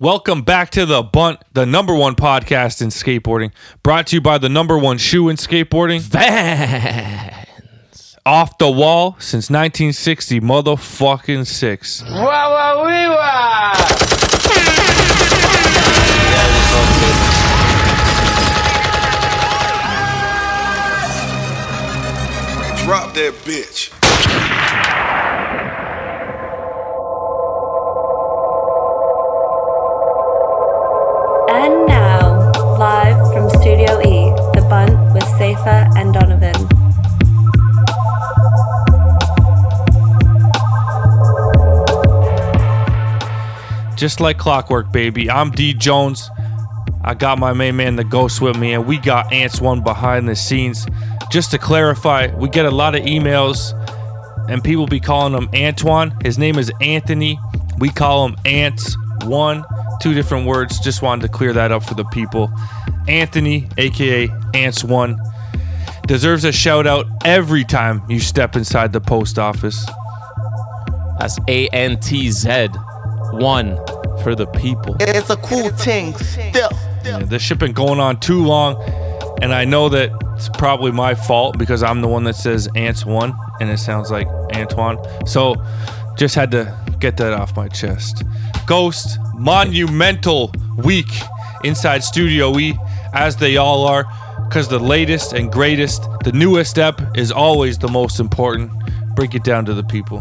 Welcome back to the Bunt, the number one podcast in skateboarding, brought to you by the number one shoe in skateboarding, Vans. off the wall since 1960, motherfucking six. Drop that bitch. Just like clockwork, baby. I'm D Jones. I got my main man, the Ghost, with me, and we got Ants One behind the scenes. Just to clarify, we get a lot of emails, and people be calling him Antoine. His name is Anthony. We call him Ants One. Two different words. Just wanted to clear that up for the people. Anthony, aka Ants One, deserves a shout out every time you step inside the post office. That's A N T Z. One for the people. It's a cool thing. Still. Yeah, this shit been going on too long, and I know that it's probably my fault because I'm the one that says Ants one, and it sounds like Antoine. So, just had to get that off my chest. Ghost, monumental week inside Studio E, as they all are, because the latest and greatest, the newest step is always the most important. Break it down to the people.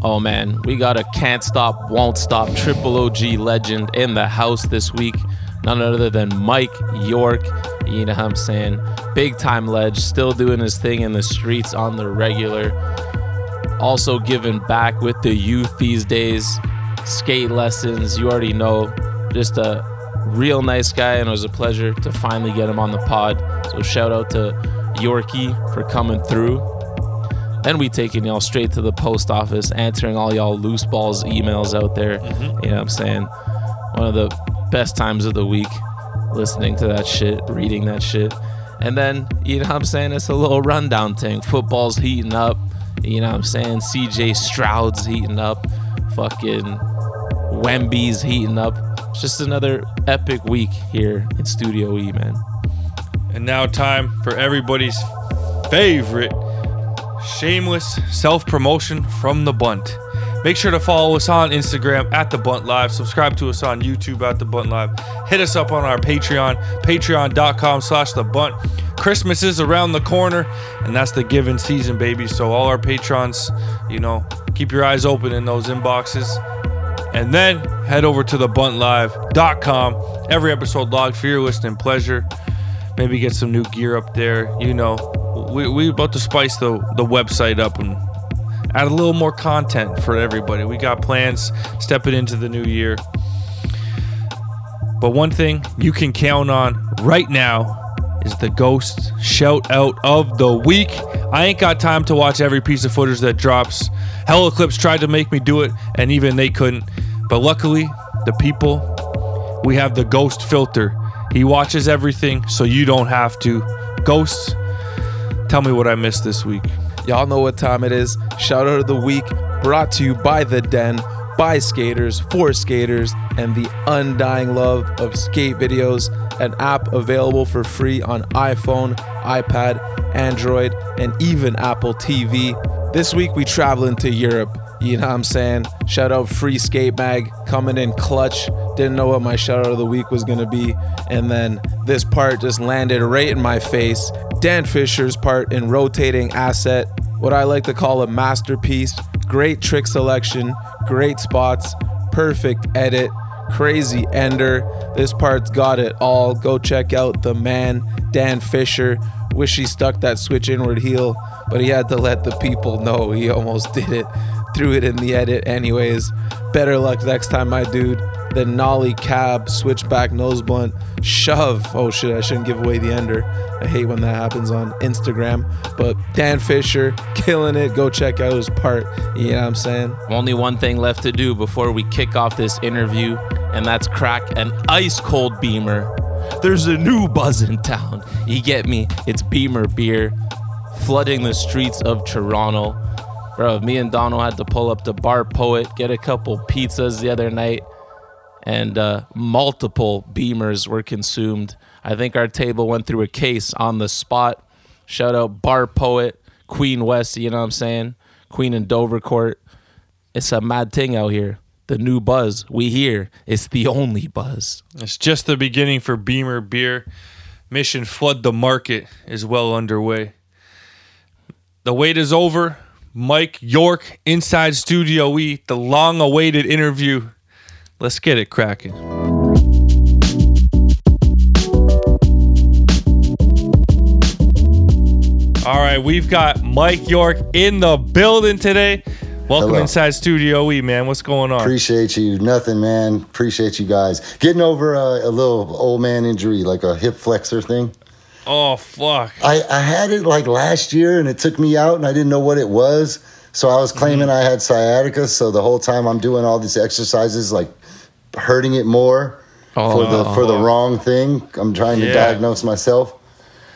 Oh man, we got a can't stop, won't stop triple OG legend in the house this week. None other than Mike York. You know what I'm saying? Big time ledge, still doing his thing in the streets on the regular. Also giving back with the youth these days. Skate lessons, you already know. Just a real nice guy, and it was a pleasure to finally get him on the pod. So shout out to Yorkie for coming through. Then we taking y'all straight to the post office, answering all y'all loose balls emails out there. Mm-hmm. You know what I'm saying? One of the best times of the week, listening to that shit, reading that shit. And then, you know what I'm saying? It's a little rundown thing. Football's heating up. You know what I'm saying? CJ Stroud's heating up. Fucking Wemby's heating up. It's just another epic week here in Studio E, man. And now, time for everybody's favorite shameless self promotion from the Bunt. Make sure to follow us on Instagram at the Bunt Live. Subscribe to us on YouTube at the Bunt Live. Hit us up on our Patreon, patreon.com slash the Bunt. Christmas is around the corner, and that's the giving season, baby. So all our patrons, you know, keep your eyes open in those inboxes. And then head over to the buntlive.com. Every episode logged for your listening pleasure. Maybe get some new gear up there. You know, we we about to spice the the website up and add a little more content for everybody. We got plans stepping into the new year. But one thing you can count on right now is the ghost shout out of the week. I ain't got time to watch every piece of footage that drops. Hella Clips tried to make me do it, and even they couldn't. But luckily, the people, we have the ghost filter. He watches everything, so you don't have to. Ghosts, tell me what I missed this week. Y'all know what time it is. Shout out of the week brought to you by The Den, by skaters, for skaters, and the undying love of skate videos, an app available for free on iPhone, iPad, Android, and even Apple TV. This week we traveling to Europe. You know what I'm saying? Shout out Free Skate Mag coming in clutch. Didn't know what my shout out of the week was gonna be. And then this part just landed right in my face. Dan Fisher's part in rotating asset, what I like to call a masterpiece. Great trick selection, great spots, perfect edit, crazy ender. This part's got it all. Go check out the man, Dan Fisher. Wish he stuck that switch inward heel, but he had to let the people know he almost did it. Threw it in the edit, anyways. Better luck next time, my dude. The nollie cab, switchback nose blunt, shove. Oh shit, I shouldn't give away the ender. I hate when that happens on Instagram. But Dan Fisher, killing it. Go check out his part. You know what I'm saying? Only one thing left to do before we kick off this interview, and that's crack an ice cold beamer. There's a new buzz in town. You get me? It's Beamer beer flooding the streets of Toronto. Bro, me and Donald had to pull up to Bar Poet, get a couple pizzas the other night, and uh, multiple beamers were consumed. I think our table went through a case on the spot. Shout out Bar Poet, Queen West, you know what I'm saying? Queen and Dovercourt. It's a mad thing out here. The new buzz. We hear it's the only buzz. It's just the beginning for Beamer Beer. Mission Flood the Market is well underway. The wait is over. Mike York inside Studio E, the long awaited interview. Let's get it cracking. All right, we've got Mike York in the building today. Welcome Hello. inside Studio E, man. What's going on? Appreciate you. Nothing, man. Appreciate you guys. Getting over a, a little old man injury, like a hip flexor thing. Oh, fuck. I, I had it like last year and it took me out and I didn't know what it was. So I was claiming mm-hmm. I had sciatica. So the whole time I'm doing all these exercises, like hurting it more for the for the oh. wrong thing. I'm trying to diagnose myself.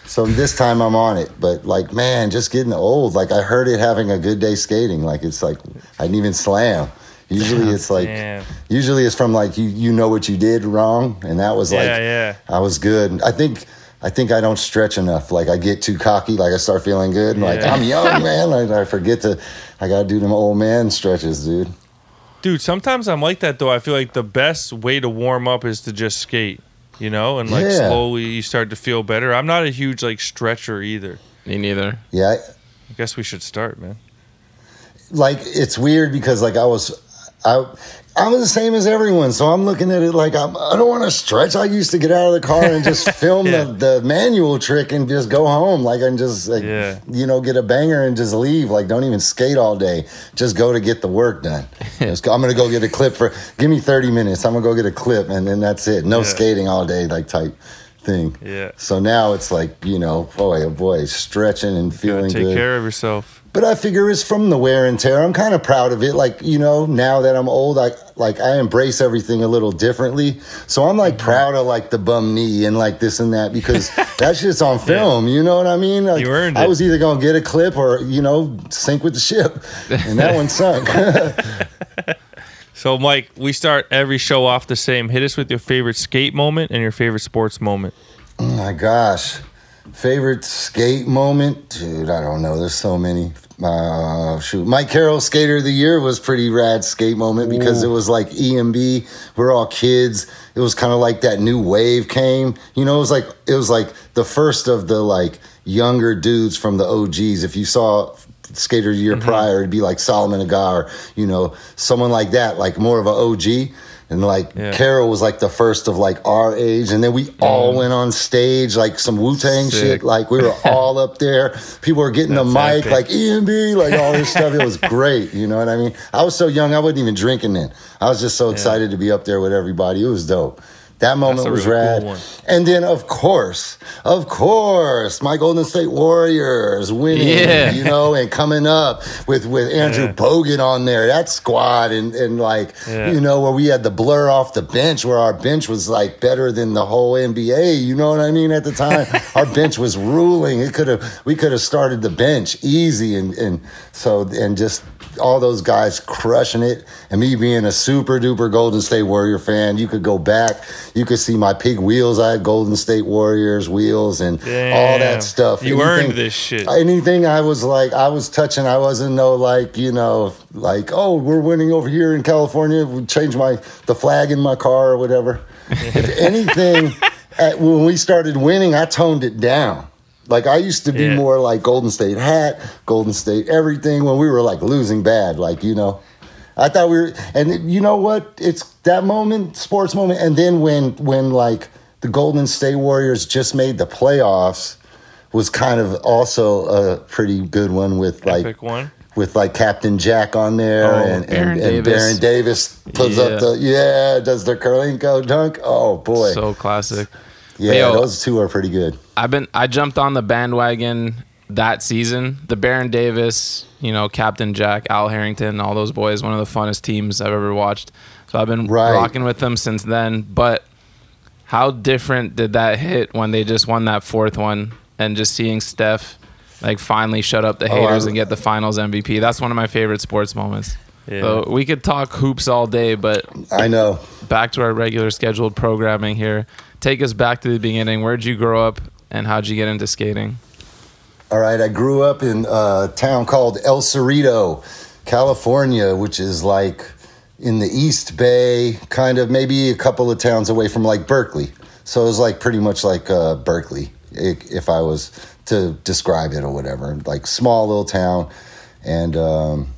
So this time I'm on it, but like man, just getting old. Like I heard it having a good day skating. Like it's like I didn't even slam. Usually it's like Damn. usually it's from like you you know what you did wrong, and that was like Yeah, yeah. I was good. I think I think I don't stretch enough. Like I get too cocky. Like I start feeling good. And like I'm young, man. Like I forget to. I gotta do them old man stretches, dude. Dude, sometimes I'm like that though. I feel like the best way to warm up is to just skate, you know, and like Yeah. slowly you start to feel better. I'm not a huge like stretcher either. Me neither. Yeah, I, I guess we should start, man. like it's weird because like I was, I, I was the same as everyone. So I'm looking at it like I'm, I don't want to stretch. I used to get out of the car and just film Yeah. the, the manual trick and just go home. Like and just like Yeah. you know get a banger and just leave. Like don't even skate all day. Just go to get the work done. Just go- I'm gonna go get a clip for. Give me 30 minutes. I'm gonna go get a clip and then that's it. No Yeah. skating all day like type thing. Yeah. So now it's like you know, boy, oh boy, stretching and feeling take good. care of yourself. But I figure it's from the wear and tear. I'm kind of proud of it. Like, you know, now that I'm old, I like I embrace everything a little differently. So I'm like mm-hmm. proud of like the bum knee and like this and that because that shit's on film. You know what I mean? Like, You earned I it. was either gonna get a clip or, you know, sink with the ship. And that one sunk. So, Mike, we start every show off the same. Hit us with your favorite skate moment and your favorite sports moment. oh my gosh. Favorite skate moment? Dude, I don't know. There's so many. Uh, shoot, Mike Carroll Skater of the Year was pretty rad skate moment because it was like EMB. We're all kids. It was kind of like that new wave came. You know, it was like it was like the first of the like younger dudes from the OGs. If you saw Skater of the Year prior, it'd be like Salman Agah, you know, someone like that, like more of an OG. And like Yeah. Carroll was like the first of like our age, and then we all went on stage like some Wu Tang shit. Like we were all up there. People were getting the That's mic, epic. like EMB, like all this stuff. It was great. You know what I mean? I was so young, I wasn't even drinking then. I was just so excited to be up there with everybody. It was dope. That moment was really rad. cool. And then, of course, of course, my Golden State Warriors winning, Yeah. you know, and coming up with with Andrew Yeah. Bogut on there, that squad, and and like Yeah. you know where we had the blur off the bench, where our bench was like better than the whole NBA. You know what I mean? At the time, our bench was ruling. It could have we could have started the bench easy, and and so and just all those guys crushing it, and me being a super duper Golden State Warrior fan. You could go back, you could see my pig wheels. I had Golden State Warriors wheels and all that stuff. You earned this shit. Anything I was like, I was touching. I wasn't no like you know like oh we're winning over here in California. We change my the flag in my car or whatever. if anything, at, when we started winning, I toned it down. Like I used to be Yeah. more like Golden State hat, Golden State everything when we were like losing bad. Like you know, I thought we were, and you know what? It's that moment, sports moment, and then when when like the Golden State Warriors just made the playoffs was kind of also a pretty good one with like Epic one. with like Captain Jack on there Oh, and, Baron and, and Davis. Baron Davis puts Yeah. up the yeah does the Kirilenko dunk. Oh boy, So classic. Yeah, yo, those two are pretty good. I've been I jumped on the bandwagon that season. The Baron Davis, you know, Captain Jack, Al Harrington, all those boys, one of the funnest teams I've ever watched. So I've been Right. rocking with them since then. But how different did that hit when they just won that fourth one and just seeing Steph like finally shut up the Oh, haters I- and get the finals MVP? That's one of my favorite sports moments. Yeah. So we could talk hoops all day, but I know. back to our regular scheduled programming here. Take us back to the beginning. Where'd you grow up, and how'd you get into skating? All right, I grew up in a town called El Cerrito, California, which is like in the East Bay, kind of maybe a couple of towns away from like Berkeley. So it was like pretty much like uh, Berkeley, if I was to describe it or whatever. Like small little town, and um,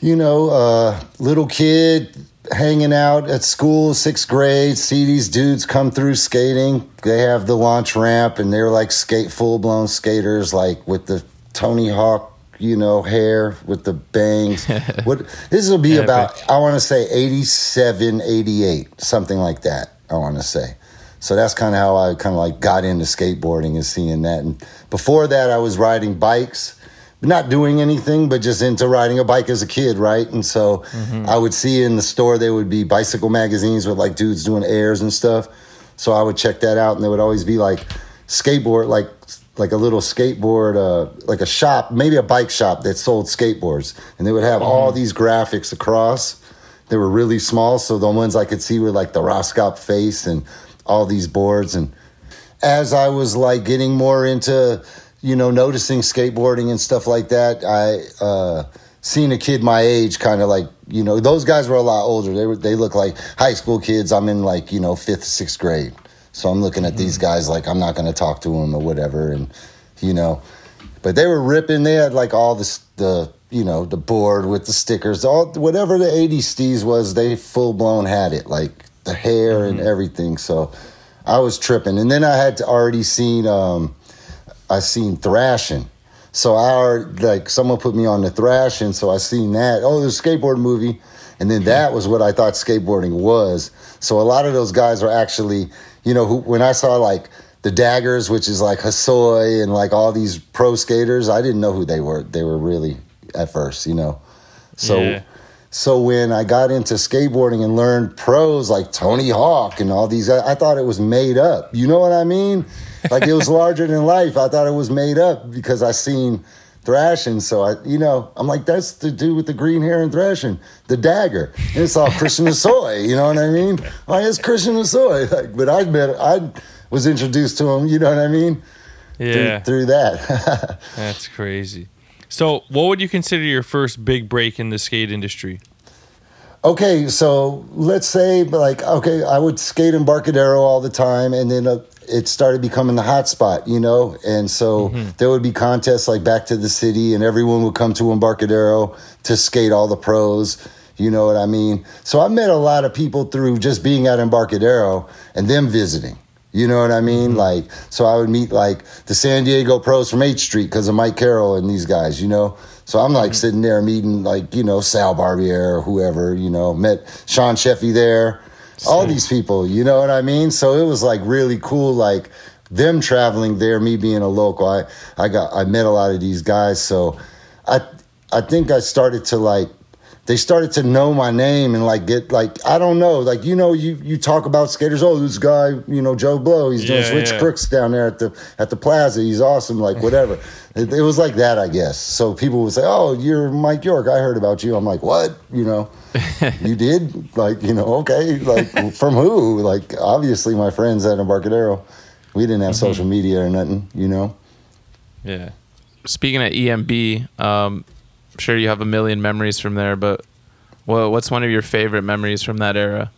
you know, uh, little kid hanging out at school, sixth grade, see these dudes come through skating. They have the launch ramp and they're like skate full blown skaters, like with the Tony Hawk, you know, hair with the bangs. what this will be about I want to say 87, 88, something like that. I want to say. So that's kind of how I kind of like got into skateboarding and seeing that. And before that, I was riding bikes not doing anything, but just into riding a bike as a kid, right? And so I would see in the store there would be bicycle magazines with like dudes doing airs and stuff. So I would check that out, and there would always be like skateboard, like like a little skateboard, uh, like a shop, maybe a bike shop that sold skateboards, and they would have all these graphics across. They were really small, so the ones I could see were like the Roskopp face and all these boards and as I was like getting more into, you know, noticing skateboarding and stuff like that, I uh, seen a kid my age, kind of like, you know, those guys were a lot older. They were, they look like high school kids. I'm in like, you know, fifth, sixth grade, so I'm looking at these guys like I'm not going to talk to them or whatever, and you know, but they were ripping. They had like all this the you know the board with the stickers, all whatever the '80s steez was. They full blown had it, like the hair and everything. So I was tripping, and then I had to already seen um, I seen Thrashin'. So I already, like someone put me on the Thrashin', so I seen that. Oh, there's a skateboard movie, and then that was what I thought skateboarding was. So a lot of those guys are actually, you know, who, when I saw like the Daggers, which is like Hosoi and like all these pro skaters, I didn't know who they were. They were really at first, you know. So Yeah. So when I got into skateboarding and learned pros like Tony Hawk and all these, I, I thought it was made up. You know what I mean? Like it was larger than life. I thought it was made up because I seen Thrashin'. So I, you know, I'm like, that's the dude with the green hair and Thrashin', the dagger. And it's all Christian Hosoi. You know what I mean? Like it's Christian Hosoi. Like, but I met, I was introduced to him. You know what I mean? Through- Yeah, Through, that. that's crazy. So, what would you consider your first big break in the skate industry? Okay, so let's say like okay, I would skate Embarcadero all the time, and then uh, it started becoming the hot spot, you know, and so there would be contests like back to the city, and everyone would come to Embarcadero to skate all the pros. You know what I mean? So I met a lot of people through just being at Embarcadero and them visiting. You know what I mean? Mm-hmm. Like, so I would meet like the San Diego pros from 8th Street because of Mike Carroll and these guys, you know? So I'm like mm-hmm. sitting there meeting like, you know, Sal Barbier or whoever, you know, met Sean Sheffey there, all these people, you know what I mean? So it was like really cool, like them traveling there, me being a local. I, I got, I met a lot of these guys. So I, I think I started to like, they started to know my name and like get like I don't know like you know you you talk about skaters oh this guy you know Joe Blow he's doing Yeah, switch yeah. crooks down there at the at the plaza he's awesome like whatever. It, it was like that I guess. So people would say oh you're Mike York I heard about you. I'm like what? You know? You did? Like you know okay like from who? Like obviously my friends at Embarcadero we didn't have social media or nothing you know? Yeah. Speaking of EMB, um, I'm sure you have a million memories from there, but well, what's one of your favorite memories from that era?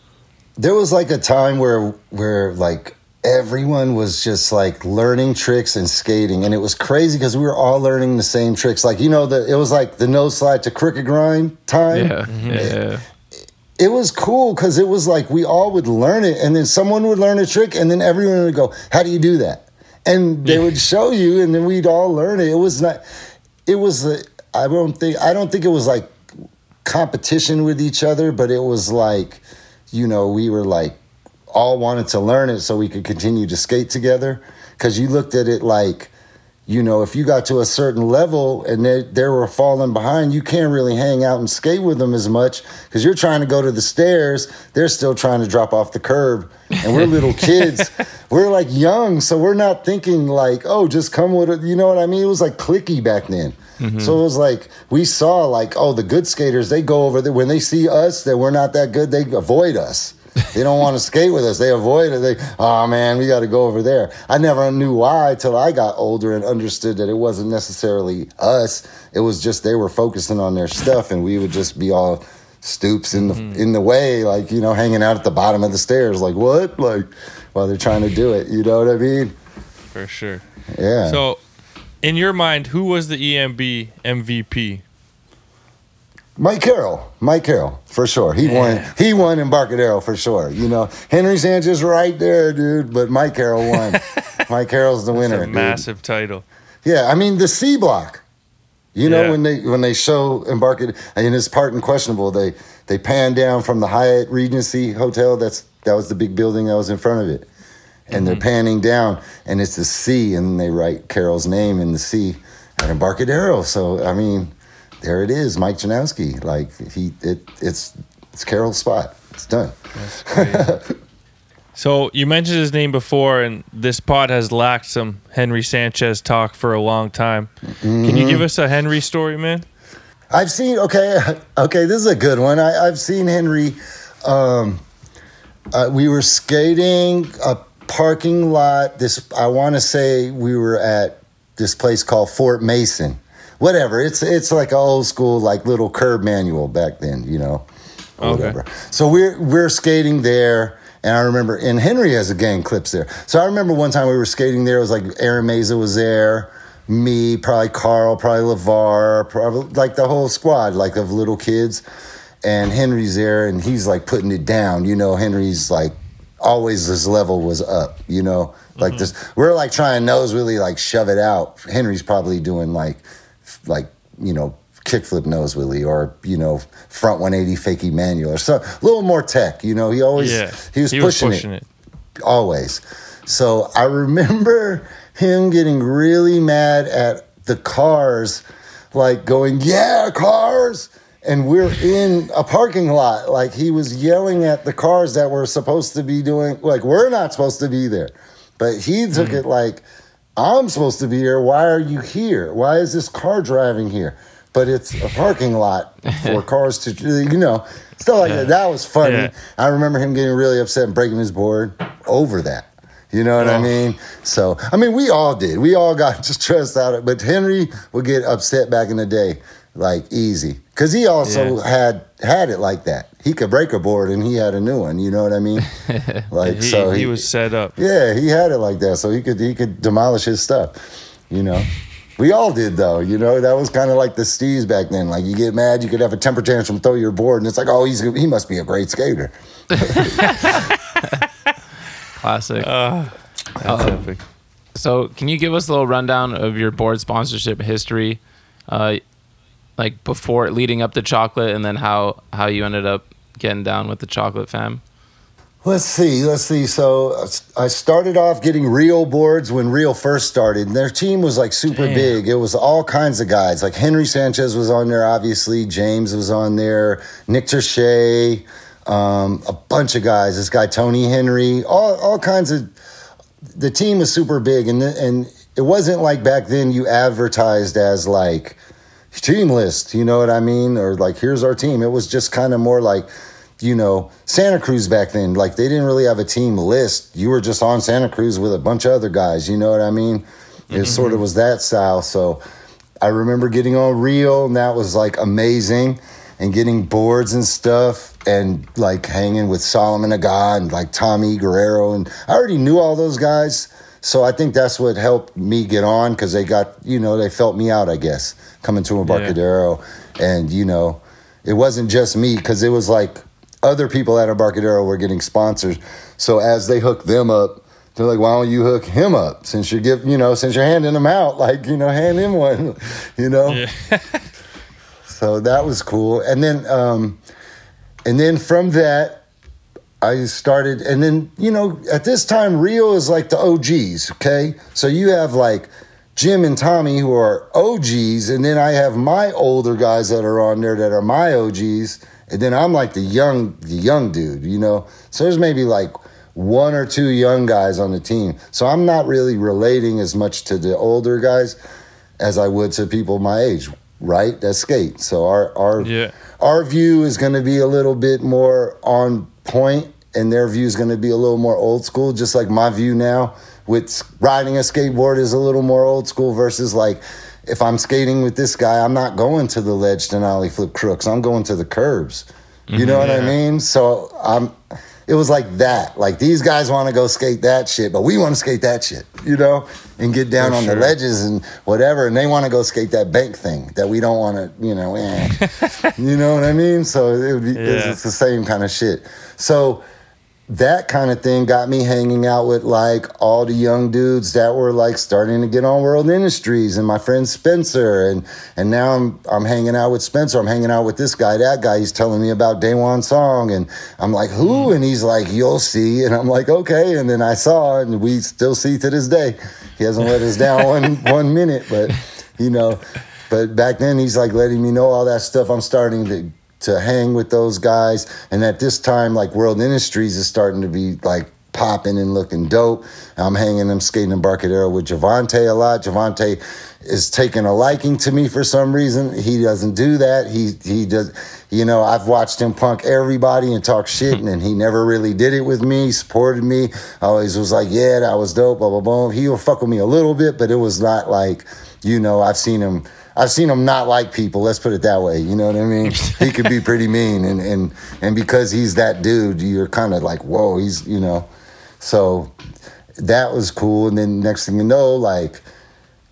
there was like a time where where like everyone was just like learning tricks and skating and it was crazy because we were all learning the same tricks. Like you know the it was like the no slide to crooked grind time? Yeah, yeah, it was cool because it was like we all would learn it and then someone would learn a trick and then everyone would go how do you do that? And they would show you and then we'd all learn it. It was not it was uh, i don't think i don't think it was like competition with each other but it was like you know we were like all wanted to learn it so we could continue to skate together because you looked at it like you know, if you got to a certain level and they, they were falling behind, you can't really hang out and skate with them as much because you're trying to go to the stairs. They're still trying to drop off the curb. And we're little kids. We're like young. So we're not thinking like, oh, just come with it. You know what I mean? It was like clicky back then. Mm-hmm. So it was like we saw like, oh, the good skaters they go over there when they see us that we're not that good, they avoid us. They don't want to skate with us. They avoid it. They, oh man, we got to go over there. I never knew why till I got older and understood that it wasn't necessarily us. It was just they were focusing on their stuff, and we would just be all stoops in the mm-hmm. in the way, like you know, hanging out at the bottom of the stairs, like what, like while they're trying to do it. You know what I mean? For sure. Yeah. So, in your mind, who was the EMB MVP? Mike Carroll, Mike Carroll, for sure. He won. He won Embarcadero for sure. You know, Henry Sanchez right there, dude. But Mike Carroll won. Mike Carroll's the winner. a dude. massive title. Yeah, I mean the C block. You know Yeah. when they when they show Embarcadero in it's part and questionable, they they pan down from the Hyatt Regency Hotel. That's that was the big building that was in front of it, and they're panning down, and it's the C, and they write Carroll's name in the C at Embarcadero. So I mean, there it is, Mike Janowski. Like he, it, it's it's Carroll's spot. It's done. So you mentioned his name before, and this pod has lacked some Henry Sanchez talk for a long time. Can you give us a Henry story, man? I've seen okay, okay. This is a good one. I, I've seen Henry. Um, uh, we were skating a parking lot. This I want to say we were at this place called Fort Mason. Whatever. It's it's like an old school like little curb manual back then. You know, Okay. whatever. So we're we're skating there. And I remember, and Henry has a gang clips there. So I remember one time we were skating there. It was like Aaron Meza was there, me, probably Carl, probably LeVar, probably like the whole squad, like of little kids. And Henry's there, and he's like putting it down. You know, Henry's like always this level was up. You know, like this. We're like trying nose really like shove it out. Henry's probably doing like, like you know, kickflip nose wheelie or you know front 180 fakie manual or so a little more tech. You know, he always Yeah, he was pushing, it it. always. So I remember him getting really mad at the cars, like going, "Yeah, cars!" And we're in a parking lot. Like he was yelling at the cars that were supposed to be doing, like we're not supposed to be there, but he took it like, "I'm supposed to be here. Why are you here? Why is this car driving here?" But it's a parking lot for cars to, you know, stuff like that. That was funny. Yeah. I remember him getting really upset and breaking his board over that. You know what I Oh. mean? So, I mean, we all did. We all got just stressed out. But Henry would get upset back in the day, like easy, because he also Yeah. had had it like that. He could break a board and he had a new one. You know what I mean? Like He, so, he was set up. yeah, he had it like that, so he could he could demolish his stuff. You know, we all did though. You know, that was kind of like the Steves back then. Like you get mad, you could have a temper tantrum, throw your board, and it's like, oh, he's he must be a great skater. Classic. That's epic. So, can you give us a little rundown of your board sponsorship history, uh, like before leading up to chocolate, and then how how you ended up getting down with the chocolate fam? Let's see, let's see. So I started off getting Real boards when Real first started. And their team was like super Damn. big. It was all kinds of guys. Like Henry Sanchez was on there, obviously. James was on there. Nick Terche, um, a bunch of guys. This guy Tony Henry, all all kinds of. The team was super big, and and it wasn't like back then you advertised as like team list, you know what I mean? Or like, here's our team. It was just kind of more like, you know, Santa Cruz back then. Like, they didn't really have a team list. You were just on Santa Cruz with a bunch of other guys, you know what I mean? It mm-hmm. sort of was that style. So I remember getting on Real, and that was like amazing. And getting boards and stuff, and like hanging with Salman Agah and like Tommy Guerrero. And I already knew all those guys. So I think that's what helped me get on because they got, you know, they felt me out, I guess, coming to Embarcadero. And, you know, it wasn't just me because it was like other people at Embarcadero were getting sponsors. So as they hooked them up, they're like, why don't you hook him up since you're giving, you know, since you're handing him out, like, you know, hand him one, you know? so that was cool. And then, um, and then from that, I started, and then, you know, at this time, Real is like the OGs, okay? So you have like Jim and Tommy who are OGs, and then I have my older guys that are on there that are my OGs, and then I'm like the young, the young dude, you know? So there's maybe like one or two young guys on the team. So I'm not really relating as much to the older guys. as I would to people my age, right? That skate. So our our Yeah. our view is going to be a little bit more on point, and their view is going to be a little more old school. Just like my view now with riding a skateboard is a little more old school versus like. If I'm skating with this guy, I'm not going to the ledge denali flip crooks. I'm going to the curbs. You know what I mean? So I'm. It was like that. Like these guys want to go skate that shit, but we want to skate that shit. You know, and get down For on sure. the ledges and whatever. And they want to go skate that bank thing that we don't want to. You know, eh. you know what I mean? So it would be. it's- It's the same kind of shit. So that kind of thing got me hanging out with like all the young dudes that were like starting to get on World Industries and my friend Spencer and and now I'm I'm hanging out with Spencer. I'm hanging out with this guy, that guy. He's telling me about Daewon Song and I'm like, who? Mm. And he's like, you'll see. And I'm like, okay. And then I saw and we still see to this day. He hasn't let us down one one minute, but you know, but back then he's like letting me know all that stuff. I'm starting to to hang with those guys. And at this time, like World Industries is starting to be like popping and looking dope. I'm hanging, I'm skating Embarcadero with Jovontae a lot. Jovontae is taking a liking to me for some reason. He doesn't do that. He he does. You know, I've watched him punk everybody and talk shit, and, he never really did it with me. He supported me. I always was like, yeah, that was dope. Blah blah blah. He'll fuck with me a little bit, but it was not like, you know, I've seen him. I've seen him not like people. Let's put it that way. You know what I mean? he could be pretty mean, and and and because he's that dude, you're kind of like, whoa, he's you know. So that was cool. And then next thing you know, like,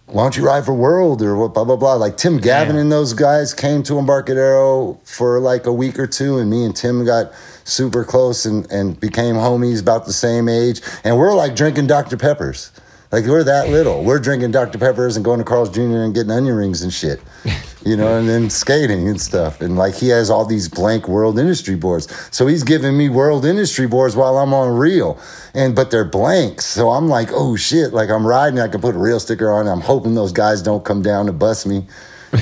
why don't you ride for World or what? Blah blah blah. Like Tim Gavin and those guys came to Embarcadero for like a week or two, and me and Tim got super close and and became homies about the same age, and we're like drinking Dr Peppers. Like we're that little. We're drinking Dr. Peppers and going to Carl's Jr. and getting onion rings and shit. You know, and then skating and stuff. And like he has all these blank world industry boards. So he's giving me world industry boards while I'm on real. And but they're blanks. So I'm like, oh shit. Like I'm riding, I can put a real sticker on. I'm hoping those guys don't come down to bust me.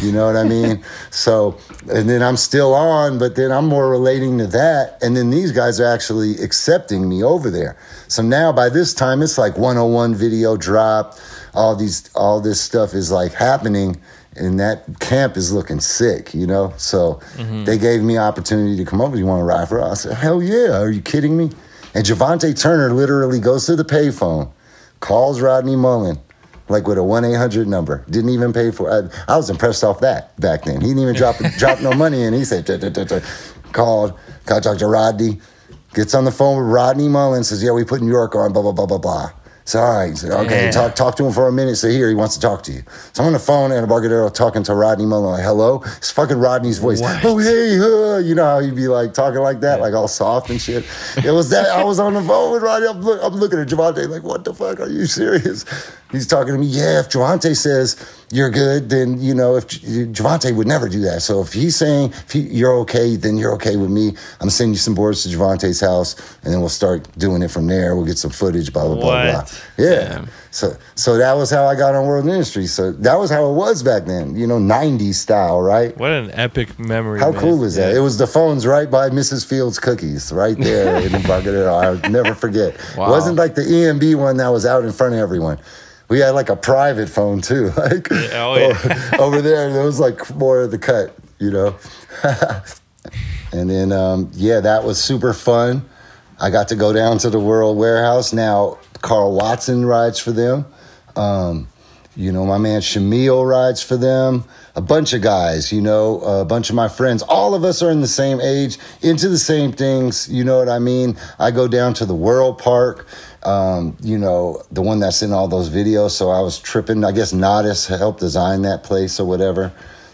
You know what I mean? So, and then I'm still on, but then I'm more relating to that. And then these guys are actually accepting me over there. So now by this time, it's like 101 video dropped. All these, all this stuff is like happening. And that camp is looking sick, you know? So mm-hmm. they gave me opportunity to come over. You want to ride for us? I said, hell yeah. Are you kidding me? And Jovontae Turner literally goes to the payphone, calls Rodney Mullen, like with a one eight hundred number. Didn't even pay for. I, I was impressed off that back then. He didn't even drop drop no money in. He said, called, got to to Rodney. Gets on the phone with Rodney Mullen. Says, "Yeah, we put New York on." Blah blah blah blah blah. So all right, he said, okay, Damn. talk talk to him for a minute. So here he wants to talk to you. So I'm on the phone at Embarcadero talking to Rodney Mullen. Like, hello, it's fucking Rodney's voice. Oh hey, uh, you know how he'd be like talking like that, like all soft and shit. It was that I was on the phone with Rodney. I'm, look, I'm looking at Jovontae like, what the fuck? Are you serious? He's talking to me. Yeah, if Jovontae says you're good, then you know if Jovontae would never do that. So if he's saying if he, you're okay, then you're okay with me. I'm sending you some boards to Jovontae's house, and then we'll start doing it from there. We'll get some footage. Blah blah blah blah. Yeah. Damn. So so that was how I got on World Industry. So that was how it was back then. You know, '90s style, right? What an epic memory. How man. cool is that? Yeah. It was the phones right by Mrs. Fields Cookies, right there in Embarcadero. I'll never forget. Wow. It wasn't like the EMB one that was out in front of everyone. We had like a private phone too, like oh, yeah. over there. There was like more of the cut, you know. and then um, yeah, that was super fun. I got to go down to the World Warehouse. Now Carl Watson rides for them. Um, you know, my man Shamil rides for them. A bunch of guys, you know, a bunch of my friends. All of us are in the same age, into the same things. You know what I mean? I go down to the World Park, um, you know, the one that's in all those videos. So I was tripping. I guess Nodis helped design that place or whatever.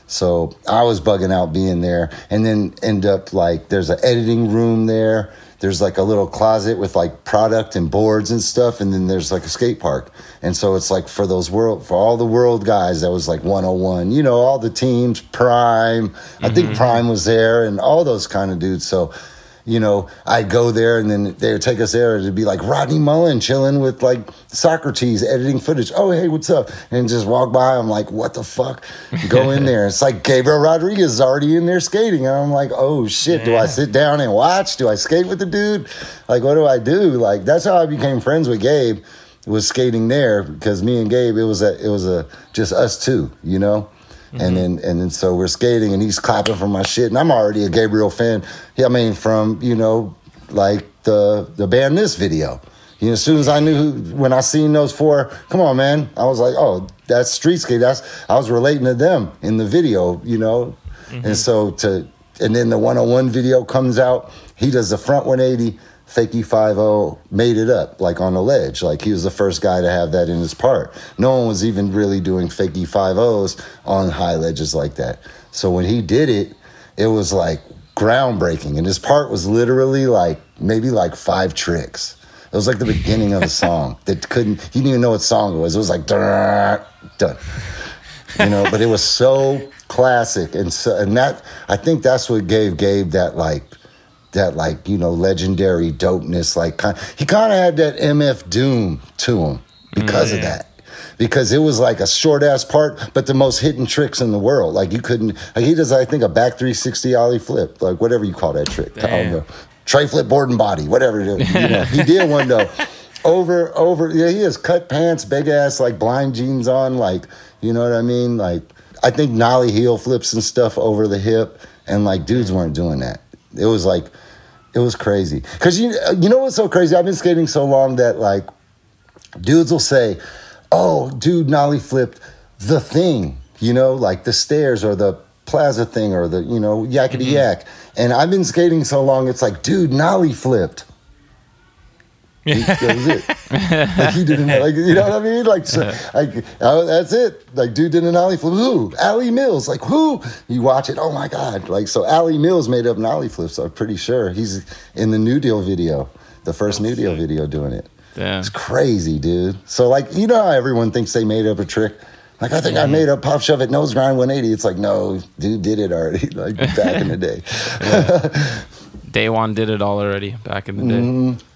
So I was bugging out being there, and then end up like there's an editing room there. There's like a little closet with like product and boards and stuff, and then there's like a skate park. And so it's like for those world for all the world guys that was like 101. You know, all the teams, Prime. I think mm-hmm. Prime was there, and all those kind of dudes. So you know, I'd go there and then they would take us there. It'd be like Rodney Mullen chilling with like Socrates editing footage. Oh, hey, what's up? And just walk by. I'm like, what the fuck? Go in there. It's like Gabriel Rodriguez is already in there skating. And I'm like, oh shit, do I sit down and watch? Do I skate with the dude? Like, what do I do? Like, that's how I became friends with Gabe. was skating there because me and Gabe it was a it was a just us two, you know. And then and then so we're skating and he's clapping for my shit and I'm already a Gabriel fan. I mean from you know like the the band this video. You know, as soon as I knew who, when I seen those four, come on, man, I was like, oh, that's street skate. That's I was relating to them in the video, you know, and mm-hmm. so to and then the 101 video comes out. He does the front 180, fakey 50, made it up like on a ledge. Like he was the first guy to have that in his part. No one was even really doing fakey 50s on high ledges like that. So when he did it, it was like groundbreaking. And his part was literally like maybe like five tricks. It was like the beginning of a song that couldn't, he didn't even know what song it was. It was like, dun. You know, but it was so classic. And so, and that, I think that's what gave Gabe that like, that like, you know, legendary dopeness. Like, kind, he kind of had that MF Doom to him because of that. Because it was like a short ass part, but the most hidden tricks in the world. Like you couldn't. Like he does, I think, a back 360 ollie flip, like whatever you call that trick. i don't know tray flip board and body, whatever. You know, he did one though. Over, over. Yeah, he has cut pants, big ass, like blind jeans on, like you know what I mean. Like I think nollie heel flips and stuff over the hip, and like dudes weren't doing that. It was like, it was crazy. Cause you, you know what's so crazy? I've been skating so long that like dudes will say, "Oh, dude, nollie flipped the thing," you know, like the stairs or the plaza thing or the you know yakety yak. Mm-hmm. And I've been skating so long, it's like, dude, nollie flipped. He- that was it. like he didn't, like you know what I mean? Like, so, like oh, that's it. Like, dude did an ollie flip. Who? Allie Mills. Like, who? You watch it. Oh my god. Like, so Allie Mills made up an nollie flips. I'm pretty sure he's in the New Deal video, the first New Deal video doing it. Damn. It's crazy, dude. So like, you know how everyone thinks they made up a trick? Like, I think I made up pop shove it nose grind 180. It's like, no, dude did it already, like back in the day. Daewon did it all already back in the day. Mm-hmm.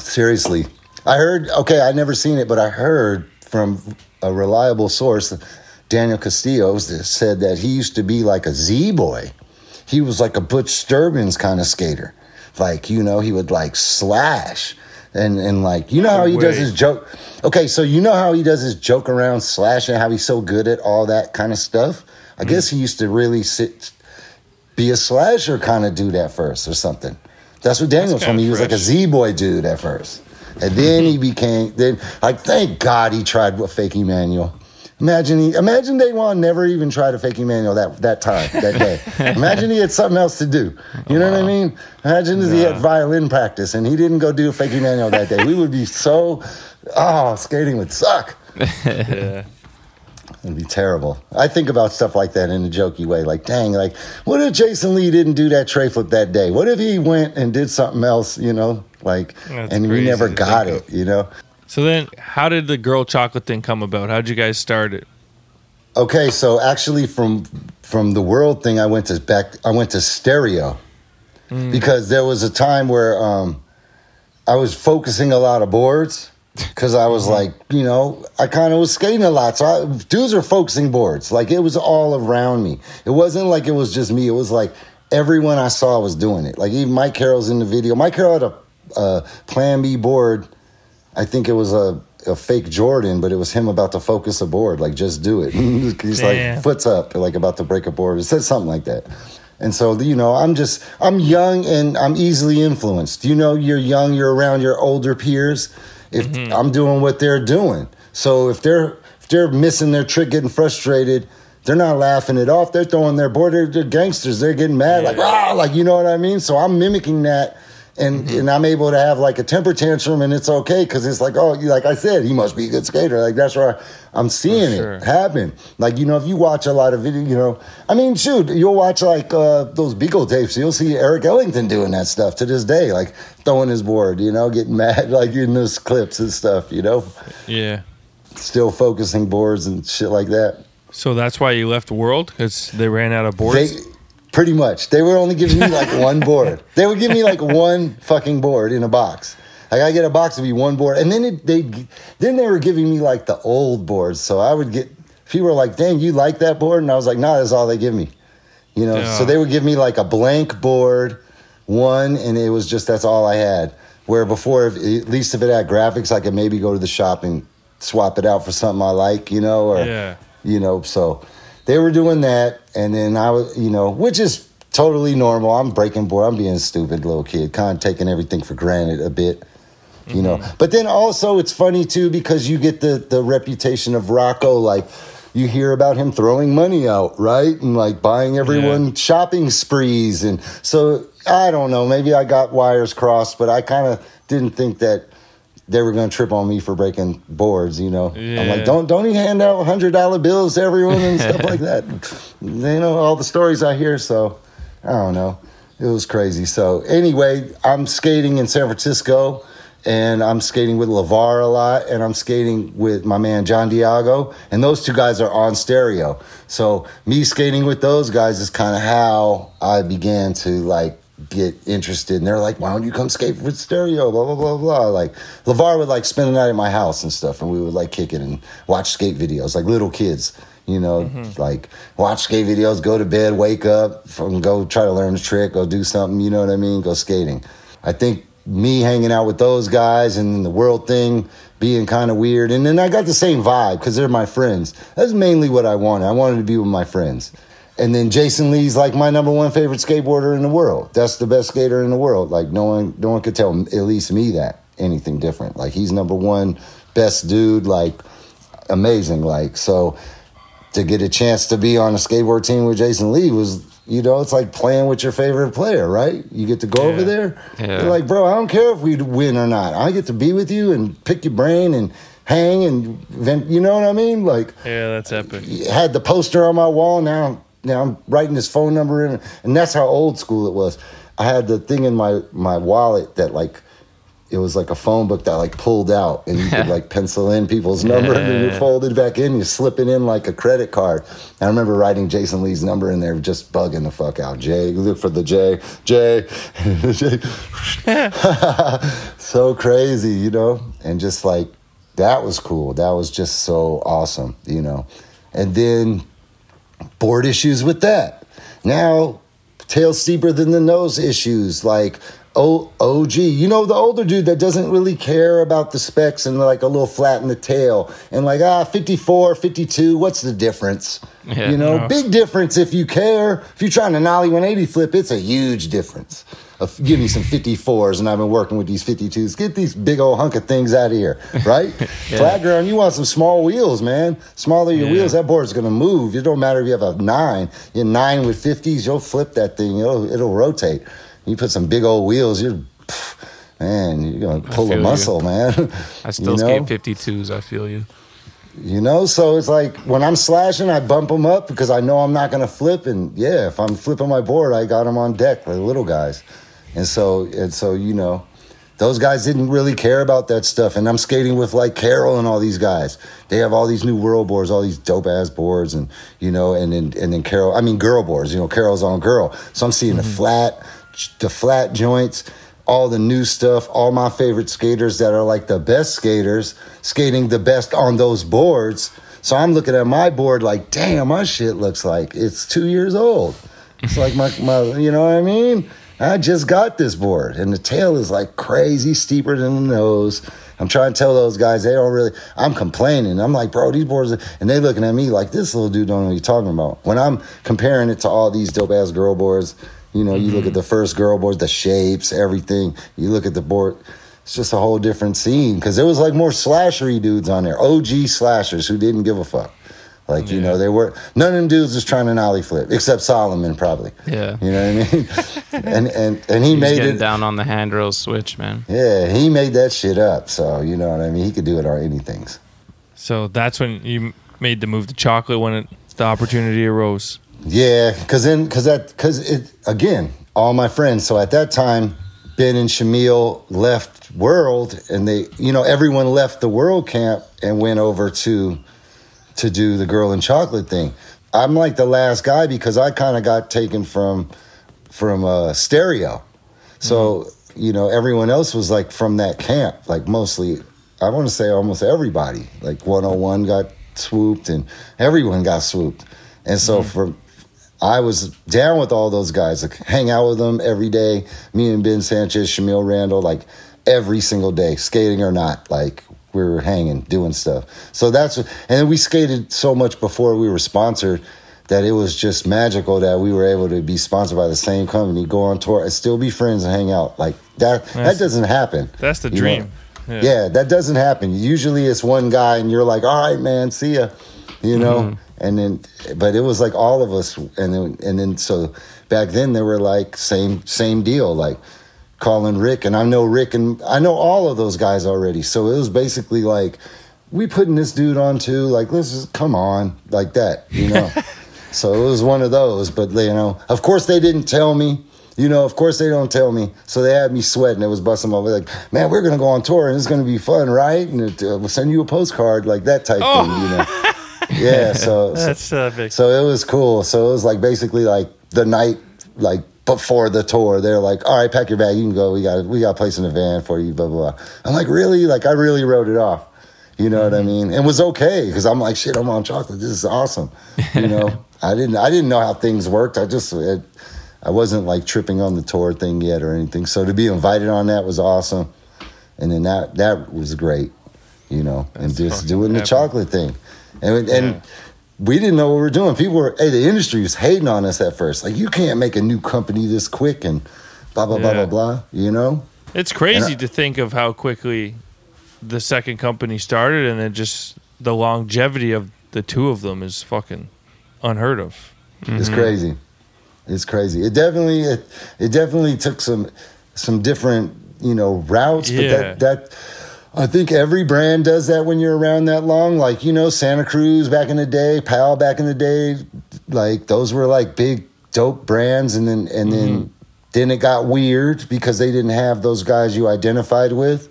Seriously. I heard, okay, I never seen it, but I heard from a reliable source, Daniel Castillo, said that he used to be like a Z boy. He was like a Butch Sturbins kind of skater. Like, you know, he would like slash. And, and like, you know how he does his joke? Okay, so you know how he does his joke around slash and how he's so good at all that kind of stuff? I hmm. guess he used to really sit, be a slasher kind of dude at first or something. That's what Daniel told me. He was like a Z boy dude at first. And then he became then like thank God he tried a fakie manual. Imagine he imagine Daewon never even tried a fakie manual that that time, that day. imagine he had something else to do. You know what I mean? Imagine if he had violin practice and he didn't go do a fakie manual that day. We would be so oh, skating would suck. Yeah. It'd be terrible. I think about stuff like that in a jokey way. Like, dang, like, what if Jason Lee didn't do that tray flip that day? What if he went and did something else, you know? Like, That's and we never got it, you know? So then, how did the girl chocolate thing come about? How'd you guys start it? Okay, so actually from from the world thing, I went to back. I went to stereo because there was a time where um, I was focusing a lot of boards because I was mm-hmm. like, you know, I kind of was skating a lot. So I, dudes were focusing boards. Like it was all around me. It wasn't like it was just me. It was like everyone I saw was doing it. Like even Mike Carroll's in the video. Mike Carroll had a, a Plan B board. I think it was a, a fake Jordan, but it was him about to focus a board. Like just do it. He's Damn. like foot's up, like about to break a board. It said something like that. And so, you know, I'm just, I'm young and I'm easily influenced. You know, you're young, you're around your older peers. If I'm doing what they're doing. So if they're, if they're missing their trick, getting frustrated, they're not laughing it off. They're throwing their board. They're, they're gangsters. They're getting mad, like, ah, like, you know what I mean? So I'm mimicking that. And, and I'm able to have like a temper tantrum and it's okay because it's like, oh, like I said, he must be a good skater. Like that's where I'm seeing sure. it happen. Like, you know, if you watch a lot of video, you know, I mean, shoot, you'll watch like uh, those Beagle tapes, you'll see Eric Ellington doing that stuff to this day, like throwing his board, you know, getting mad, like in those clips and stuff, you know, Yeah. still focusing boards and shit like that. So that's why you left the World because they ran out of They boards. Pretty much they were only giving me like one board. They would give me like one fucking board in a box. Like I get a box to be one board, and then it, they then they were giving me like the old boards. So I would get people were like, "Dang, you like that board?" And I was like, "Nah, that's all they give me." You know, Yeah. so they would give me like a blank board, one, and it was just that's all I had. Where before, if, at least if it had graphics, I could maybe go to the shop and swap it out for something I like, you know, or Yeah. you know. So they were doing that, and then I was, you know, which is totally normal. I'm breaking board. I'm being a stupid little kid, kind of taking everything for granted a bit. You know, mm-hmm. but then also it's funny too because you get the the reputation of Rocco, like you hear about him throwing money out, right, and like buying everyone shopping sprees, and so I don't know. Maybe I got wires crossed, but I kind of didn't think that they were going to trip on me for breaking boards. You know, I'm like, don't don't he hand out hundred dollar bills to everyone and stuff like that? You know all the stories I hear, so I don't know. It was crazy. So anyway, I'm skating in San Francisco, and I'm skating with Lavar a lot, and I'm skating with my man John Diago, and those two guys are on stereo. So me skating with those guys is kind of how I began to like get interested. And they're like, "Why don't you come skate with stereo?" Blah blah blah blah. Like Lavar would like spend the night at my house and stuff, and we would like kick it and watch skate videos like little kids. You know, mm-hmm. like watch skate videos, go to bed, wake up, from go try to learn a trick, go do something. You know what I mean? Go skating. I think me hanging out with those guys and the world thing being kind of weird, and then I got the same vibe because they're my friends. That's mainly what I wanted. I wanted to be with my friends. And then Jason Lee's like my number one favorite skateboarder in the world. That's the best skater in the world. Like no one, no one could tell at least me that anything different. Like he's number one, best dude. Like amazing. Like so, to get a chance to be on a skateboard team with Jason Lee was, you know, it's like playing with your favorite player, right? You get to go over there. Yeah. You're like, bro, I don't care if we win or not. I get to be with you and pick your brain and hang and vent. You know what I mean? Like Yeah, that's epic. had the poster on my wall. Now, now I'm writing his phone number in, and that's how old school it was. I had the thing in my my wallet that like it was like a phone book that like pulled out, and you could like pencil in people's number, and then you Yeah. fold it back in. You slip it in like a credit card. I remember writing Jason Lee's number in there, just bugging the fuck out. Jay, look for the J, J, J. so crazy, you know, and just like that was cool. That was just so awesome, you know. And then board issues with that. Now, tail steeper than the nose issues like O- OG. You know, the older dude that doesn't really care about the specs and like a little flat in the tail and like, ah, 54, 52, what's the difference? Yeah. you know, No. big difference if you care. If you're trying to nollie 180 flip, it's a huge difference. Of, give me some 54s, and I've been working with these 52s. Get these big old hunk of things out of here, right? Flat ground, you want some small wheels, man. Smaller your Yeah. wheels, that board's gonna move. It don't matter if you have a nine. You're nine with 50s, you'll flip that thing. It'll it'll rotate. You put some big old wheels, you're man, you're gonna pull a feel you. muscle, man. I still You know? skate 52s. I feel you. You know, so it's like when I'm slashing, I bump them up because I know I'm not going to flip. And yeah, if I'm flipping my board, I got them on deck, the little guys. And so, and so, you know, those guys didn't really care about that stuff. And I'm skating with like Carroll and all these guys. They have all these new world boards, all these dope ass boards, and you know, and then and then Carroll, I mean girl boards. You know, Carroll's on girl. So I'm seeing the mm-hmm. flat, the flat joints all the new stuff, all my favorite skaters that are like the best skaters skating the best on those boards. So I'm looking at my board like, damn, my shit looks like it's two years old. It's like my, my you know what I mean? I just got this board and the tail is like crazy steeper than the nose. I'm trying to tell those guys they don't really. I'm complaining. I'm like, bro, these boards, are, and they looking at me like this little dude don't know what you're talking about. When I'm comparing it to all these dope ass girl boards, you know, you look mm-hmm. at the first girl boards, the shapes, everything. You look at the board, it's just a whole different scene because there was like more slashery dudes on there, OG slashers who didn't give a fuck. Like you know, they were none of them dudes was trying to nollie flip except Salman probably. Yeah. you know what I mean. and and and he He's made it. down on the handrail switch, man. Yeah, he made that shit up. So you know what I mean. He could do it on anything. So that's when you made the move to chocolate when it, the opportunity arose. Yeah, because then, because that, because it again, all my friends. So at that time, Ben and Shamil left World, and they, you know, everyone left the World camp and went over to to do the Girl in Chocolate thing. I'm like the last guy because I kind of got taken from from uh, Stereo. So you know, everyone else was like from that camp, like mostly. I want to say almost everybody. Like 101 got swooped, and everyone got swooped. And so for I was down with all those guys, like hang out with them every day. Me and Ben Sanchez, Shamil Randall, like every single day, skating or not. Like we were hanging, doing stuff. So that's and then we skated so much before we were sponsored that it was just magical that we were able to be sponsored by the same company, go on tour, and still be friends and hang out. Like that that doesn't happen. That's the know? dream. Yeah. that doesn't happen. Usually it's one guy and you're like, all right, man, see ya. You know? Mm-hmm. And then but it was like all of us and then and then so back then they were like same same deal, like calling Rick and I know Rick and I know all of those guys already. So it was basically like we putting this dude on too, like let's just come on, like that, you know. so it was one of those, but you know, of course they didn't tell me. You know, of course they don't tell me. So they had me sweating. It was busting my like, man, we're gonna go on tour and it's gonna be fun, right? And it, uh, we'll send you a postcard, like that type thing, you know. Yeah, so, so That's uh, big. so it was cool. So it was like basically like the night like before the tour. They're like, all right, pack your bag, you can go. We got we got a place in the van for you. Blah blah blah. I'm like, really? Like I really wrote it off. You know what I mean? It was okay because I'm like, shit, I'm on chocolate. This is awesome. You know, I didn't I didn't know how things worked. I just it, I wasn't like tripping on the tour thing yet or anything. So to be invited on that was awesome. And then that that was great. You know, and just doing the chocolate thing. And and Yeah. we didn't know what we were doing. People were, hey, the industry was hating on us at first. Like, you can't make a new company this quick and blah, blah, blah, Yeah. blah, blah, you know? It's crazy And to think of how quickly the second company started, and then just the longevity of the two of them is fucking unheard of. It's mm-hmm. crazy. It's crazy. It definitely, it, it definitely took some, some different, you know, routes, but Yeah. that, that, I think every brand does that when you're around that long. Like, you know, Santa Cruz back in the day, Powell back in the day, like those were like big dope brands and then and then mm-hmm. then it got weird because they didn't have those guys you identified with.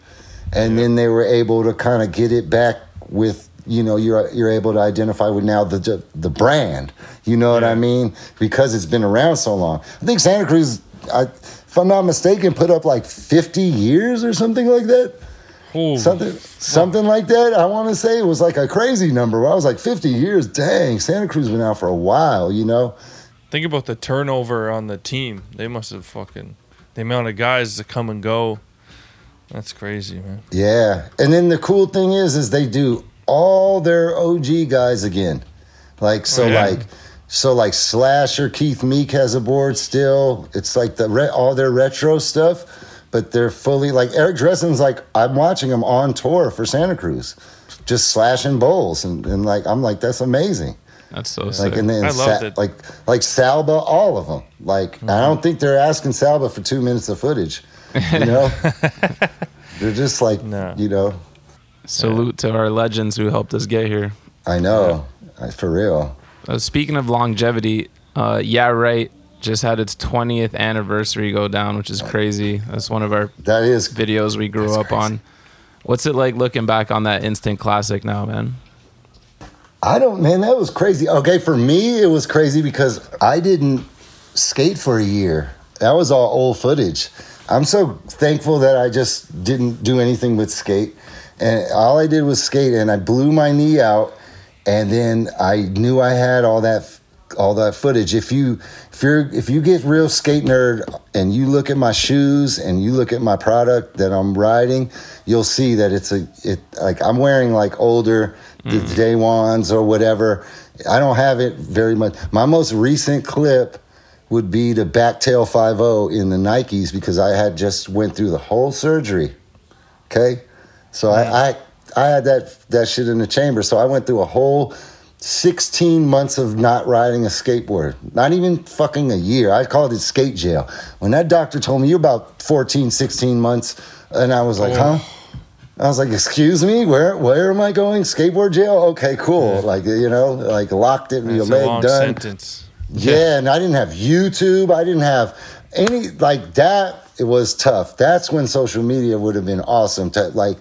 And then they were able to kind of get it back with you know you're you're able to identify with now the the brand. You know what I mean? Because it's been around so long. I think Santa Cruz, I, if I'm not mistaken, put up like 50 years or something like that. Holy Something, something like that. I want to say it was like a crazy number. I was like 50 years. Dang, Santa Cruz been out for a while. You know? Think about the turnover on the team. They must have fucking the amount of guys that come and go. That's crazy, man. Yeah. And then the cool thing is, is they do all their OG guys again. Like so, Oh, yeah. like so, like Slasher, Keith Meek has a board still. It's like the re- all their retro stuff, but they're fully like Eric Dressen's like I'm watching him on tour for Santa Cruz, just slashing bowls and, and like I'm like that's amazing. That's so Like sick. and then I loved Sa- it. like like Salba, all of them. Like I don't think they're asking Salba for two minutes of footage. You know, they're just like No. you know. Salute to our legends who helped us get here. I know, I, for real. Uh, speaking of longevity, uh, yeah, right. Just had its 20th anniversary go down, which is crazy. That's one of our That is videos we grew up crazy. on. What's it like looking back on that instant classic now, man? I don't, man, that was crazy. Okay, for me, it was crazy because I didn't skate for a year. That was all old footage. I'm so thankful that I just didn't do anything but skate. And all I did was skate and I blew my knee out and then I knew I had all that all that footage. If you if you're if you get real skate nerd and you look at my shoes and you look at my product that I'm riding, you'll see that it's a it like I'm wearing like older hmm. the day ones or whatever. I don't have it very much. My most recent clip would be the backtail 50 in the Nikes because I had just went through the whole surgery. Okay, so I, I I had that that shit in the chamber. So I went through a whole 16 months of not riding a skateboard. Not even fucking a year. I called it skate jail. When that doctor told me you're about 14, 16 months, and I was like, huh? I was like, excuse me, where where am I going? Skateboard jail? Okay, cool. Like you know, like locked it, your That's a leg done. sentence. Yeah, and I didn't have YouTube. I didn't have any like that. It was tough. That's when social media would have been awesome to like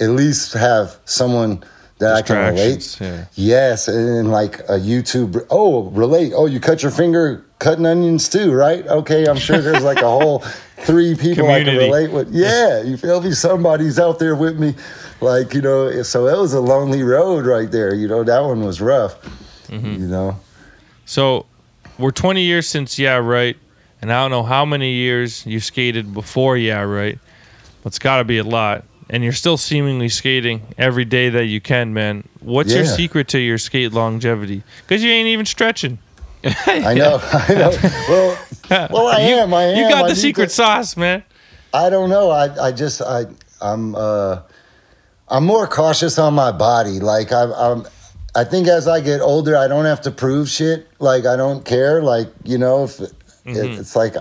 at least have someone that I can relate. Yeah. Yes, and like a YouTube. Oh, relate. Oh, you cut your finger cutting onions too, right? Okay, I'm sure there's like a whole three people I can relate with. Yeah, you feel me? Somebody's out there with me. Like you know, so it was a lonely road right there. You know, that one was rough. Mm-hmm. You know. So we're 20 years since Yeah Right, and I don't know how many years you skated before Yeah Right, But It's got to be a lot. And you're still seemingly skating every day that you can, man. What's your secret to your skate longevity? Because you ain't even stretching. I know. I know. Well, well, I You- am. I am. You got I the secret to- sauce, man. I don't know. I I just I I'm uh I'm more cautious on my body. Like I'm I'm I think as I get older, I don't have to prove shit. Like I don't care. Like you know, if it, it's like.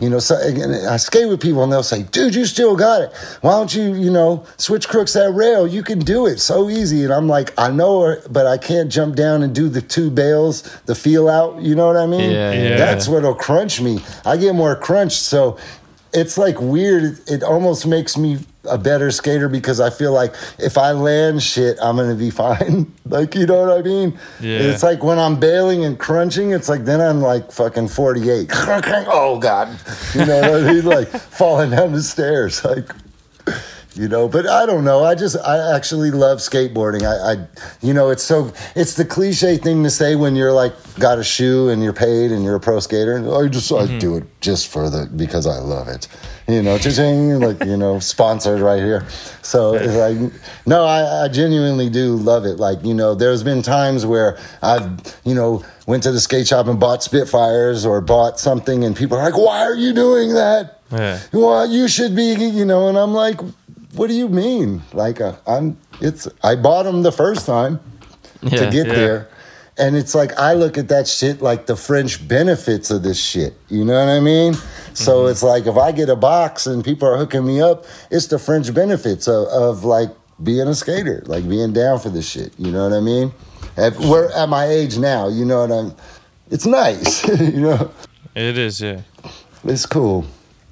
You know, so I skate with people and they'll say, "Dude, you still got it. Why don't you, you know, switch crooks that rail? You can do it so easy." And I'm like, "I know, but I can't jump down and do the two bales, the feel out. You know what I mean? Yeah, yeah. That's what'll crunch me. I get more crunched, so it's like weird. It almost makes me a better skater because I feel like if I land shit, I'm gonna be fine. like you know what I mean? Yeah. It's like when I'm bailing and crunching, it's like then I'm like fucking 48. oh god, you know what I mean? Like falling down the stairs, like. You know, but I don't know. I just I actually love skateboarding. I, I you know, it's so it's the cliche thing to say when you're like got a shoe and you're paid and you're a pro skater. I just I mm-hmm. do it just for the because I love it. You know, cha-ching, like you know, sponsored right here. So it's like no, I, I genuinely do love it. Like you know, there's been times where I've you know went to the skate shop and bought Spitfires or bought something, and people are like, "Why are you doing that?" Yeah. well, you should be, you know, and I'm like, what do you mean? Like, uh, I'm, it's, I bought them the first time to get Yeah. there. And it's like, I look at that shit like the French benefits of this shit. You know what I mean? So it's like, if I get a box and people are hooking me up, it's the French benefits of, of like being a skater, like being down for this shit. You know what I mean? At, we're at my age now, you know what I'm, it's nice, you know? It is, yeah. It's cool.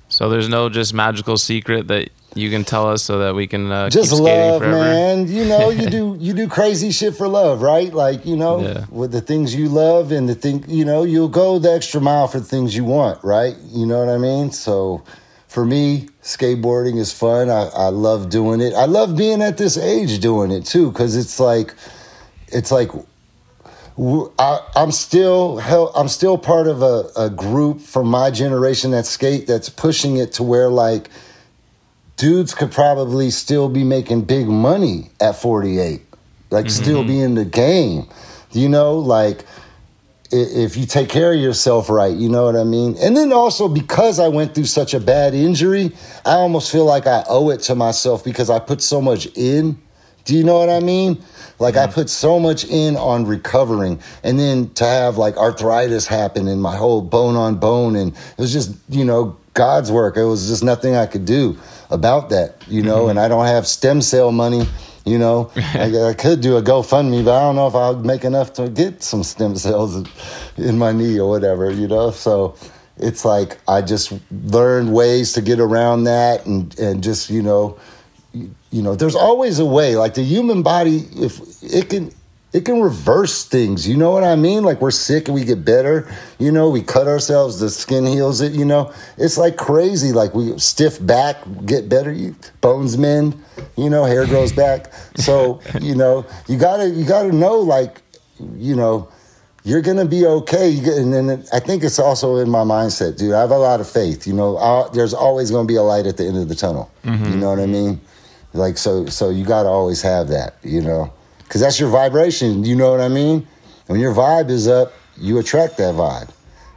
So there's no just magical secret that you can tell us so that we can uh, just love forever. man. You know you do you do crazy shit for love right? Like you know Yeah. with the things you love and the thing you know you'll go the extra mile for the things you want right? You know what i mean? So for me skateboarding is fun. I, I love doing it. I love being at this age doing it too because it's like it's like I, am still I'm still part of a, a group from my generation that skate that's pushing it to where like dudes could probably still be making big money at 48 like mm-hmm. still be in the game. You know like if you take care of yourself right you know what i mean? And then also because i went through such a bad injury i almost feel like i owe it to myself because i put so much in. Do you know what i mean? Like i mm-hmm. put so much in on recovering. And then to have like arthritis happen and my whole bone on bone and it was just you know god's work. It was just nothing i could do about that you know and mm-hmm. i don't have stem cell money you know, I, I could do a GoFundMe, but I don't know if I'll make enough to get some stem cells in- my knee or whatever, you know. So it's like I just learned ways to get around that, and and just you know, you know, there's always a way. Like the human body, if it can. It can reverse things, you know what I mean? Like we're sick and we get better, you know. We cut ourselves, the skin heals it, you know. It's like crazy. Like we stiff back, get better, you, bones mend, you know. Hair grows back. So you know, you gotta you gotta know, like, you know, you're gonna be okay. You get, and then I think it's also in my mindset, dude. I have a lot of faith. You know, i there's always gonna be a light at the end of the tunnel. You mm-hmm. know what I mean? Like so, so you gotta always have that. You know, because that's your vibration. You know what I mean? When your vibe is up, you attract that vibe.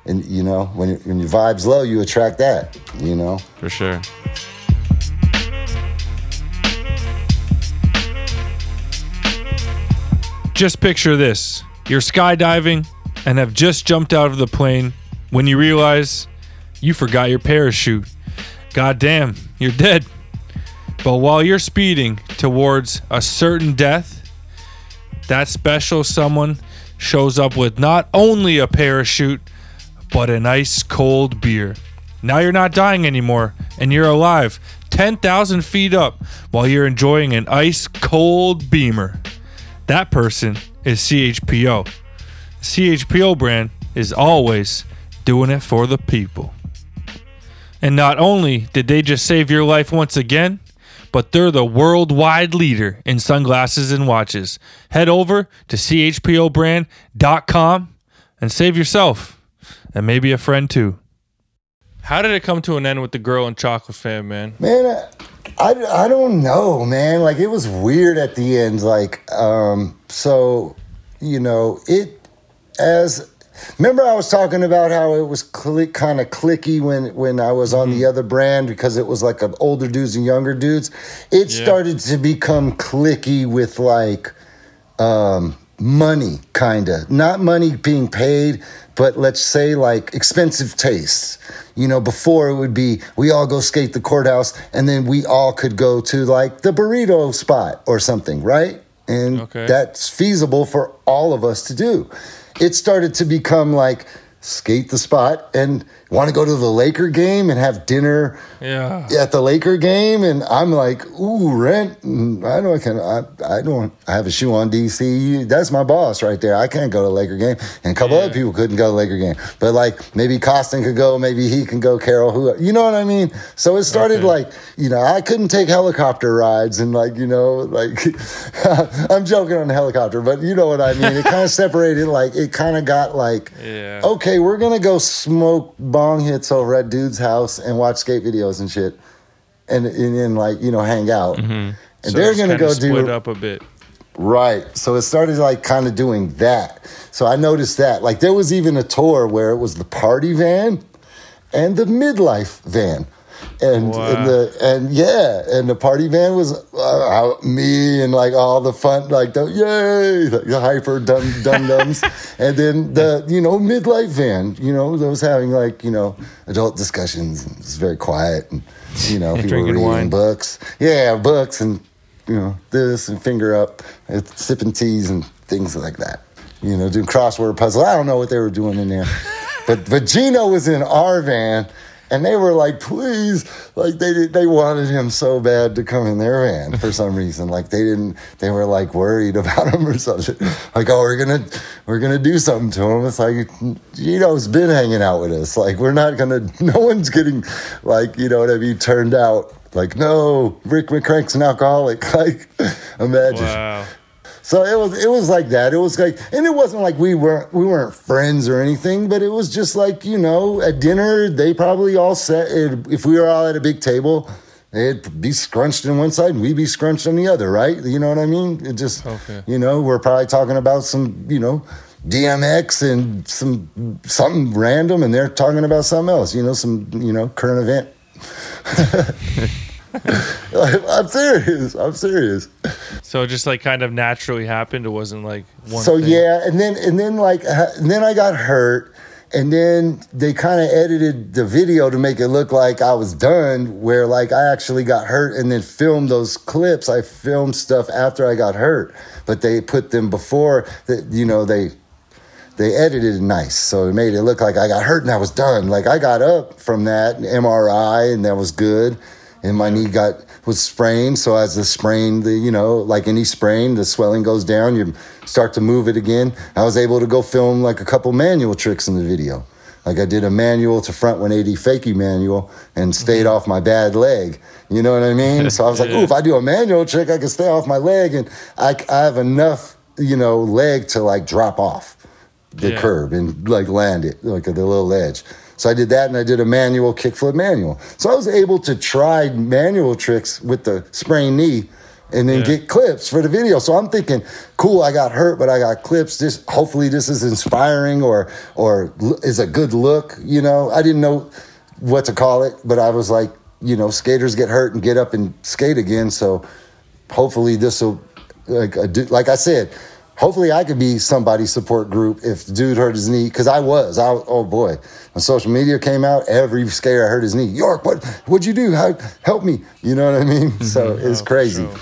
And you know, when when your vibe's low, you attract that. You know. For sure. Just picture this you're skydiving and have just jumped out of the plane when you realize you forgot your parachute. God damn, you're dead. But while you're speeding towards a certain death, that special someone shows up with not only a parachute, but an ice cold beer. Now you're not dying anymore, and you're alive 10,000 feet up while you're enjoying an ice cold beamer. That person is CHPO. CHPO brand is always doing it for the people. And not only did they just save your life once again, but they're the worldwide leader in sunglasses and watches. Head over to chpobrand.com and save yourself and maybe a friend too. How did it come to an end with the girl and chocolate fan, man? Man, I, I, I don't know, man. Like it was weird at the end. Like, um, so, you know, it as remember I was talking about how it was click, kind of clicky when when I was on the other brand because it was like an older dudes and younger dudes. It Yeah. started to become clicky with like um, money, kind of. Not money being paid, but let's say like expensive tastes. You know, before it would be we all go skate the courthouse and then we all could go to like the burrito spot or something, right? And Okay. that's feasible for all of us to do. It started to become like skate the spot. And want to go to the Laker game and have dinner Yeah. at the Laker game, and I'm like, ooh, rent. Mm, I don't can I, I don't I have a shoe on DC. That's my boss right there. I can't go to the Laker game, and a couple Yeah. other people couldn't go to the Laker game. But like maybe Koston could go, maybe he can go. Carroll, who you know what I mean? So it started Okay. like you know I couldn't take helicopter rides and like you know like I'm joking on the helicopter, but you know what I mean. It kind of separated. Like it kind of got like Yeah. okay, we're gonna go smoke bong hits over at dude's house and watch skate videos and shit, and and then like you know hang out, and Mm-hmm. So they're gonna go split do up a bit. right. So it started like kind of doing that. So I noticed that like there was even a tour where it was the party van and the midlife van. And, Wow. and the and yeah, and the party van was uh, me and like all the fun like the yay the hyper dum dum dums, and then the you know midlife van you know that was having like you know adult discussions. It was very quiet and you know people reading wine. books, yeah, books and you know this and finger up, and sipping teas and things like that. You know, doing crossword puzzle. I don't know what they were doing in there, but but Gino was in our van, and they were like, please, like they they wanted him so bad to come in their van for some reason. Like they didn't, they were like worried about him or something. Like, oh, we're gonna we're gonna do something to him. It's like Gino's been hanging out with us. Like we're not gonna. No one's getting like you know what I mean turned out. Like no, Rick McCrank's an alcoholic. Like imagine. Wow. So it was it was like that. It was like and it wasn't like we weren't we weren't friends or anything, but it was just like, you know, at dinner they probably all sat if we were all at a big table, they'd be scrunched on one side and we'd be scrunched on the other, right? You know what I mean? It just Okay. you know, we're probably talking about some, you know, DMX and some something random and they're talking about something else, you know, some, you know, current event. I'm serious. I'm serious. So it just like kind of naturally happened. It wasn't like one. so thing. yeah and then and then like uh, and then i got hurt and then they kind of edited the video to make it look like i was done where like i actually got hurt and then filmed those clips i filmed stuff after i got hurt but they put them before that you know they they edited it nice so it made it look like i got hurt and i was done like i got up from that mri and that was good and my knee got was sprained. So as the sprain the you know like any sprain the swelling goes down you start to move it again. I was able to go film like a couple manual tricks in the video. Like i did a manual to front 180 fakie manual and stayed off my bad leg. You know what i mean? So i was like ooh if i do a manual trick i can stay off my leg and i, I have enough you know leg to like drop off the Yeah. curb and like land it like at the little ledge. So I did that and I did a manual kickflip manual. So I was able to try manual tricks with the sprained knee and then Yeah. get clips for the video. So I'm thinking, cool, I got hurt, but I got clips. This hopefully this is inspiring or or is a good look, you know. I didn't know what to call it, but I was like, you know, skaters get hurt and get up and skate again, so hopefully this will like like I said, hopefully I could be somebody's support group if the dude hurt his knee because I was. I oh boy, when social media came out, every skater hurt his knee. York, what what'd you do? How help me? You know what I mean? So it's Oh, crazy. sure.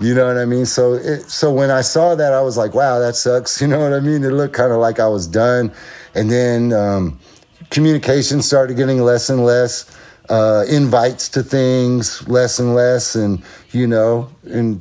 You know what I mean? So it, so when I saw that, I was like, wow, that sucks. You know what I mean? It looked kind of like I was done. And then um, communication started getting less and less. Uh, invites to things less and less, and you know, and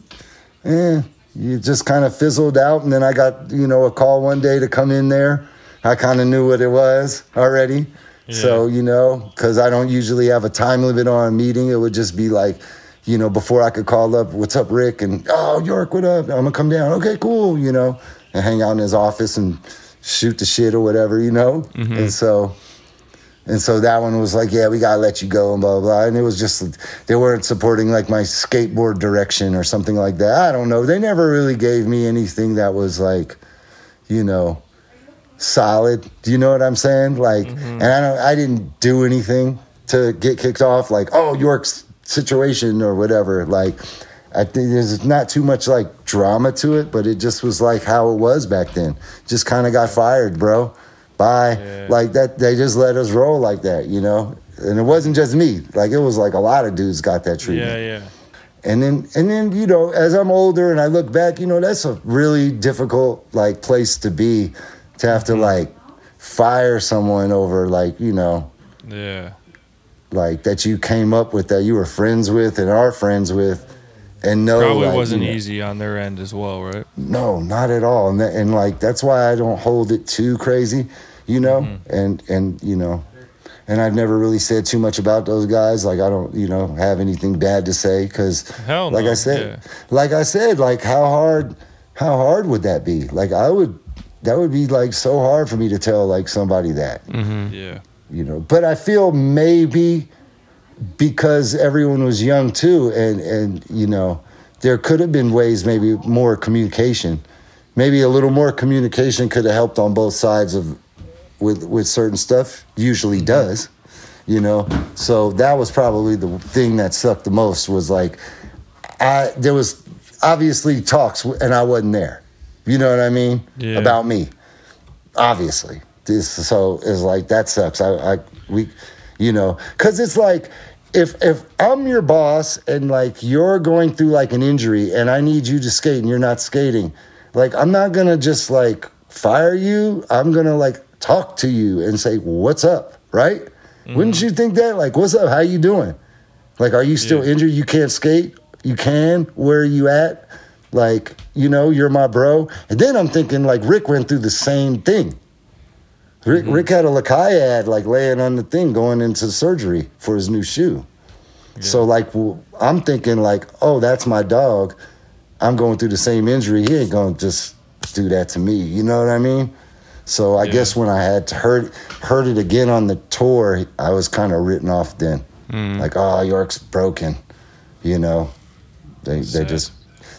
eh, you just kind of fizzled out. And then I got you know a call one day to come in there. I kind of knew what it was already. So you know, because I don't usually have a time limit on a meeting, it would just be like, you know, before I could call up, "What's up, Rick?" and "Oh, York, what up?" I'm gonna come down. Okay, cool. You know, and hang out in his office and shoot the shit or whatever. You know, mm-hmm. and so And so that one was like, yeah, we gotta let you go and blah blah. blah. And it was just they weren't supporting like my skateboard direction or something like that. I don't know. They never really gave me anything that was like, you know, solid. Do you know what I'm saying? Like, mm-hmm. and I don't. I didn't do anything to get kicked off. Like, oh, York's situation or whatever. Like, I think there's not too much like drama to it, but it just was like how it was back then. Just kind of got fired, bro. Bye. Like that. They just let us roll like that, you know. And it wasn't just me. Like it was like a lot of dudes got that treatment. Yeah, yeah. And then and then you know, as I'm older and I look back, you know, that's a really difficult like place to be to have to mm-hmm. like fire someone over like, you know, Yeah. like that you came up with that you were friends with and are friends with and no, Probably like, wasn't you know, easy on their end as well, right? no, not at all. And that, and like that's why I don't hold it too crazy, you know. Mm-hmm. And and you know, and I've never really said too much about those guys. Like I don't, you know, have anything bad to say because, Hell like I said, yeah. like I said, like how hard, how hard would that be? Like I would, that would be like so hard for me to tell like somebody that, Yeah. you know. But I feel maybe because everyone was young too, and and you know, there could have been ways, maybe more communication, maybe a little more communication could have helped on both sides of with with certain stuff. Usually mm-hmm. does, you know. So that was probably the thing that sucked the most. Was like, I there was obviously talks, and I wasn't there. You know what I mean Yeah. about me obviously this so is like that sucks i i we you know because it's like if if i'm your boss and like you're going through like an injury and i need you to skate and you're not skating like i'm not gonna just like fire you i'm gonna like talk to you and say what's up? Right? Wouldn't mm-hmm. you think that? Like what's up? How you doing? Like are you still Yeah. injured? You can't skate? You can? Where are you at? Like you know you're my bro. And then i'm thinking like rick went through the same thing. Rick, mm-hmm. rick had a lakai ad like laying on the thing going into surgery for his new shoe. So like I'm thinking like oh that's my dog. I'm going through the same injury. He ain't gonna just do that to me. You know what i mean so i Yeah. guess when i had heard heard it again on the tour i was kind of written off then like oh york's broken you know they they Sad. just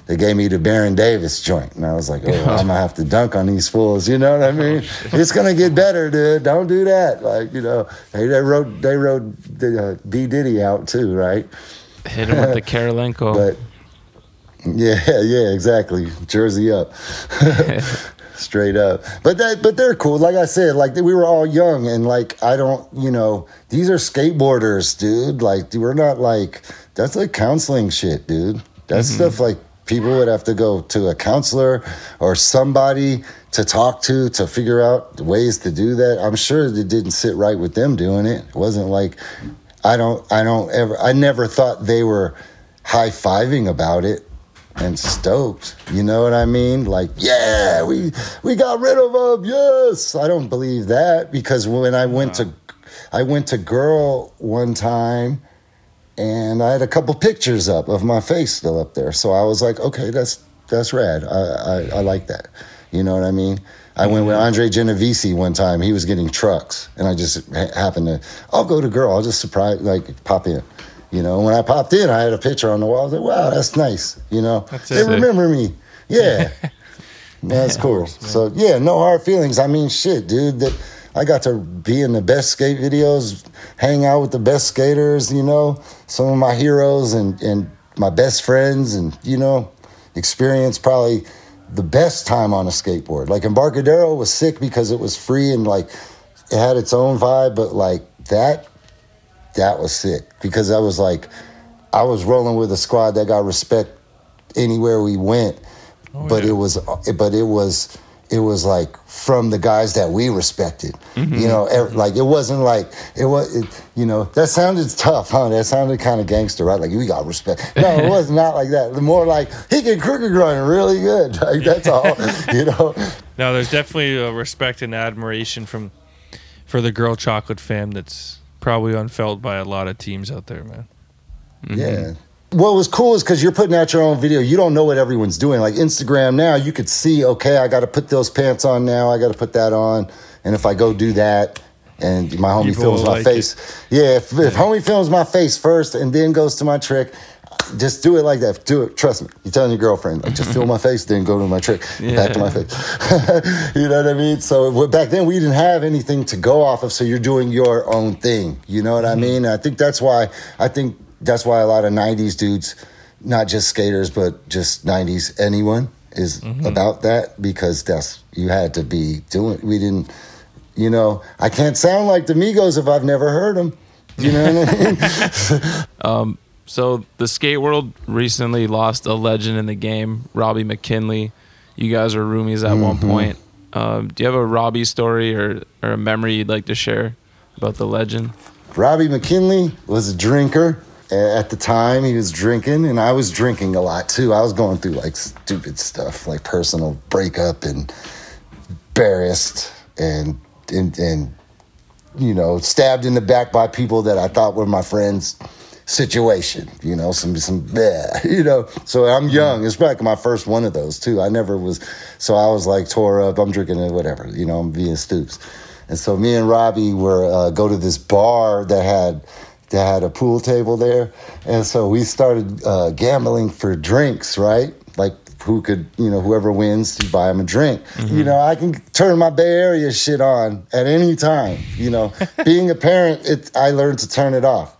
they gave me the Baron Davis joint, and I was like, "Oh, I'm gonna have to dunk on these fools." You know what I mean? it's gonna get better, dude. Don't do that. Like, you know, they, they wrote they wrote the uh, B Diddy out too, right? Hit him with the Kirilenko. But yeah, yeah, exactly. Jersey up. Straight up. But that but they're cool. Like I said, like we were all young and like I don't, you know, these are skateboarders, dude. Like we're not like that's like counseling shit, dude. That's mm-hmm. stuff like people would have to go to a counselor or somebody to talk to to figure out ways to do that. I'm sure it didn't sit right with them doing it. It wasn't like I don't I don't ever I never thought they were high fiving about it and stoked. You know what I mean? Like, yeah, we we got rid of them. Yes, I don't believe that because when I went to I went to Girl one time and I had a couple pictures up of my face still up there. So I was like, okay, that's that's rad. I I, I like that. You know what I mean? I went with Andre Genovese one time. He was getting trucks, and I just happened to. I'll go to Girl. I'll just surprise, like pop in. You know, when I popped in, I had a picture on the wall. I was like, "Wow, that's nice." You know, they it. remember me. Yeah, that's cool. So yeah, no hard feelings. I mean, shit, dude. That I got to be in the best skate videos, hang out with the best skaters. You know, some of my heroes and and my best friends, and you know, experience probably the best time on a skateboard. Like Embarcadero was sick because it was free and like it had its own vibe, but like that that was sick because I was like, I was rolling with a squad that got respect anywhere we went, oh, but yeah. it was, but it was, it was like from the guys that we respected, mm-hmm. you know, er, like it wasn't like it was, it, you know, that sounded tough, huh? That sounded kind of gangster, right? Like we got respect. No, it was not like that. The more like he can crooked grind really good. Like that's all, you know. No, there's definitely a respect and admiration from for the girl chocolate fam that's probably unfelt by a lot of teams out there, man. Mm-hmm. Yeah. What was cool is because you're putting out your own video. You don't know what everyone's doing. Like Instagram now, you could see, okay, I got to put those pants on now. I got to put that on. And if I go do that, and my homie People films will my like face. Yeah, if, if homie films my face first and then goes to my trick, just do it like that. Do it. Trust me. You're telling your girlfriend, like, just film my face, then go to my trick, back to my face. you know what I mean? So back then we didn't have anything to go off of. So you're doing your own thing. You know what I mm-hmm. mean? I think that's why. I think that's why a lot of '90s dudes, not just skaters, but just '90s anyone, is mm-hmm. about that because that's you had to be doing. We didn't. You know, I can't sound like the Migos if I've never heard them. You know what I mean? Um, So the skate world recently lost a legend in the game, Robbie McKinley. You guys were roomies at one Mm-hmm. point. Um, do you have a Robbie story or, or a memory you'd like to share about the legend? Robbie McKinley was a drinker. At the time, he was drinking, and I was drinking a lot too. I was going through like stupid stuff, like personal breakup and embarrassed and and and you know stabbed in the back by people that I thought were my friends. Situation, you know, some some yeah, you know. So I'm young. It's like my first one of those too. I never was, so I was like tore up. I'm drinking it, whatever, you know. I'm being stoops. And so me and Robbie were uh, go to this bar that had that had a pool table there, and so we started uh, gambling for drinks, right? Like who could, you know, whoever wins, you buy them a drink. You know, I can turn my Bay Area shit on at any time. You know, being a parent, it I learned to turn it off.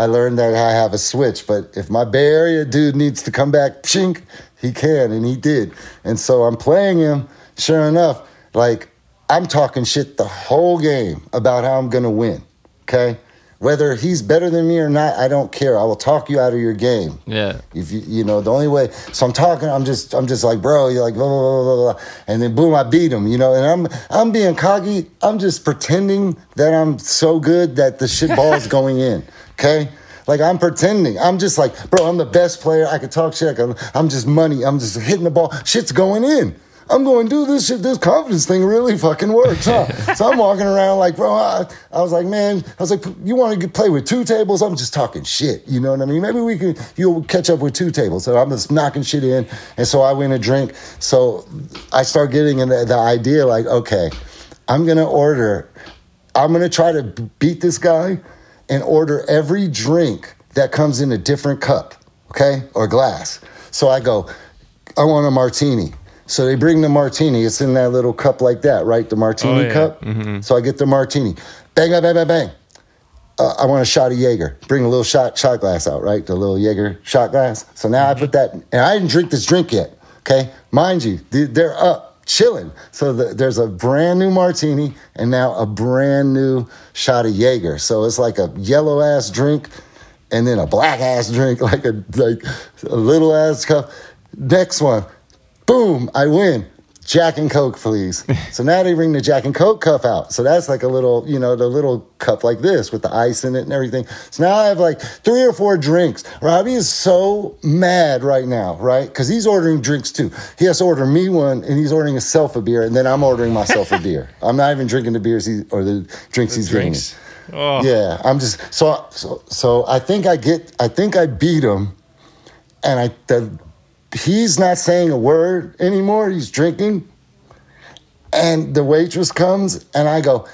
I learned that I have a switch, but if my Bay Area dude needs to come back, chink, he can, and he did. And so I'm playing him. Sure enough, like I'm talking shit the whole game about how I'm gonna win. Okay, whether he's better than me or not, I don't care. I will talk you out of your game. Yeah. If you you know the only way, so I'm talking. I'm just I'm just like bro. You're like blah blah blah blah blah, and then boom, I beat him. You know, and I'm I'm being cocky. I'm just pretending that I'm so good that the shit ball's going in. Okay. Like I'm pretending. I'm just like, bro, I'm the best player. I can talk shit. Can, I'm just money. I'm just hitting the ball. Shit's going in. I'm going, dude, this shit, this confidence thing really fucking works, huh? so I'm walking around like, bro, I, I was like, man, I was like, you want to play with two tables? I'm just talking shit, you know what I mean? Maybe we can, you'll catch up with two tables. So I'm just knocking shit in. And so I win a drink. So I start getting the, the idea like, okay, I'm going to order, I'm going to try to beat this guy and order every drink that comes in a different cup, okay, or glass. So I go, I want a martini. So they bring the martini. It's in that little cup like that, right? The martini Oh, yeah. cup. So I get the martini. Bang, bang, bang, bang, bang. Uh, I want a shot of Jaeger. Bring a little shot shot glass out, right? The little Jaeger shot glass. So now I put that, and I didn't drink this drink yet. Okay, mind you, they're up chilling. So the, there's a brand new martini and now a brand new shot of Jaeger. So it's like a yellow ass drink and then a black ass drink, like a like a little ass cup. Next one, boom, I win. Jack and Coke, please. so now they bring the Jack and Coke cup out. So that's like a little, you know, the little cup like this with the ice in it and everything. So now I have like three or four drinks. Robbie is so mad right now, right? Because he's ordering drinks too. He has to order me one and he's ordering himself a beer, and then I'm ordering myself a beer. I'm not even drinking the beers he, or the drinks he's drinking. Oh, Yeah, I'm just so so so. I think I get. I think I beat him, and I the, he's not saying a word anymore. He's drinking, and the waitress comes, and I go,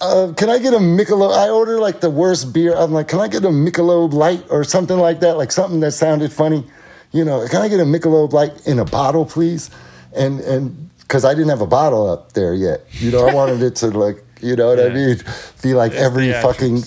uh, "Can I get a Michelob?" I order like the worst beer. I'm like, "Can I get a Michelob Light or something like that? Like something that sounded funny, you know? Can I get a Michelob Light in a bottle, please?" And and because I didn't have a bottle up there yet, you know, I wanted it to like, you know what I mean? Be like It's every fucking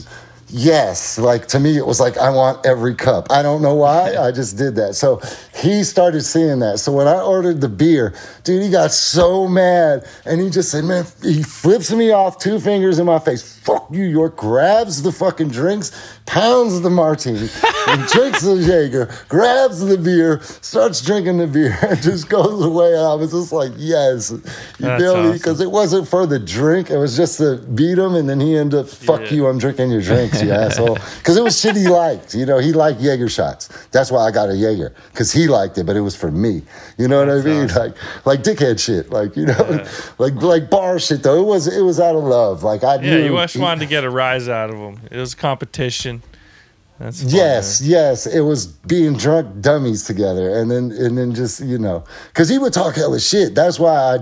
Yes, like to me, it was like I want every cup. I don't know why. I just did that. So he started seeing that. So when I ordered the beer, dude, he got so mad, and he just said, "Man," he flips me off, two fingers in my face. Fuck you, York. Grabs the fucking drinks, pounds the martini, and drinks the Jaeger, grabs the beer, starts drinking the beer, and just goes away. And I was just like, "Yes," you That's feel me? awesome. Because it wasn't for the drink. It was just to beat him, and then he ended up, "Fuck Yeah. you, I'm drinking your drinks, you asshole." Because it was shit he liked. You know, he liked Jaeger shots. That's why I got a Jaeger because he liked it, but it was for me. You know what I mean? awesome. Like, like dickhead shit. Like you know, like like bar shit. Though it was it was out of love. Like I Yeah, knew. you just wanted to get a rise out of him. It was competition. That's fun, Yes, man. yes, it was being drunk dummies together, and then and then just you know, because he would talk hella shit. That's why I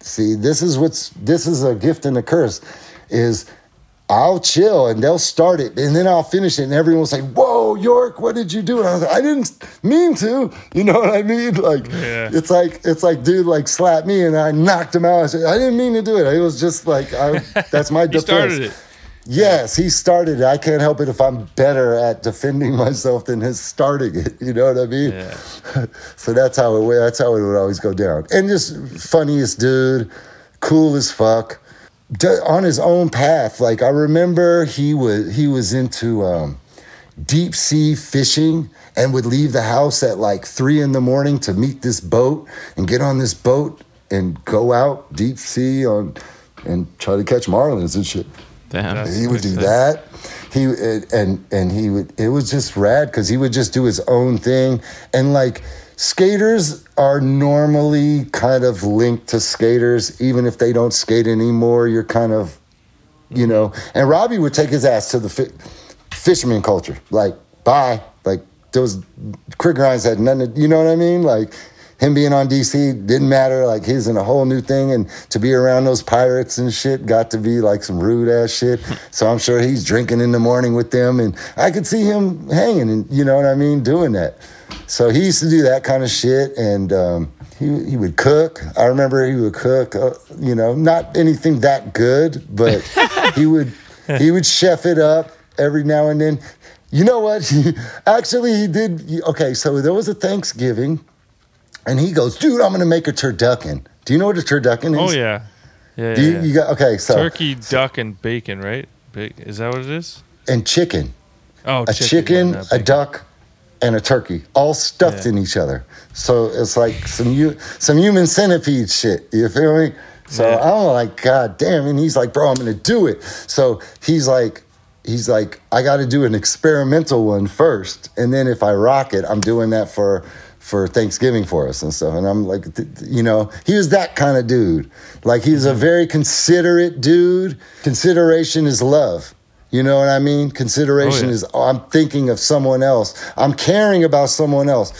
see. This is what's this is a gift and a curse. Is I'll chill and they'll start it and then I'll finish it and everyone's like, "Whoa, York, what did you do?" And I was like, "I didn't mean to." You know what I mean? Like, Yeah. it's like it's like dude like slapped me and I knocked him out. I said, "I didn't mean to do it. It was just like I, that's my He defense." started it. Yes, he started it. I can't help it if I'm better at defending myself than his starting it. You know what I mean? Yeah. so that's how it. That's how it would always go down. And just funniest dude, cool as fuck, on his own path. Like I remember he was he was into um, deep sea fishing and would leave the house at like three in the morning to meet this boat and get on this boat and go out deep sea on and try to catch marlins and shit Damn. he would do that. He and and he would. It was just rad because he would just do his own thing. And like skaters are normally kind of linked to skaters, even if they don't skate anymore. You're kind of, you know. And Robbie would take his ass to the fi- fisherman culture. Like bye. Like those quick grinds had nothing. To, you know what I mean? Like. Him being on DC didn't matter. Like he's in a whole new thing, and to be around those pirates and shit got to be like some rude ass shit. So I'm sure he's drinking in the morning with them, and I could see him hanging, and you know what I mean, doing that. So he used to do that kind of shit, and um, he he would cook. I remember he would cook. Uh, you know, not anything that good, but he would he would chef it up every now and then. You know what? Actually, he did. Okay, so there was a Thanksgiving, and he goes, "Dude, I'm gonna make a turducken." Do you know what a turducken is? Oh yeah. Yeah. Do yeah, you, yeah. you got okay? So Turkey, duck, and bacon, right? Is that what it is? and chicken, Oh, a chicken, not a duck, and a turkey, all stuffed Yeah. in each other. So it's like some hu- some human centipede shit. You feel me? So Yeah. I'm like, God damn! And he's like, Bro, I'm gonna do it. So he's like, he's like, I got to do an experimental one first, and then if I rock it, I'm doing that for for Thanksgiving for us and stuff. And I'm like, you know, he was that kind of dude. Like he's a very considerate dude. Consideration is love. You know what I mean? Consideration Oh, yeah. is oh, I'm thinking of someone else. I'm caring about someone else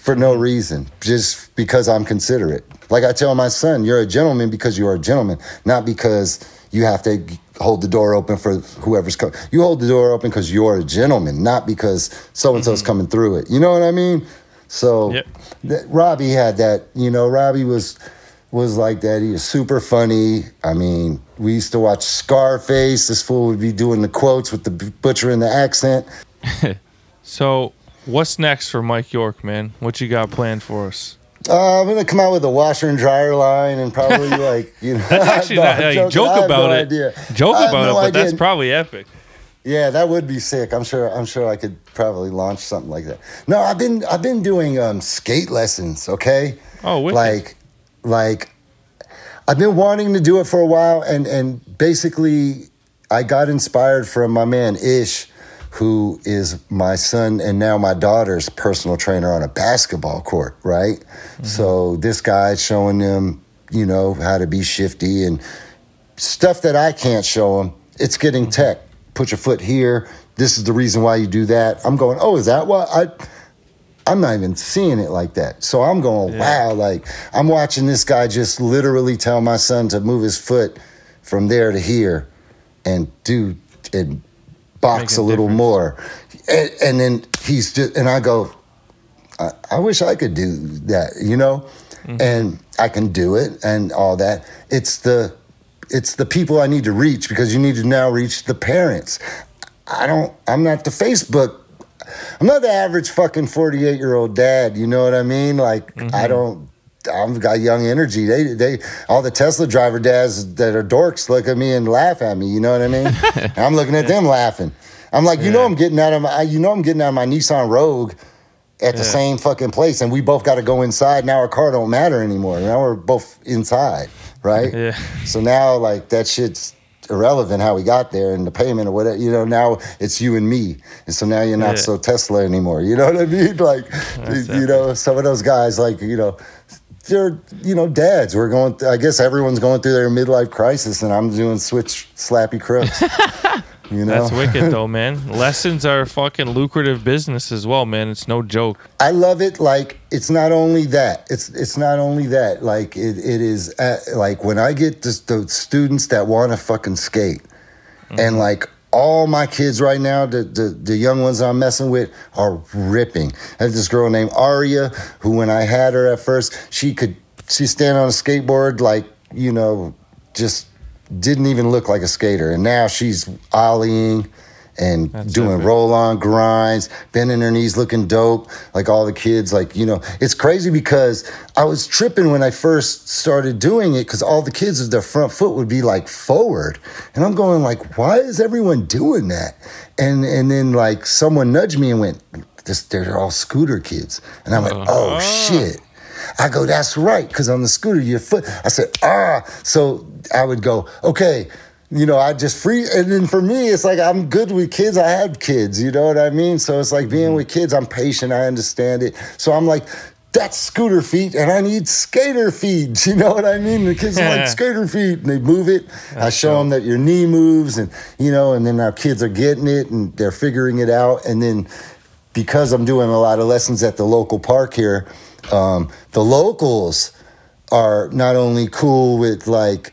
for no reason, just because I'm considerate. Like I tell my son, you're a gentleman because you are a gentleman, not because you have to hold the door open for whoever's coming. You hold the door open because you're a gentleman, not because so and so's mm-hmm. coming through it. You know what I mean? So Yep. that, Robbie had that. You know, Robbie was was like that. He was super funny. I mean, we used to watch Scarface. This fool would be doing the quotes with the b- butcher in the accent. So, what's next for Mike York, man? What you got planned for us? Uh, I'm gonna come out with a washer and dryer line and probably like you know. That's actually No, not, I'm joking. I joke about no it. idea. Joke about no it, but that's probably epic. Yeah, that would be sick. I'm sure. I'm sure I could probably launch something like that. No, I've been I've been doing um, skate lessons. Okay. Oh, wicked. like like I've been wanting to do it for a while, and and basically I got inspired from my man Ish, who is my son and now my daughter's personal trainer on a basketball court. Right. So this guy's showing them, you know, how to be shifty and stuff that I can't show them. It's getting tech. Put your foot here. This is the reason why you do that. I'm going, oh, is that what I, I'm not even seeing it like that. So I'm going, wow, like I'm watching this guy just literally tell my son to move his foot from there to here and do and box a a little difference. more. And, and then he's just, and I go, I, I wish I could do that, you know? Mm-hmm. And I can do it and all that. It's the it's the people I need to reach because you need to now reach the parents. I don't I'm not the Facebook I'm not the average fucking 48 year old dad, you know what I mean? Like I mm-hmm. don't I've got young energy. They they all the Tesla driver dads that are dorks look at me and laugh at me, you know what I mean? I'm looking at them laughing. I'm like, you know I'm getting out of my you know I'm getting out of my Nissan Rogue at the Yeah. same fucking place and we both got to go inside. Now our car don't matter anymore. Now we're both inside, right? Yeah. So now like that shit's irrelevant how we got there and the payment or whatever. You know, now it's you and me. And so now you're not Yeah. so Tesla anymore. You know what I mean? Like you know, some of those guys like, you know, they're you know dads. We're going. I guess everyone's going through their midlife crisis, and I'm doing switch slappy crooks. you know, That's wicked, though, man. Lessons are a fucking lucrative business as well, man. It's no joke. I love it. Like it's not only that. It's it's not only that. Like it, it is uh like when I get the, the students that want to fucking skate, and like all my kids right now, the, the the young ones I'm messing with are ripping. I have this girl named Aria who, when I had her at first, she could she stand on a skateboard like you know just didn't even look like a skater, and now she's ollieing and doing epic. roll on grinds, bending her knees, looking dope, like all the kids. Like, you know, it's crazy because I was tripping when I first started doing it because all the kids with their front foot would be like forward. And I'm going like, why is everyone doing that? And and then like someone nudged me and went, this, they're all scooter kids. And I'm like, uh-huh. oh ah. shit. I go, that's right, because on the scooter, your foot. I said, ah. So I would go, okay, you know, I just free. And then for me, it's like I'm good with kids. I have kids, you know what I mean? So it's like being with kids, I'm patient, I understand it. So I'm like, that's scooter feet, and I need skater feet. You know what I mean? The kids are like skater feet, and they move it. I show them that your knee moves, and you know, and then our kids are getting it, and they're figuring it out, and then because I'm doing a lot of lessons at the local park here, um, the locals are not only cool with like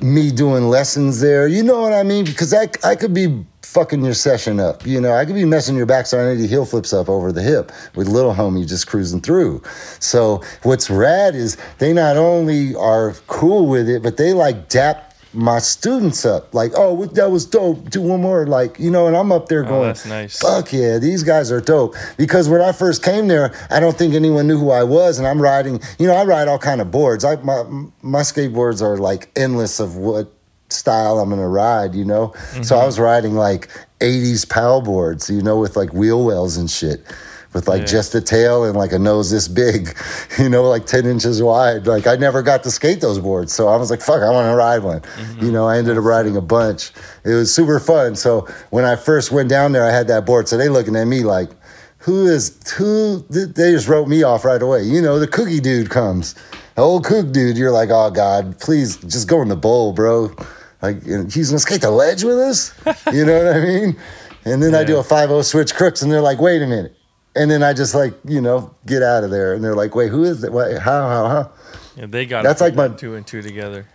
me doing lessons there, you know what I mean? Because I, I could be fucking your session up, you know, I could be messing your backside 80 heel flips up over the hip with little homie just cruising through. So what's rad is they not only are cool with it, but they like dap my students up. Like oh that was dope. Do one more. Like you know and i'm up there oh, going that's nice. fuck yeah these guys are dope. Because when i first came there i don't think anyone knew who i was. And i'm riding you know i ride all kind of boards. I my my skateboards are like endless of what style i'm gonna ride you know? So mm-hmm. i was riding like 80s Powell boards you know with like wheel wells and shit with like just a tail and like a nose this big, you know, like 10 inches wide. Like I never got to skate those boards. So I was like, fuck, I want to ride one. Mm-hmm. You know, I ended up riding a bunch. It was super fun. So when I first went down there, I had that board. So they looking at me like, who is, who, they just wrote me off right away. You know, the cookie dude comes. The old cook dude, you're like, oh God, please just go in the bowl, bro. Like, he's gonna skate the ledge with us? You know what I mean? And then I do a 5 0 switch crooks, and they're like, wait a minute. And then I just like, you know, get out of there. And they're like, wait, who is that? What, how, how, how? Yeah, they got That's like my- two and two together.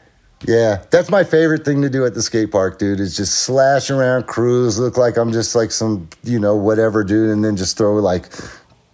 Yeah, that's my favorite thing to do at the skate park, dude. Is just slash around, cruise, look like I'm just like some, you know, whatever, dude, and then just throw like,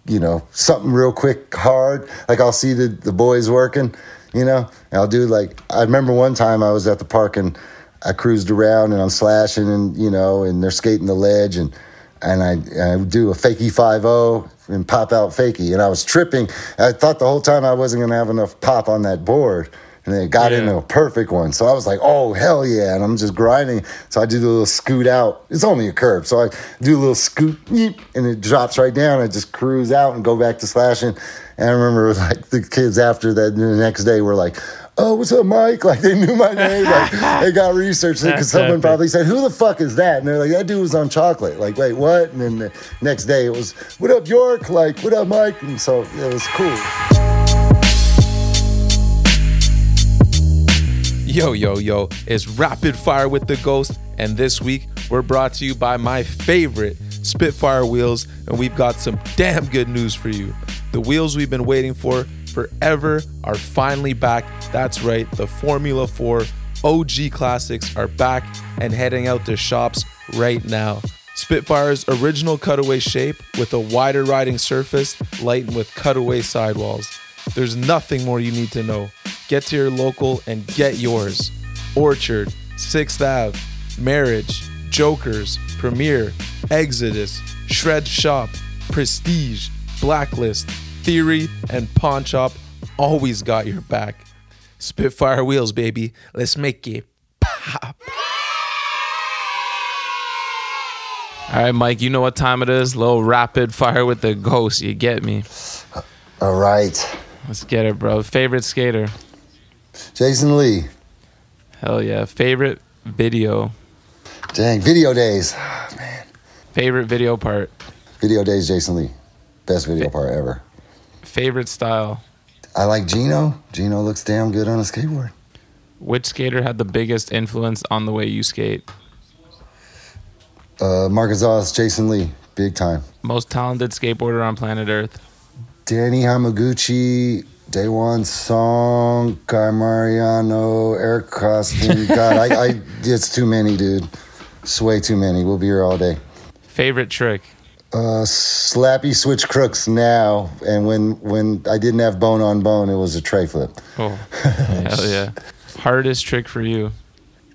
you know, something real quick, hard. Like I'll see the the boys working, you know, and I'll do like I remember one time I was at the park and I cruised around and I'm slashing and you know, and they're skating the ledge and and I, I do a fakie five zero and pop out fakie, and I was tripping. I thought the whole time I wasn't gonna have enough pop on that board, and then it got Yeah. into a perfect one. So I was like, oh hell yeah! And I'm just grinding. So I do the little scoot out. It's only a curve, so I do a little scoot, and it drops right down. I just cruise out and go back to slashing. And I remember like the kids after that the next day were like. Oh, what's up, Mike? Like they knew my name. Like they got researched because someone epic. probably said, "Who the fuck is that?" And they're like, "That dude was on chocolate." Like, wait, what? And then the next day it was, "What up, York?" Like, "What up, Mike?" And so it was cool. Yo, yo, yo, it's Rapid Fire with the Ghost, and this week we're brought to you by my favorite Spitfire wheels, and we've got some damn good news for you. The wheels we've been waiting for forever are finally back. That's right, the Formula 4 OG classics are back and heading out to shops right now. Spitfire's original cutaway shape with a wider riding surface, lightened with cutaway sidewalls. There's nothing more you need to know. Get to your local and get yours. Orchard, 6th Ave, Marriage, Jokers, Premier, Exodus, Shred Shop, Prestige, Blacklist, Theory, and Pawn Shop always got your back. Spitfire wheels, baby. Let's make it pop. All right, Mike, you know what time it is? Little rapid fire with the ghost. You get me. All right, Let's get it, bro. Favorite skater? Jason Lee. Hell yeah. Favorite video? Dang, video days. Man. Favorite video part? Video days, Jason Lee. Best video part ever. Favorite style? I like Gino. Gino looks damn good on a skateboard. Which skater had the biggest influence on the way you skate? Uh, Marcus Oz, Jason Lee, big time. Most talented skateboarder on planet Earth? Danny Hamaguchi, Daewon Song, Guy Mariano, Eric Koston. God, I, I, it's too many, dude. It's way too many. We'll be here all day. Favorite trick? Uh, slappy switch crooks now, and when when I didn't have bone on bone, it was a tray flip. Oh, hell yeah. Hardest trick for you?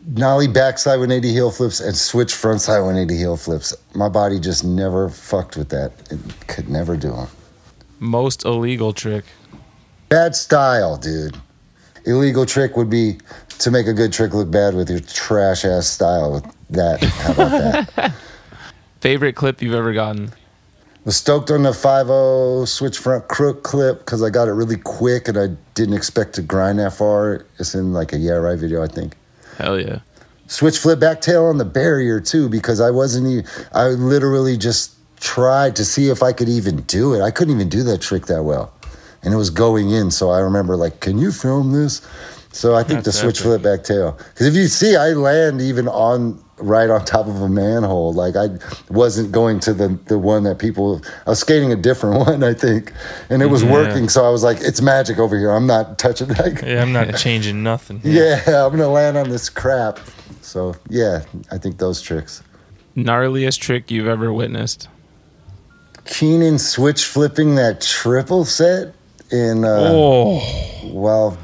Nollie backside 180 heel flips and switch frontside 180 heel flips. My body just never fucked with that. It could never do them. Most illegal trick? Bad style, dude. Illegal trick would be to make a good trick look bad with your trash ass style. With that, how about that? Favorite clip you've ever gotten? Was stoked on the 5 switch front crook clip because I got it really quick and I didn't expect to grind that far. It's in like a Yeah Right video, I think. Hell yeah. Switch flip back tail on the barrier too because I wasn't even, I literally just tried to see if I could even do it. I couldn't even do that trick that well. And it was going in. So I remember like, can you film this? So I think That's the switch epic. flip back tail. Because if you see, I land even on right on top of a manhole. Like I wasn't going to the the one that people. I was skating a different one, I think, and it was Yeah. working. So I was like, it's magic over here. I'm not touching. Like, Yeah, I'm not changing nothing. yeah, I'm gonna land on this crap. So yeah, I think those tricks. Gnarliest trick you've ever witnessed? Keenan switch flipping that triple set in uh, Oh, while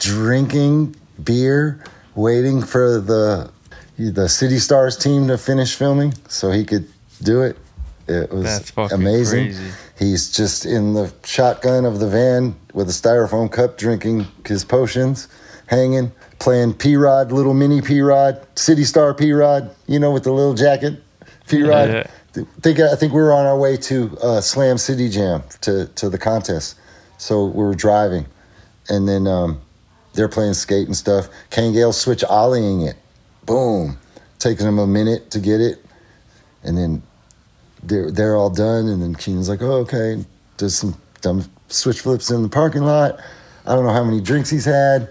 drinking beer, waiting for the the City Stars team to finish filming so he could do it. It was amazing. crazy. He's just in the shotgun of the van with a styrofoam cup, drinking his potions, hanging, playing P Rod, little mini P Rod, City Star P Rod, you know, with the little jacket. P Rod. Yeah. Think I think we were on our way to uh, Slam City Jam to to the contest, so we were driving, and then um, they're playing skate and stuff. Kane Gale switch ollieing it, boom, taking him a minute to get it, and then they're they're all done, and then Keenan's like, oh okay, does some dumb switch flips in the parking lot. I don't know how many drinks he's had.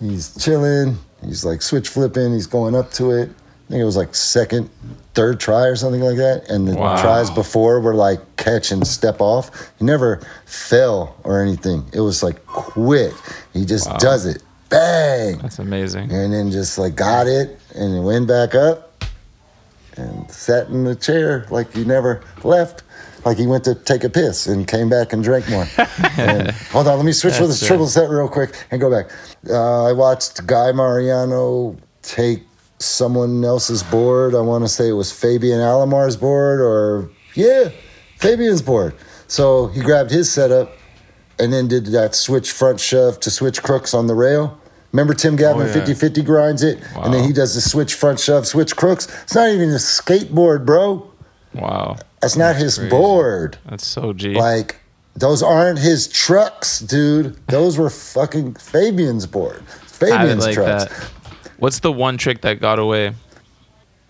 He's chilling. He's like switch flipping. He's going up to it. I think it was like second, third try or something like that. And the Wow. tries before were like catch and step off. He never fell or anything. It was like quick. He just Wow. does it. Bang. That's amazing. And then just like got it and went back up and sat in the chair like he never left. Like he went to take a piss and came back and drank more. And- hold on, let me switch with That's this it. triple set real quick and go back. Uh, I watched Guy Mariano take someone else's board. I want to say it was Fabian Alomar's board or, yeah, Fabian's board. So he grabbed his setup and then did that switch front shove to switch crooks on the rail. Remember Tim Gavin Oh, yeah. 50 50 grinds it, and then he does the switch front shove, switch crooks. It's not even a skateboard, bro. Wow. That's not his crazy. board. That's so G. Like, those aren't his trucks, dude. Those were fucking Fabian's board. Fabian's like trucks. that. What's the one trick that got away?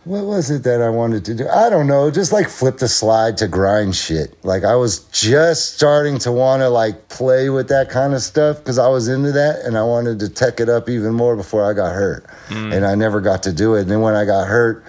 What was it that I wanted to do? I don't know. Just like flip the slide to grind shit. Like I was just starting to want to like play with that kind of stuff because I was into that and I wanted to tech it up even more before I got hurt. Mm. And I never got to do it. And then when I got hurt,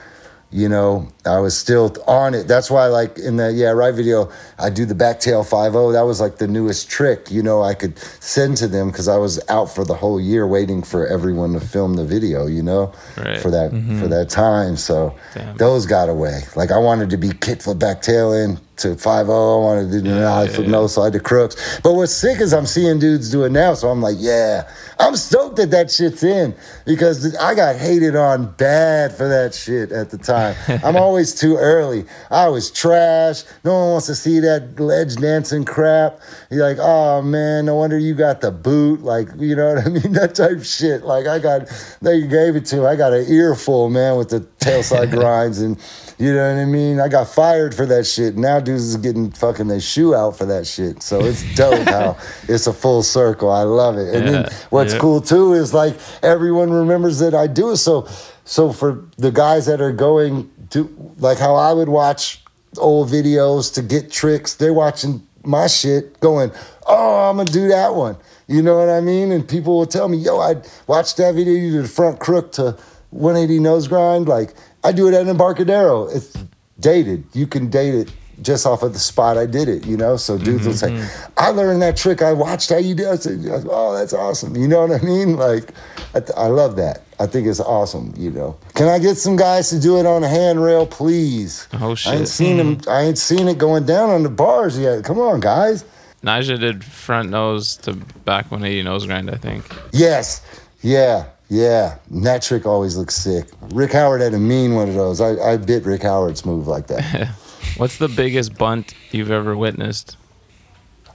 you know, I was still on it. That's why, like in the yeah right video, I do the backtail five zero. That was like the newest trick. You know, I could send to them because I was out for the whole year waiting for everyone to film the video. You know, Right. for that for mm-hmm. that time. So Damn. those got away. Like I wanted to be kit flip back tail in to five zero. I wanted to do nollie flip no slide to crooks. But what's sick is I'm seeing dudes do it now. So I'm like, yeah, I'm stoked that that shit's in because I got hated on bad for that shit at the time. I'm always too early. I was trash. No one wants to see that ledge dancing crap. You're like, oh man, no wonder you got the boot. Like, you know what I mean? That type of shit. Like I got, they gave it to. I got an earful, man, with the tail side grinds and. You know what I mean? I got fired for that shit. Now dudes is getting fucking their shoe out for that shit. So it's dope how it's a full circle. I love it. And Yeah, then what's yeah. cool too is like everyone remembers that I do it. So so for the guys that are going to like how I would watch old videos to get tricks, they're watching my shit going, Oh, I'm gonna do that one. You know what I mean? And people will tell me, yo, I watched that video, you did front crook to 180 nose grind. Like I do it at Embarcadero. It's dated. You can date it just off of the spot I did it, you know? So dudes mm-hmm, will say, mm-hmm. I learned that trick. I watched how you do it. I said, oh, that's awesome. You know what I mean? Like, I, I love that. I think it's awesome. You know, can I get some guys to do it on a handrail, please? Oh I ain't shit. seen them. Mm-hmm. I ain't seen it going down on the bars yet. Come on, guys. Nyjah did front nose to back 180 nose grind, I think. Yes. Yeah. Yeah. And that trick always looks sick. Rick Howard had a mean one of those. I, I bit Rick Howard's move like that. What's the biggest bunt you've ever witnessed?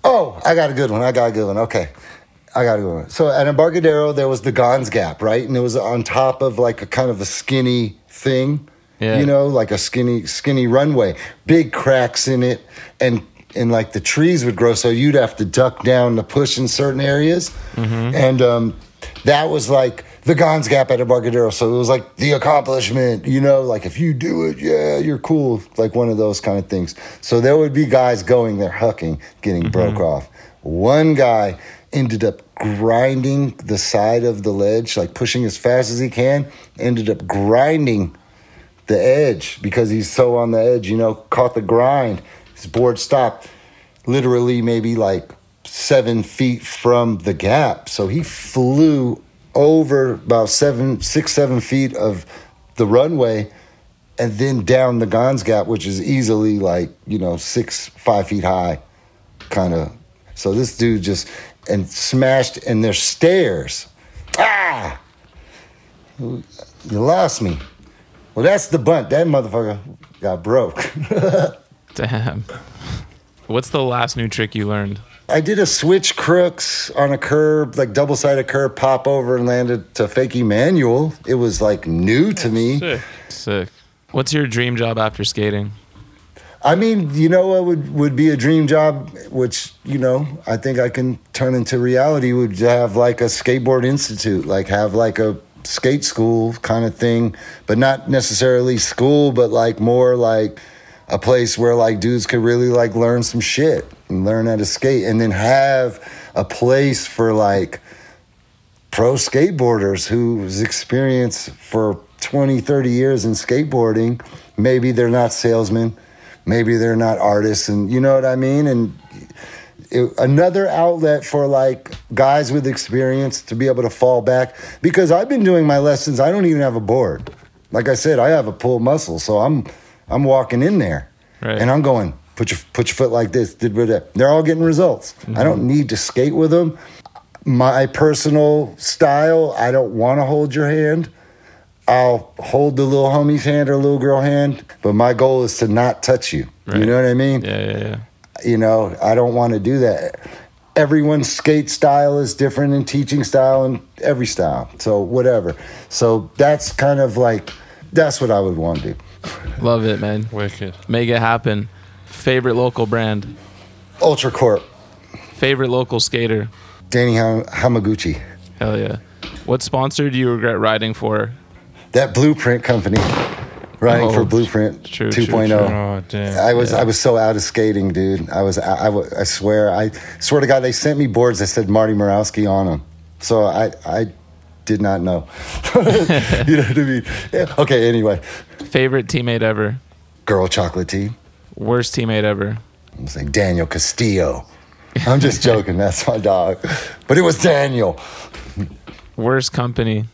oh, I got a good one. I got a good one. Okay. I got a good one. So at Embarcadero, there was the Gonz Gap, right? And it was on top of like a kind of a skinny thing. Yeah. You know, like a skinny, skinny runway. Big cracks in it. And and like the trees would grow, so you'd have to duck down to push in certain areas. And um, that was like the Gonz Gap at Embarcadero. So it was like the accomplishment, you know, like if you do it, yeah, you're cool. Like one of those kind of things. So there would be guys going there hucking, getting mm-hmm. broke off. One guy ended up grinding the side of the ledge, like pushing as fast as he can, ended up grinding the edge because he's so on the edge, you know, caught the grind. His board stopped literally maybe like seven feet from the gap. So he flew over about seven, six, seven feet of the runway and then down the Gonz Gap, which is easily like, you know, six, five feet high, kind of. So this dude just, and smashed, and there's stairs. Ah! You lost me. Well, that's the bunt. That motherfucker got broke. Damn. What's the last new trick you learned? I did a switch crooks on a curb, like double sided curb, pop over and landed to fakie manual. It was like new to me. Sick. What's your dream job after skating? I mean, you know what would, would be a dream job, which, you know, I think I can turn into reality, would have like a skateboard institute, like have like a skate school kind of thing, but not necessarily school, but like more like a place where like dudes could really like learn some shit learn how to skate and then have a place for like pro skateboarders whose experience for 20 30 years in skateboarding maybe they're not salesmen maybe they're not artists and you know what i mean and it, another outlet for like guys with experience to be able to fall back because i've been doing my lessons i don't even have a board like i said i have a pull muscle so i'm i'm walking in there Right. and i'm going put your put your foot like this did that they're all getting results i don't mm-hmm. need to skate with them my personal style i don't want to hold your hand I'll hold the little homie's hand or little girl hand, but my goal is to not touch you. You know what I mean? Yeah, yeah, yeah. You know, I don't want to do that. Everyone's skate style is different in teaching style and every style. So whatever. So that's kind of like that's what I would want to do. Love it, man. Wicked. Make it happen. Favorite local brand? Ultra Corp, Favorite local skater? Danny Ham- Hamaguchi, Hell yeah. What sponsor do you regret riding for? that Blueprint company, riding Oh, for Blueprint true, true, 2.0. Oh damn. I was I was so out of skating, dude. I was I, I, I swear I swear to God they sent me boards that said Marty Murawski on them. So I I did not know. you know what I mean? Yeah. Okay. Anyway, Favorite teammate ever? girl chocolate tea. Worst teammate ever? I'm saying Daniel Castillo. I'm just joking. That's my dog, but it was Daniel. Worst company?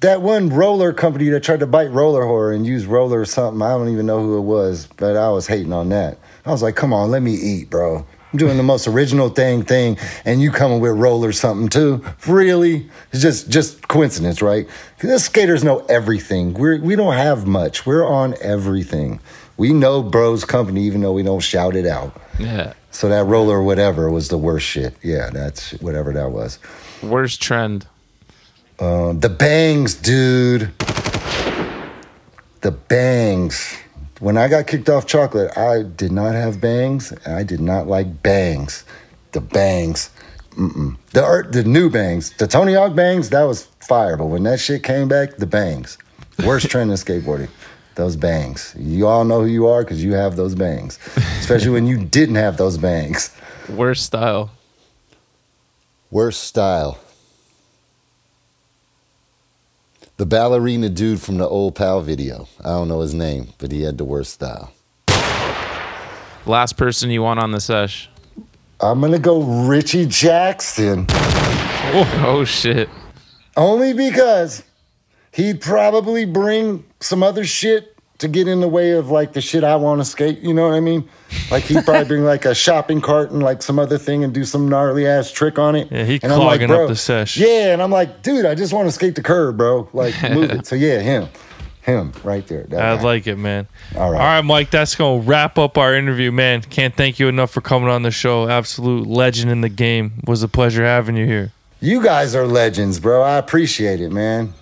That one roller company that tried to bite roller horror and use roller or something. I don't even know who it was, but I was hating on that. I was like, come on, let me eat, bro. I'm doing the most original thing thing, and you coming with roller something too. Really? It's just just coincidence, right? 'Cause us skaters know everything. We're we don't have much. We're on everything. We know bros company, even though we don't shout it out. Yeah. So that roller whatever was the worst shit. Yeah, that's whatever that was. Worst trend? Um, the bangs, dude. The bangs. When I got kicked off chocolate, I did not have bangs, I did not like bangs. The bangs. Mm-mm. The art, the new bangs, the Tony Hawk bangs, that was fire. But when that shit came back, the bangs. Worst trend in skateboarding. Those bangs. You all know who you are because you have those bangs. Especially when you didn't have those bangs. Worst style? Worst style. The ballerina dude from the old Powell video. I don't know his name, but he had the worst style. Last person you want on the sesh? I'm gonna go Richie Jackson. Oh, oh shit. Only because he'd probably bring some other shit to get in the way of like the shit I want to skate. You know what I mean? Like he'd probably bring like a shopping cart and like some other thing and do some gnarly ass trick on it. Yeah, he and I'm like, clogging up the sesh. Yeah, and I'm like, dude, I just want to skate the curb, bro. Like move it. So yeah, him, him right there. That I guy. like it, man. All right. All right, Mike, that's going to wrap up our interview, man. Can't thank you enough for coming on the show. Absolute legend in the game. Was a pleasure having you here. You guys are legends, bro. I appreciate it, man.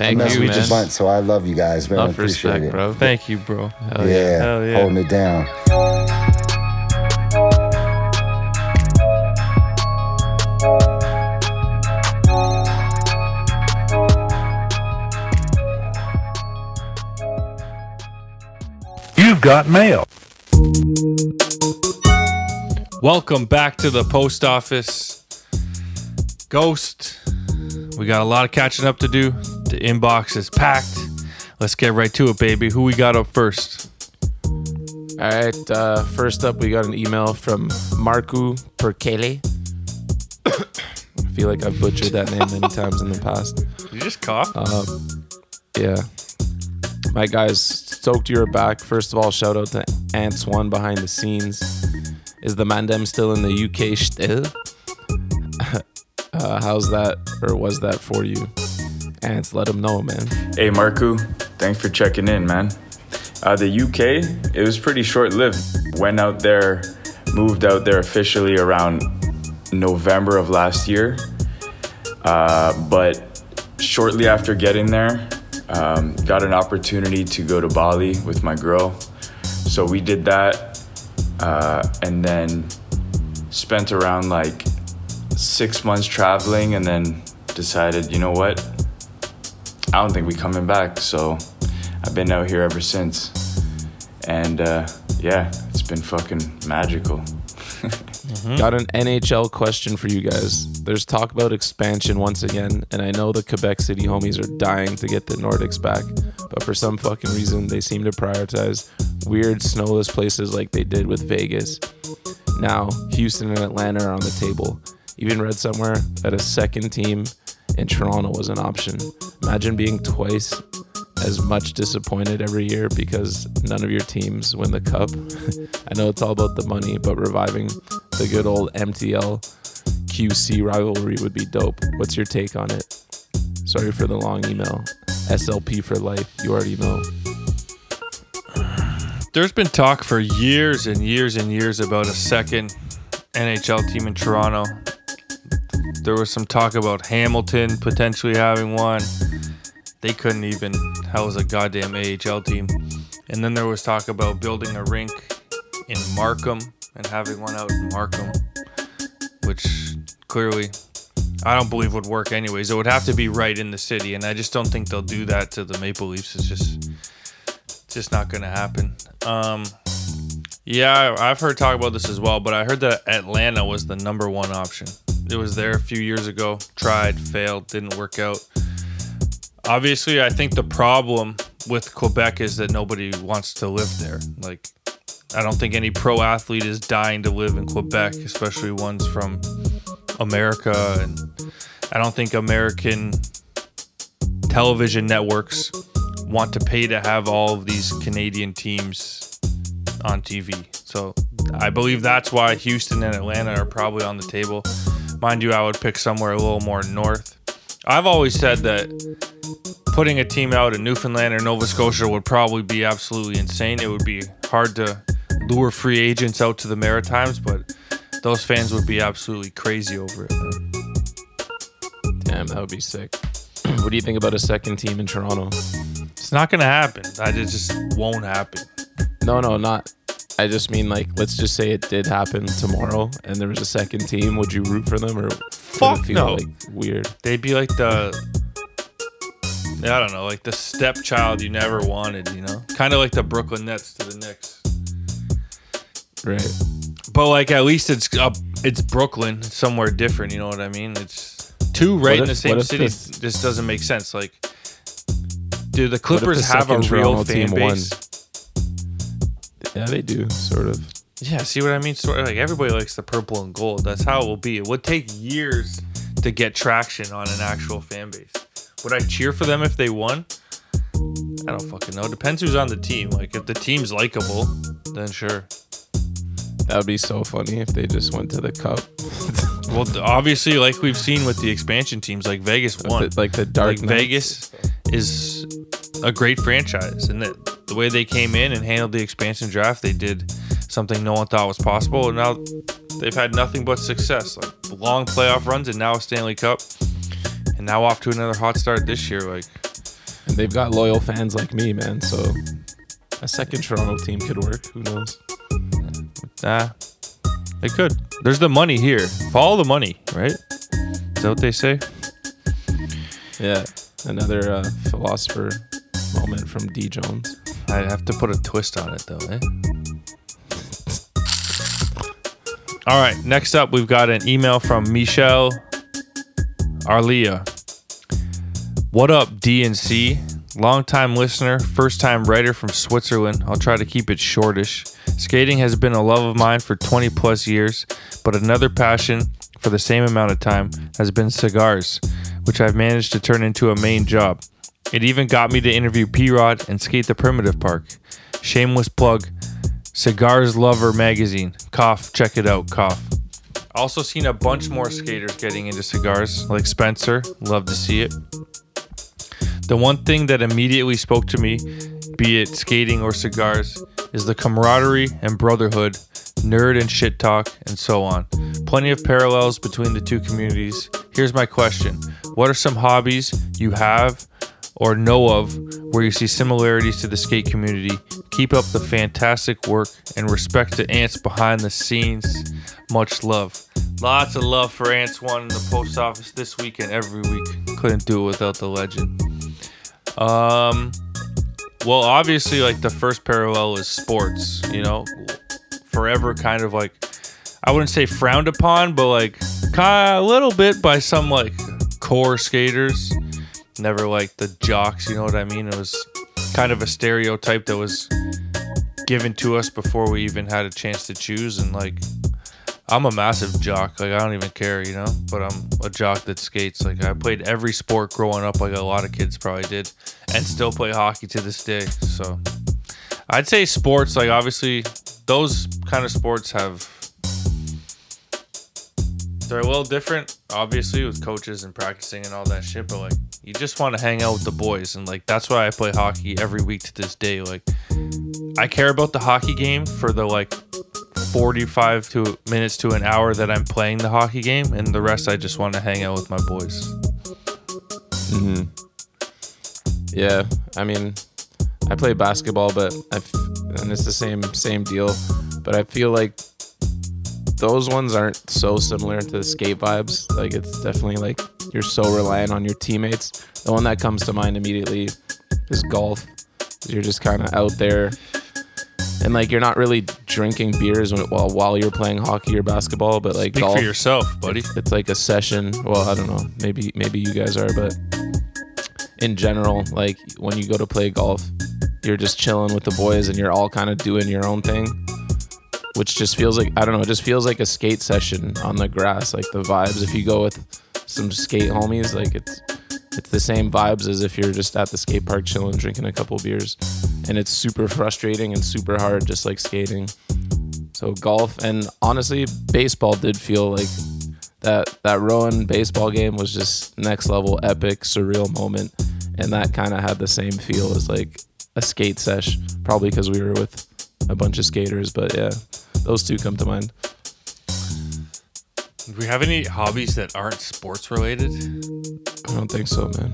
Thank Mess you, with man. the bunt, so I love you guys, man. I Enough appreciate respect, it. bro. Thank you, bro. Hell yeah, Hell yeah. holding it down. You've got mail. Welcome back to the post office. Ghost, we got a lot of catching up to do. The inbox is packed. Let's get right to it, baby. Who we got up first? All right. Uh, first up, we got an email from Marku Perkele. I feel like I've butchered that name many times in the past. You just coughed. Um, yeah. My guys, stoked you're back. First of all, shout out to Antoine behind the scenes. Is the Mandem still in the UK still? uh, how's that, or was that for you? Ants, let them know, man. Hey Marku, thanks for checking in, man. Uh, the UK, it was pretty short lived. Went out there, moved out there officially around November of last year. Uh, but shortly after getting there, um, got an opportunity to go to Bali with my girl. So we did that uh, and then spent around like six months traveling and then decided, you know what? I don't think we coming back. So I've been out here ever since. And uh, yeah, it's been fucking magical. Got an NHL question for you guys. There's talk about expansion once again, and I know the Quebec City homies are dying to get the Nordics back, but for some fucking reason, they seem to prioritize weird snowless places like they did with Vegas. Now, Houston and Atlanta are on the table. Even read somewhere that a second team in Toronto was an option. Imagine being twice as much disappointed every year because none of your teams win the cup. I know it's all about the money, but reviving the good old MTL QC rivalry would be dope. What's your take on it? Sorry for the long email. SLP for life. You already know. There's been talk for years and years and years about a second NHL team in Toronto. There was some talk about Hamilton potentially having one. They couldn't even house a goddamn AHL team. And then there was talk about building a rink in Markham and having one out in Markham, which clearly I don't believe would work anyways. It would have to be right in the city, and I just don't think they'll do that to the Maple Leafs. It's just just not going to happen. Um, yeah, I've heard talk about this as well, but I heard that Atlanta was the number one option. It was there a few years ago, tried, failed, didn't work out. Obviously, I think the problem with Quebec is that nobody wants to live there. Like, I don't think any pro athlete is dying to live in Quebec, especially ones from America. And I don't think American television networks want to pay to have all of these Canadian teams on TV. So I believe that's why Houston and Atlanta are probably on the table. Mind you, I would pick somewhere a little more north. I've always said that putting a team out in Newfoundland or Nova Scotia would probably be absolutely insane. It would be hard to lure free agents out to the Maritimes, but those fans would be absolutely crazy over it. Damn, that would be sick. what do you think about a second team in Toronto? It's not going to happen. It just won't happen. No, no, not. I just mean like, let's just say it did happen tomorrow, and there was a second team. Would you root for them, or Fuck feel no. like weird? They'd be like the I don't know, like the stepchild you never wanted, you know? Kind of like the Brooklyn Nets to the Knicks. Right. But like at least it's up it's Brooklyn, it's somewhere different, you know what I mean? It's two right What in the same city this- just doesn't make sense. Like do the Clippers the have a real fan team won? Yeah, they do, sort of. Yeah, see what I mean? Sort of like everybody likes the purple and gold. That's how it will be. It would take years to get traction on an actual fan base. Would I cheer for them if they won? I don't fucking know. Depends who's on the team. Like if the team's likable, then sure. That would be so funny if they just went to the cup. Well, obviously, like we've seen with the expansion teams, like Vegas won. like the Dark like Vegas is a great franchise, and that the way they came in and handled the expansion draft, they did something no one thought was possible, and now they've had nothing but success. Like long playoff runs, and now a Stanley Cup, and now off to another hot start this year. Like And they've got loyal fans like me, man. So a second Toronto team could work. Who knows? Nah, they could. There's the money here. Follow the money, right? Is that what they say? Yeah. Another uh, philosopher moment from D Jones. I'd have to put a twist on it, though, eh? All right, next up, we've got an email from Michelle Arlia. What up, DNC? Longtime listener, first time writer from Switzerland. I'll try to keep it shortish. Skating has been a love of mine for 20 plus years, but another passion for the same amount of time has been cigars, which I've managed to turn into a main job. It even got me to interview P Rod and skate the Primitive Park. Shameless plug Cigars Lover magazine. Cough, check it out, cough. Also seen a bunch more skaters getting into cigars, like Spencer. Love to see it. The one thing that immediately spoke to me, be it skating or cigars, is the camaraderie and brotherhood, nerd and shit talk, and so on. Plenty of parallels between the two communities. Here's my question What are some hobbies you have or know of where you see similarities to the skate community? Keep up the fantastic work and respect to Ants behind the scenes. Much love. Lots of love for Ants One in the post office this week and every week. Couldn't do it without the legend. Um, well, obviously, like the first parallel is sports. You know, forever kind of like I wouldn't say frowned upon, but like a little bit by some like core skaters. Never like the jocks. You know what I mean? It was kind of a stereotype that was given to us before we even had a chance to choose. And like, I'm a massive jock. Like I don't even care, you know. But I'm a jock that skates. Like I played every sport growing up, like a lot of kids probably did, and still play hockey to this day. So I'd say sports. Like obviously, those kind of sports have they're a little different, obviously, with coaches and practicing and all that shit. But like, you just want to hang out with the boys, and like that's why I play hockey every week to this day. Like, I care about the hockey game for the like 45 to minutes to an hour that I'm playing the hockey game, and the rest I just want to hang out with my boys. hmm Yeah, I mean, I play basketball, but I've, and it's the same same deal. But I feel like those ones aren't so similar to the skate vibes. Like it's definitely like you're so reliant on your teammates. The one that comes to mind immediately is golf. You're just kind of out there, and like you're not really drinking beers when, while while you're playing hockey or basketball. But like Speak golf, for yourself, buddy. it's like a session. Well, I don't know. Maybe maybe you guys are, but in general, like when you go to play golf, you're just chilling with the boys and you're all kind of doing your own thing, which just feels like I don't know. It just feels like a skate session on the grass. Like the vibes. If you go with some skate homies, like it's it's the same vibes as if you're just at the skate park chilling, drinking a couple beers, and it's super frustrating and super hard, just like skating. So golf and honestly, baseball did feel like that that Rowan baseball game was just next level epic surreal moment and that kind of had the same feel as like a skate sesh probably because we were with a bunch of skaters but yeah those two come to mind Do we have any hobbies that aren't sports related? i don't think so man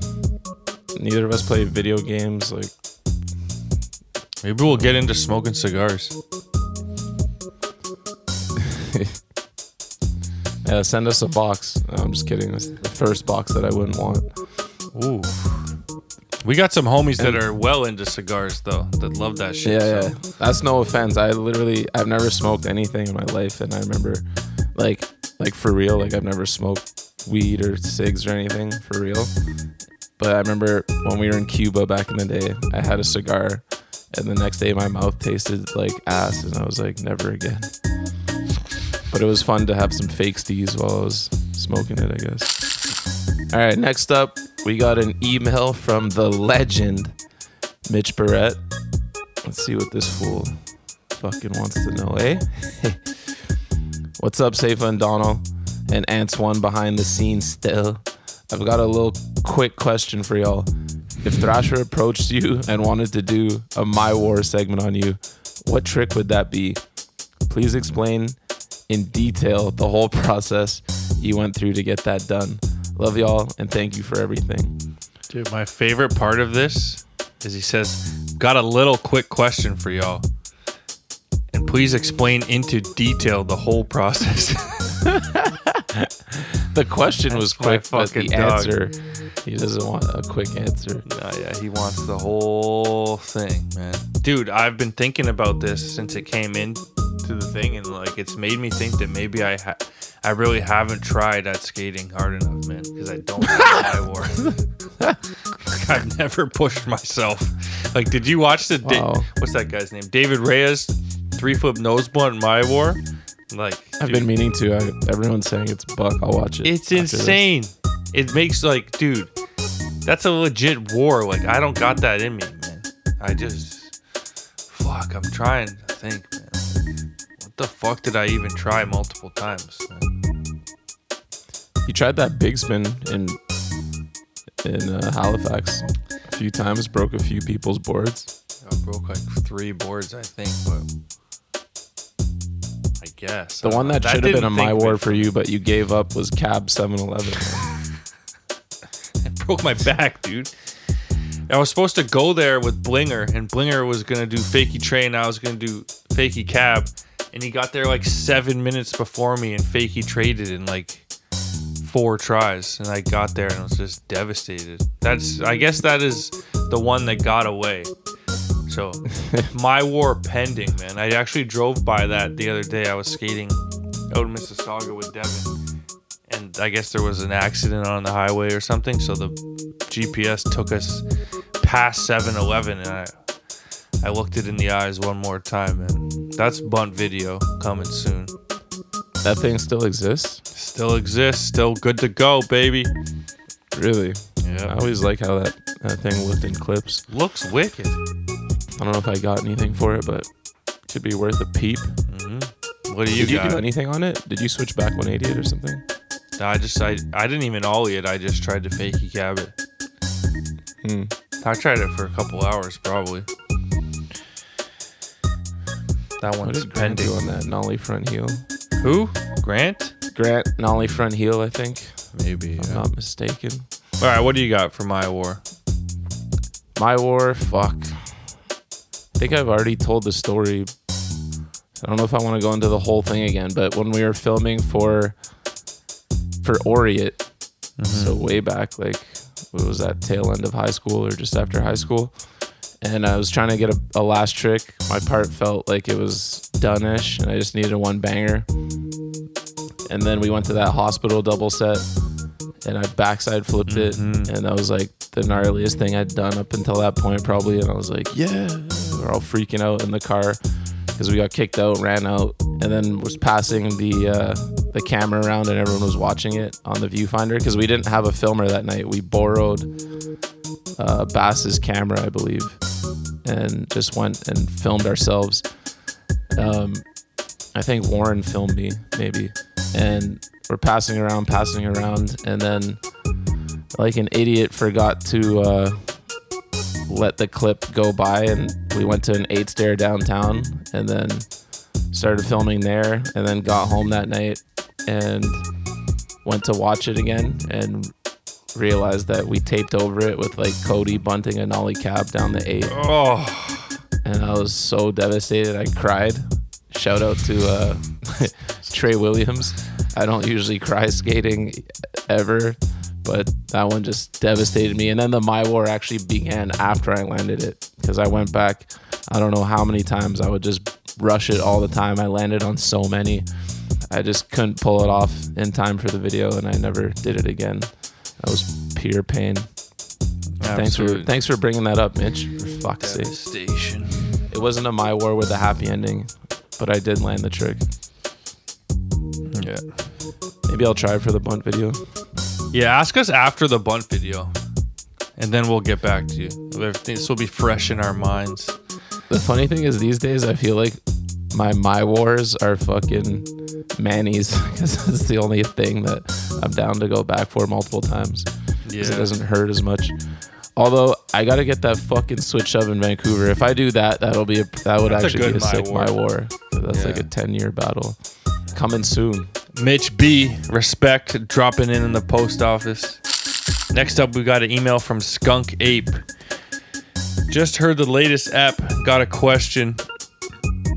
neither of us play video games like Maybe we'll get into smoking cigars. yeah send us a box no, i'm just kidding it's the first box that i wouldn't want Ooh. We got some homies that are well into cigars though, that love that shit. Yeah, so. yeah. That's no offense. I literally I've never smoked anything in my life and I remember like like for real, like I've never smoked weed or cigs or anything for real. But I remember when we were in Cuba back in the day, I had a cigar and the next day my mouth tasted like ass and I was like never again. But it was fun to have some fake steez while I was smoking it, I guess. All right, next up, we got an email from the legend, Mitch Barrett. Let's see what this fool fucking wants to know, eh? What's up, Safa and Donald? And Antoine behind the scenes still. I've got a little quick question for y'all. If Thrasher approached you and wanted to do a My War segment on you, what trick would that be? Please explain in detail the whole process you went through to get that done. Love y'all and thank you for everything. Dude, my favorite part of this is he says, Got a little quick question for y'all. And please explain into detail the whole process. The question was my quick, but fucking the dog. answer, he doesn't want a quick answer. Nah, yeah, he wants the whole thing, man. Dude, I've been thinking about this since it came in to the thing, and like it's made me think that maybe I ha- I really haven't tried at skating hard enough, man, because I don't know I war. I've never pushed myself. Like, did you watch the? Da- Wow. what's that guy's name? David Reyes, three flip nose blunt in my war. Like, I've dude, been meaning to. I, everyone's saying it's buck. I'll watch it. it's after this. insane. It makes like, dude, that's a legit war. Like, I don't got that in me, man. I just, fuck, I'm trying to think, man. What the fuck did I even try multiple times? You tried that big spin in in uh, Halifax a few times, broke a few people's boards. I broke like three boards, I think, but I guess The I one don't that should have been a my think war me- for you, but you gave up was Cab 711. broke my back, dude. I was supposed to go there with Blinger, and Blinger was gonna do fakie train. I was gonna do fakie cab, and he got there like seven minutes before me, and fakie traded in like four tries, and I got there and I was just devastated. That's, I guess, that is the one that got away. So, my war pending, man. I actually drove by that the other day. I was skating out in Mississauga with Devin, and I guess there was an accident on the highway or something. So the GPS took us past 7-Eleven, and I, I looked it in the eyes one more time, and that's bunt video coming soon. that thing still exists? Still exists, still good to go, baby. Really? Yeah. I always like how that, that thing looked in clips. looks wicked. I don't know if I got anything for it, but could be worth a peep. What do you Did you got? do anything on it? Did you switch back 188 or something? I just I I didn't even ollie it. I just tried to fakey cab it. Hmm. I tried it for a couple hours probably. That What one's did Grant pending. on that nollie front heel? Who? Grant? Grant nollie front heel, I think. Maybe. If I'm not mistaken. All right, what do you got for my war? My war, fuck. I think I've already told the story. I don't know if I want to go into the whole thing again, but when we were filming for for Oriet, mm-hmm. so way back, like what was that tail end of high school or just after high school, and I was trying to get a, a last trick. My part felt like it was done-ish, and I just needed a one banger. And then we went to that hospital double set, and I backside flipped it, and that was like the gnarliest thing I'd done up until that point, probably. And I was like, yeah, we're all freaking out in the car because we got kicked out, ran out, and then was passing the uh, the camera around, and everyone was watching it on the viewfinder because we didn't have a filmer that night. We borrowed uh, Bass's camera, I believe, and just went and filmed ourselves. Um, I think Warren filmed me, maybe. And we're passing around, passing around, and then, like an idiot, forgot to uh, let the clip go by, and we went to an eight stair downtown, and then started filming there, and then got home that night and went to watch it again, and realized that we taped over it with like Cody bunting a nollie cab down the eight Oh, and I was so devastated. I cried. Shout out to uh, Trey Williams. I don't usually cry skating ever, but that one just devastated me. And then the My War actually began after I landed it because I went back. I don't know how many times I would just rush it all the time. I landed on so many. I just couldn't pull it off in time for the video, and I never did it again. That was pure pain. Thanks for thanks for bringing that up, Mitch. For fuck's sake. It wasn't a my war with a happy ending, but I did land the trick. Yeah. Maybe I'll try for the bunt video. Yeah, ask us after the bunt video. and then we'll get back to you. This will be fresh in our minds. The funny thing is, these days I feel like my my wars are fucking Manny's because it's the only thing that I'm down to go back for multiple times. Yeah. It doesn't hurt as much. Although I gotta get that fucking switch up in Vancouver. If I do that, that'll be a that would That's actually be a My sick War. my war. That's like a ten year battle coming soon. Mitch B, respect, dropping in in the post office. Next up, we got an email from Skunk Ape. Just heard the latest app. Got a question.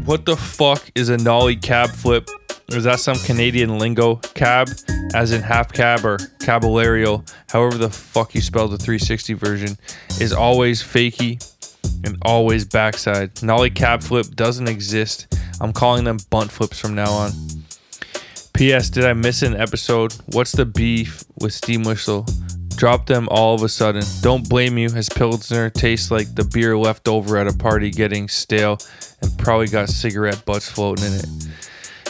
What the fuck is a nollie cab flip? Is that some Canadian lingo? Cab, as in half cab or caballero, however the fuck you spell the 360 version, is always fakey and always backside. Nollie cab flip doesn't exist. I'm calling them bunt flips from now on. P.S. Did I miss an episode? What's the beef with Steam Whistle? Drop them all of a sudden. Don't blame you, as Pilsner tastes like the beer left over at a party getting stale and probably got cigarette butts floating in it.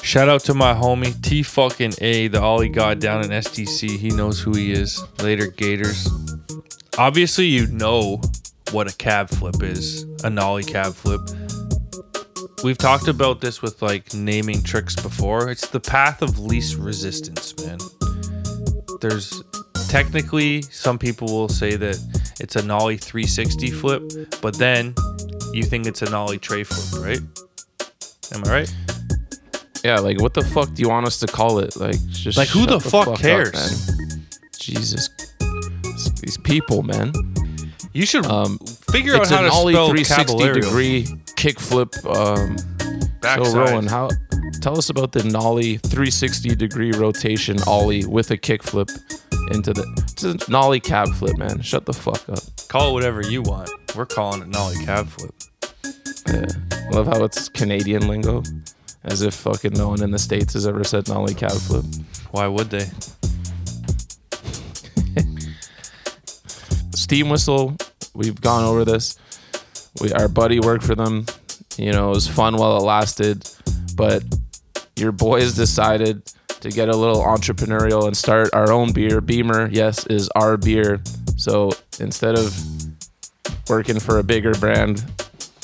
Shout out to my homie T fucking A, the Ollie God down in STC. He knows who he is. Later, Gators. Obviously, you know what a cab flip is a nollie cab flip. We've talked about this with like naming tricks before. It's the path of least resistance, man. There's technically some people will say that it's a nollie 360 flip, but then you think it's a nollie tray flip, right? Am I right? Yeah, like what the fuck do you want us to call it? Like just Like, who shut the fuck up, cares? man. Jesus, These people, man. You should Um, figure out how to spell 360 caballero. degree kickflip. Um, Backside. so Rowan, how? Tell us about the nollie 360 degree rotation ollie with a kickflip into the. It's a nollie cab flip, man. Shut the fuck up. Call it whatever you want. We're calling it nollie cab flip. Yeah. Love how it's Canadian lingo, as if fucking no one in the states has ever said nollie cab flip. Why would they? Steam Whistle, we've gone over this. We our buddy worked for them. You know, it was fun while it lasted, but your boys decided to get a little entrepreneurial and start our own beer. Beamer, yes, is our beer. So instead of working for a bigger brand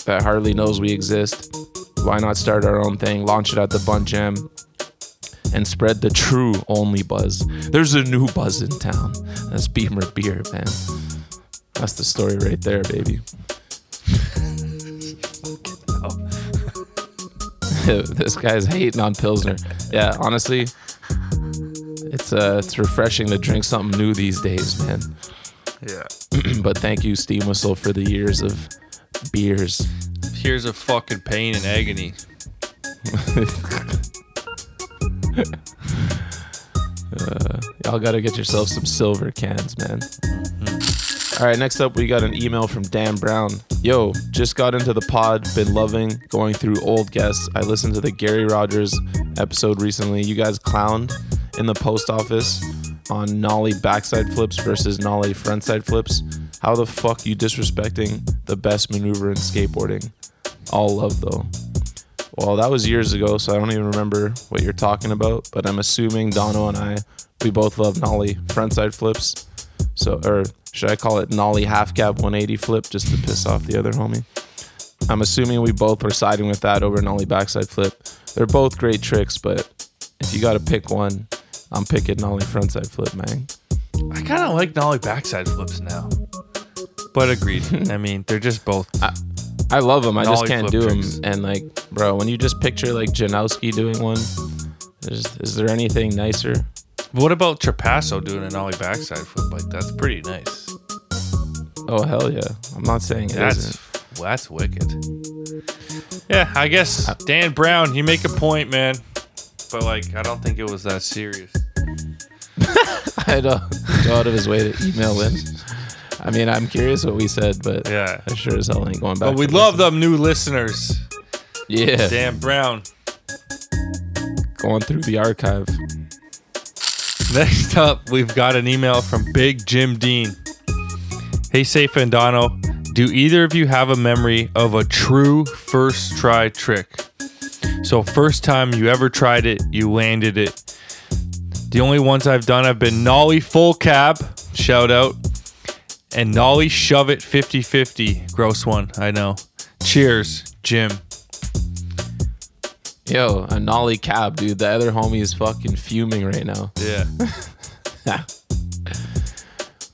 that hardly knows we exist, why not start our own thing, launch it at the Bunt Jam, and spread the true only buzz. There's a new buzz in town. That's Beamer beer, man. That's the story right there, baby. this guy's hating on Pilsner. Yeah, honestly, it's uh, it's refreshing to drink something new these days, man. Yeah. but thank you, Steam Whistle, for the years of beers. Here's a fucking pain and agony. Uh, y'all gotta get yourself some silver cans, man. All right, next up, we got an email from Dan Brown. Yo, just got into the pod, been loving going through old guests. I listened to the Gary Rogers episode recently. You guys clowned in the post office on nollie backside flips versus nollie frontside flips. How the fuck you disrespecting the best maneuver in skateboarding? All love though. Well, that was years ago, so I don't even remember what you're talking about. But I'm assuming Dono and I, we both love nollie frontside flips. So, or should I call it nollie half cab 180 flip just to piss off the other homie? I'm assuming we both were siding with that over nollie backside flip. They're both great tricks, but if you got to pick one, I'm picking nollie frontside flip, man. I kind of like nollie backside flips now. But agreed. I mean, they're just both. I love them. I just can't do tricks. them. And like, bro, when you just picture like Janoski doing one, is, is there anything nicer? What about Trapasso doing a nollie backside flip? Like that's pretty nice. Oh hell yeah! I'm not saying it That's not well, that's wicked. Yeah, I guess Dan Brown, you make a point, man. But like, I don't think it was that serious. I don't go out of his way to email in. I mean, I'm curious what we said, but Yeah. I sure as hell ain't going back. But we love listen. them new listeners. Yeah, Dan Brown. going through the archive. Next up, we've got an email from Big Jim Dean. Hey, Safe and Dono, do either of you have a memory of a true first try trick? So, first time you ever tried it, you landed it. The only ones I've done have been Nolly Full Cab, shout out, and Nolly shove it 50 50. Gross one, I know. Cheers, Jim. Yo, a nolly cab, dude. The other homie is fucking fuming right now. Yeah.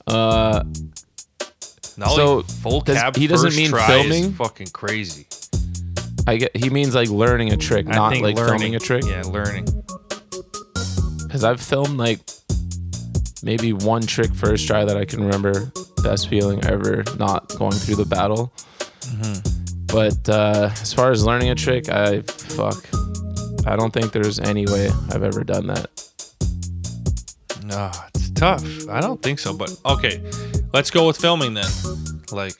Uh, Nolly So, full does- cab. he doesn't mean try filming? Is fucking crazy. I get he means like learning a trick, I not like learning. filming a trick. Yeah, learning. Because I've filmed like maybe one trick first try that I can remember. Best feeling ever, not going through the battle. Mm-hmm. But uh, as far as learning a trick, I fuck. I don't think there's any way I've ever done that. No, it's tough. I don't think so, but okay. Let's go with filming then. Like,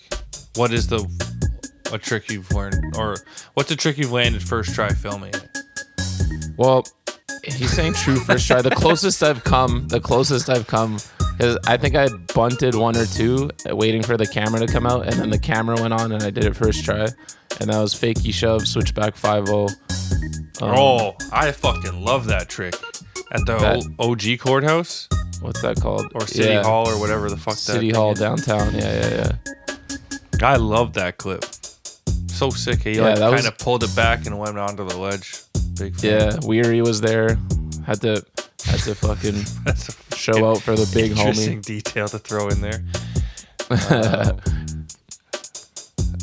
what is the a trick you've learned, or what's a trick you've landed first try filming? it? Well, he's saying true first try. The closest I've come, the closest I've come, because I think I bunted one or two, waiting for the camera to come out, and then the camera went on, and I did it first try, and that was fakey shove, switchback five zero. oh, I fucking love that trick at the That- O- OG courthouse what's that called? or City Yeah, Hall or whatever the fuck that. City Hall is. downtown. Yeah, yeah, yeah. I love that clip. So sick. He Yeah, like kind of pulled it back and went onto the ledge. Big fan. Yeah, Weary was there. Had to had to fucking show out for the big interesting homie. detail to throw in there. Um,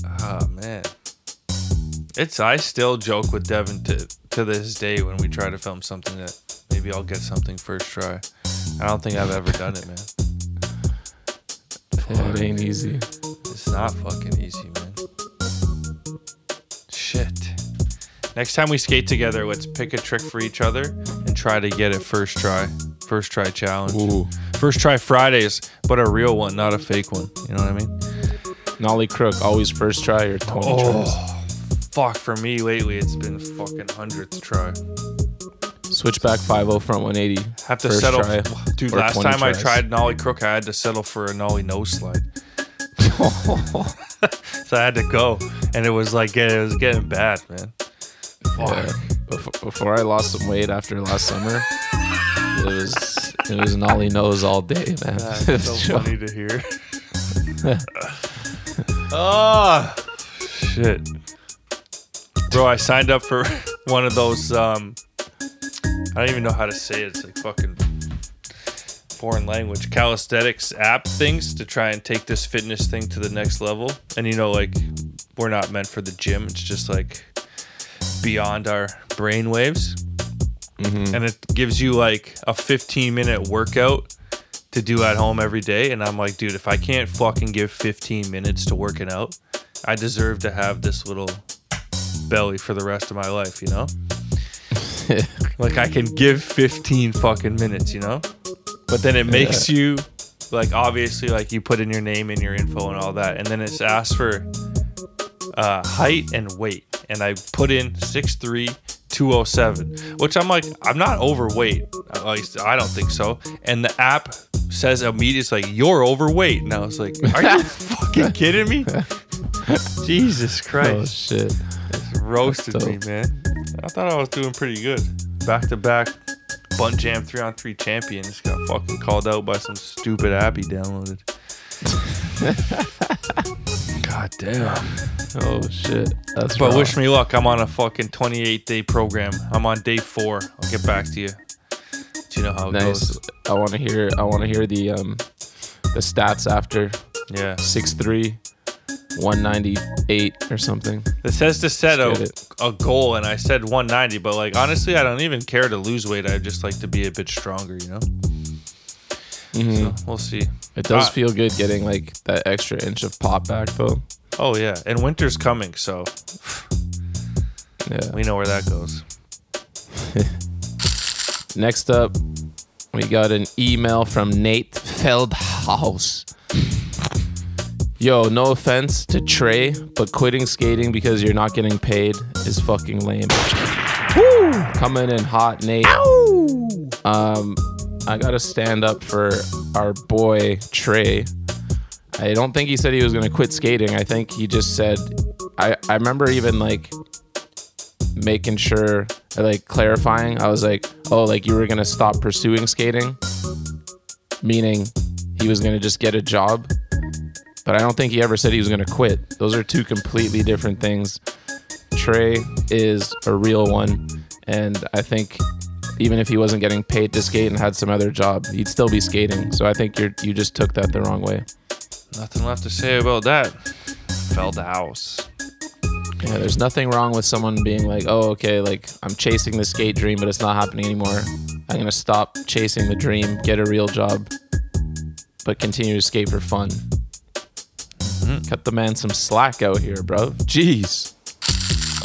oh man, it's I still joke with Devin to to this day when we try to film something that maybe I'll get something first try. I don't think I've ever done it, man. It ain't easy. It's not fucking easy, man. Shit. Next time we skate together, let's pick a trick for each other and try to get it first try. First try challenge. Ooh, First try Fridays, but a real one, not a fake one. You know what I mean? Nolly Crook always first try or twenty tries. Oh, fuck. For me lately, it's been fucking hundredth try. Switchback five zero front one eighty. Have to first settle. try, Dude, last 20 time I tried Nolly Crook, I had to settle for a Nolly nose slide. so I had to go, and it was like it was getting bad, man. Yeah. Before, before I lost some weight after last summer, it was it was Nolly nose all day, man. That's so funny to hear. oh shit, bro! I signed up for one of those. Um, I don't even know how to say it. It's like fucking foreign language calisthenics app things to try and take this fitness thing to the next level. And you know, like we're not meant for the gym. It's just like beyond our brain waves. Mm-hmm. And it gives you like a 15 minute workout to do at home every day. And I'm like, dude, if I can't fucking give 15 minutes to working out, I deserve to have this little belly for the rest of my life, you know? like I can give 15 fucking minutes, you know? But then it makes you like obviously like you put in your name and your info and all that. And then it's asked for uh, height and weight. And I put in 6'3, 207, which I'm like, I'm not overweight. At least I don't think so. And the app says immediately, it's like, you're overweight. And I was like, are you fucking kidding me? Jesus Christ. Oh Christ. Roasted me, man. I thought I was doing pretty good. Back to back Bunt Jam 3 on 3 champions got fucking called out by some stupid app he downloaded. God damn. Oh shit! That's But raw. wish me luck. I'm on a fucking 28 day program. I'm on day four. I'll get back to you. Do you know how it nice. goes? I want to hear. I want to hear the um the stats after Yeah. six three. 198 or something. It says to set a, a goal, and I said 190, but like honestly, I don't even care to lose weight. I just like to be a bit stronger, you know? Mhm. So we'll see. It does Ah. feel good getting like that extra inch of pop back though. Oh, yeah. And winter's coming, so Yeah. we know where that goes. Next up, we got an email from Nate Feldhaus. Yo, no offense to Trey, but quitting skating because you're not getting paid is fucking lame. Woo! Coming in hot, Nate. Um, I gotta stand up for our boy Trey. I don't think he said he was gonna quit skating. I think he just said. I I remember even like making sure like clarifying i was like oh like you were gonna stop pursuing skating meaning he was gonna just get a job but I don't think he ever said he was going to quit. Those are two completely different things. Trey is a real one, and I think even if he wasn't getting paid to skate and had some other job, he'd still be skating. So I think you you just took that the wrong way. Nothing left to say about that. Feldhaus. Yeah, there's nothing wrong with someone being like, oh, okay, like I'm chasing the skate dream, but it's not happening anymore. I'm gonna stop chasing the dream, get a real job, but continue to skate for fun. Cut the man some slack out here, bro. Jeez.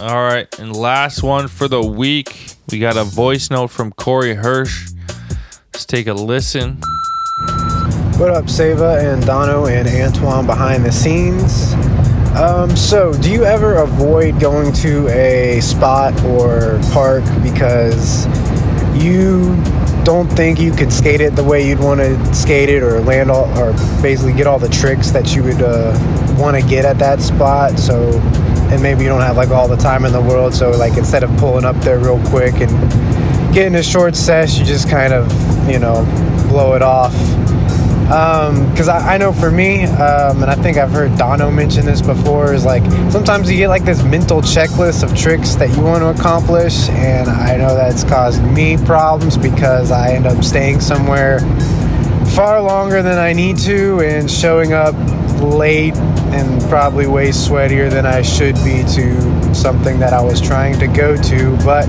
All right, and last one for the week. We got a voice note from Corey Hirsch. Let's take a listen. What up, Seva and Dono and Antoine behind the scenes? Um, so, do you ever avoid going to a spot or park because you don't think you could skate it the way you'd want to skate it or land all, or basically get all the tricks that you would uh, want to get at that spot? So, and maybe you don't have like all the time in the world. So, like, instead of pulling up there real quick and getting a short sesh, you just kind of, you know, blow it off because I, I know for me, um, and I think I've heard Dono mention this before, is like sometimes you get like this mental checklist of tricks that you want to accomplish, and I know that's caused me problems because I end up staying somewhere far longer than I need to and showing up late and probably way sweatier than I should be to something that I was trying to go to. But,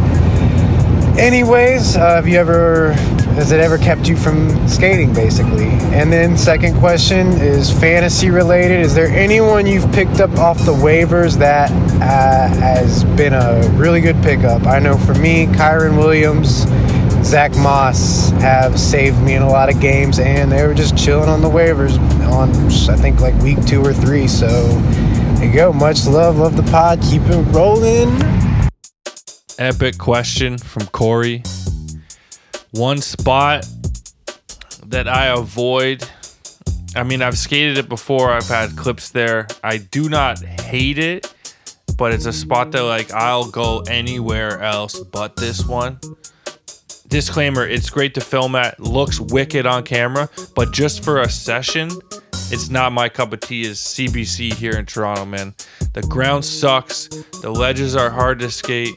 anyways, uh, have you ever has it ever kept you from skating basically? And then second question is fantasy related. Is there anyone you've picked up off the waivers that uh, has been a really good pickup? I know for me Kyren Williams zach moss have saved me in a lot of games and they were just chilling on the waivers on i think like week two or three. So there you go. Much love. Love the pod. Keep it rolling Epic question from Corey. One spot that I avoid. I mean, I've skated it before. I've had clips there. I do not hate it, but it's a spot that like I'll go anywhere else but this one. Disclaimer: It's great to film at. Looks wicked on camera, but just for a session, it's not my cup of tea. Is CBC here in Toronto, man? The ground sucks. The ledges are hard to skate.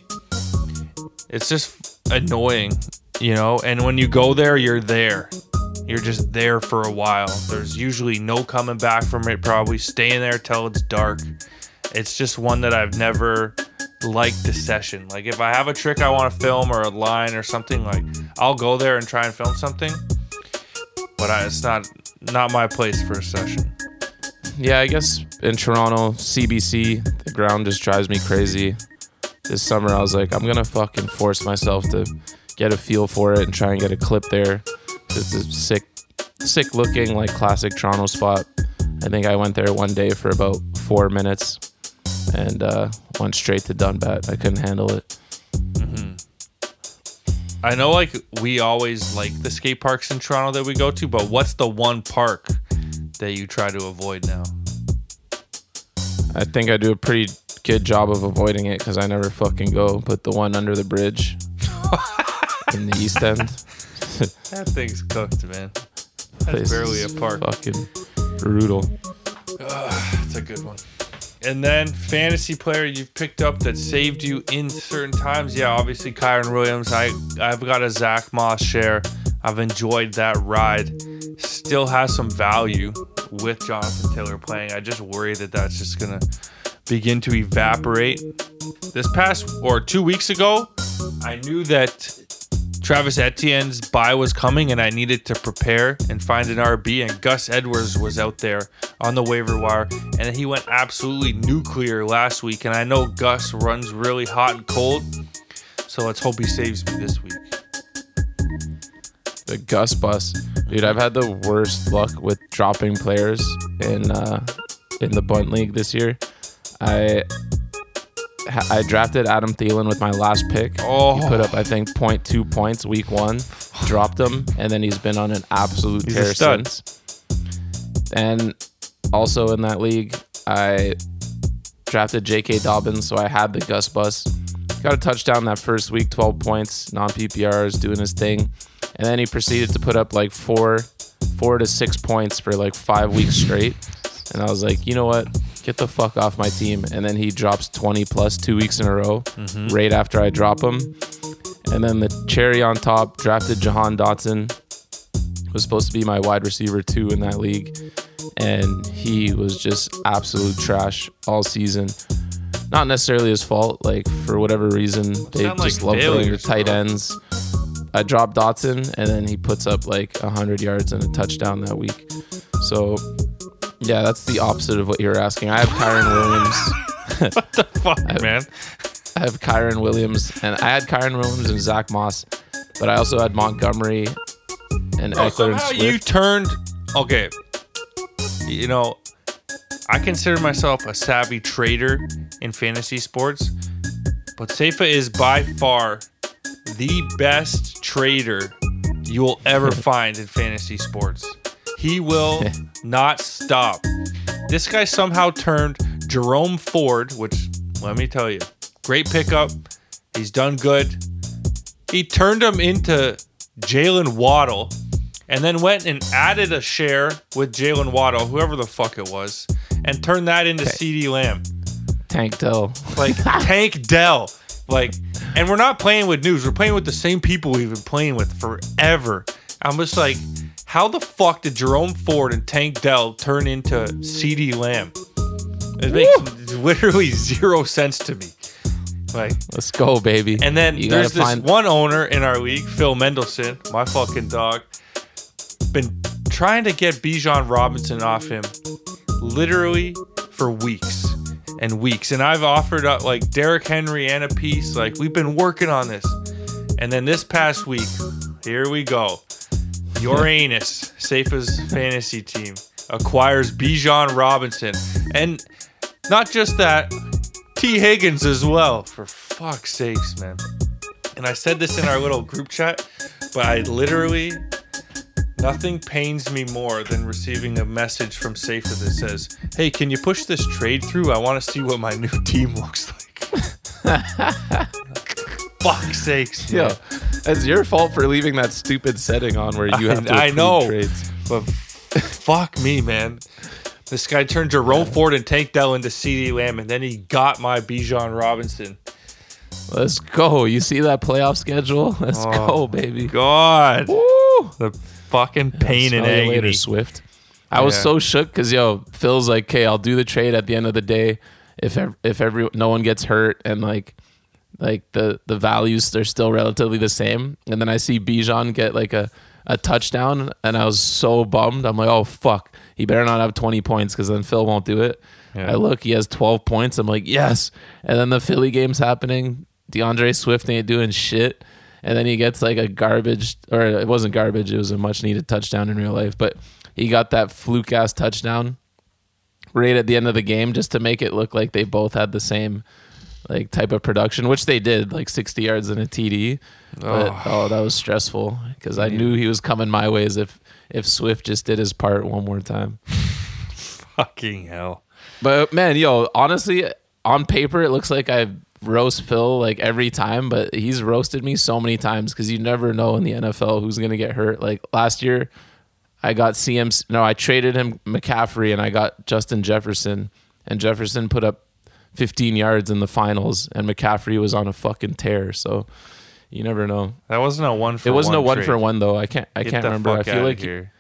It's just annoying, you know. And when you go there, you're there. You're just there for a while. There's usually no coming back from it. Probably staying there till it's dark. It's just one that I've never liked the session. Like if I have a trick I want to film or a line or something, like I'll go there and try and film something. But I, it's not not my place for a session. Yeah, I guess in Toronto, CBC, the ground just drives me crazy. This summer, I was like, I'm gonna fucking force myself to get a feel for it and try and get a clip there. It's a sick, sick looking like classic Toronto spot. I think I went there one day for about four minutes and uh, went straight to Dunbat. I couldn't handle it. I know like we always like the skate parks in Toronto that we go to, but what's the one park that you try to avoid now? I think I do a pretty good job of avoiding it because I never fucking go. But the one under the bridge in the East End, That thing's cooked, man. That's place barely a park. Fucking brutal. That's a good one. And then fantasy player you've picked up that saved you in certain times. Yeah, obviously Kyren Williams. I I've got a Zach Moss share. I've enjoyed that ride. Still has some value with Jonathan Taylor playing. I just worry that that's just gonna begin to evaporate. This past or two weeks ago, I knew that Travis Etienne's bye was coming and I needed to prepare and find an RB and Gus Edwards was out there on the waiver wire and he went absolutely nuclear last week and I know Gus runs really hot and cold so let's hope he saves me this week. The Gus bus, dude. I've had the worst luck with dropping players in uh, in the bunt league this year. I I drafted Adam Thielen with my last pick. Oh. He put up I think 0.2 points week one, dropped him, and then he's been on an absolute He's tear since. And also in that league, I drafted J.K. Dobbins, so I had the Gus bus. Got a touchdown that first week, 12 points, non PPRs, doing his thing. And then he proceeded to put up like four, four to six points for like five weeks straight. and I was like, you know what, get the fuck off my team. And then he drops 20 plus two weeks in a row, Mhm. right after I drop him. And then the cherry on top drafted Jahan Dotson, was supposed to be my wide receiver two in that league, and he was just absolute trash all season. Not necessarily his fault. Like for whatever reason, they Sound like just love throwing the tight ends. I dropped Dotson, and then he puts up like hundred yards and a touchdown that week. So, yeah, that's the opposite of what you're asking. I have Kyren Williams. what the fuck, I have, man? I have Kyren Williams, and I had Kyren Williams and Zach Moss, but I also had Montgomery and Bro, Ekeler and Swift. you turned. Okay, you know, I consider myself a savvy trader in fantasy sports, but Seifa is by far the best trader you will ever find in fantasy sports. He will not stop. This guy somehow turned Jerome Ford, which let me tell you, great pickup. He's done good. He turned him into Jaylen Waddle and then went and added a share with Jaylen Waddle, whoever the fuck it was, and turned that into CeeDee Lamb. Tank Dell. Like Tank Dell. Like, and we're not playing with news. We're playing with the same people we've been playing with forever. I'm just like, how the fuck did Jerome Ford and Tank Dell turn into CeeDee Lamb? It makes literally zero sense to me. Like, Let's go, baby. and then You there's this find- one owner in our league, Phil Mendelson, my fucking dog, been trying to get Bijan Robinson off him literally for weeks and weeks. And I've offered up like Derrick Henry and a piece. Like we've been working on this. And then this past week, here we go. Uranus, Safe's fantasy team, acquires Bijan Robinson. And not just that, Tee Higgins as well. For fuck's sakes, man. And I said this in our little group chat, but I literally nothing pains me more than receiving a message from Safer that says, "Hey, can you push this trade through? I want to see what my new team looks like." fuck's sakes, Yo, it's your fault for leaving that stupid setting on where you have to I know, trades. but fuck me, man. This guy turned Jerome Ford and Tank Dell into CeeDee Lamb, and then he got my Bijan Robinson. Let's go. You see that playoff schedule? Let's Oh, go, baby. God, Woo! the fucking pain and agony. later, Swift. I was Yeah. so shook because yo, Phil's like, "Okay, I'll do the trade at the end of the day if if every no one gets hurt and like like the the values they're still relatively the same." And then I see Bijan get like a a touchdown, and I was so bummed. I'm like, "Oh fuck, he better not have 20 points because then Phil won't do it." Yeah. I look, he has 12 points. I'm like, "Yes!" And then the Philly game's happening. DeAndre Swift ain't doing shit. And then he gets like a garbage, or it wasn't garbage, it was a much needed touchdown in real life. But he got that fluke ass touchdown right at the end of the game just to make it look like they both had the same like type of production, which they did, like 60 yards and a TD. But Oh. oh, that was stressful because I knew he was coming my ways if if Swift just did his part one more time. Fucking hell. But man, yo, honestly, on paper it looks like I roast Phil like every time, but he's roasted me so many times because you never know in the NFL who's gonna get hurt. Like last year, I got CM. No, I traded him McCaffrey and I got Justin Jefferson, and Jefferson put up 15 yards in the finals, and McCaffrey was on a fucking tear. So you never know. That wasn't a one for It wasn't one a one trade. for one though. I can't. I Get can't remember. I feel like here.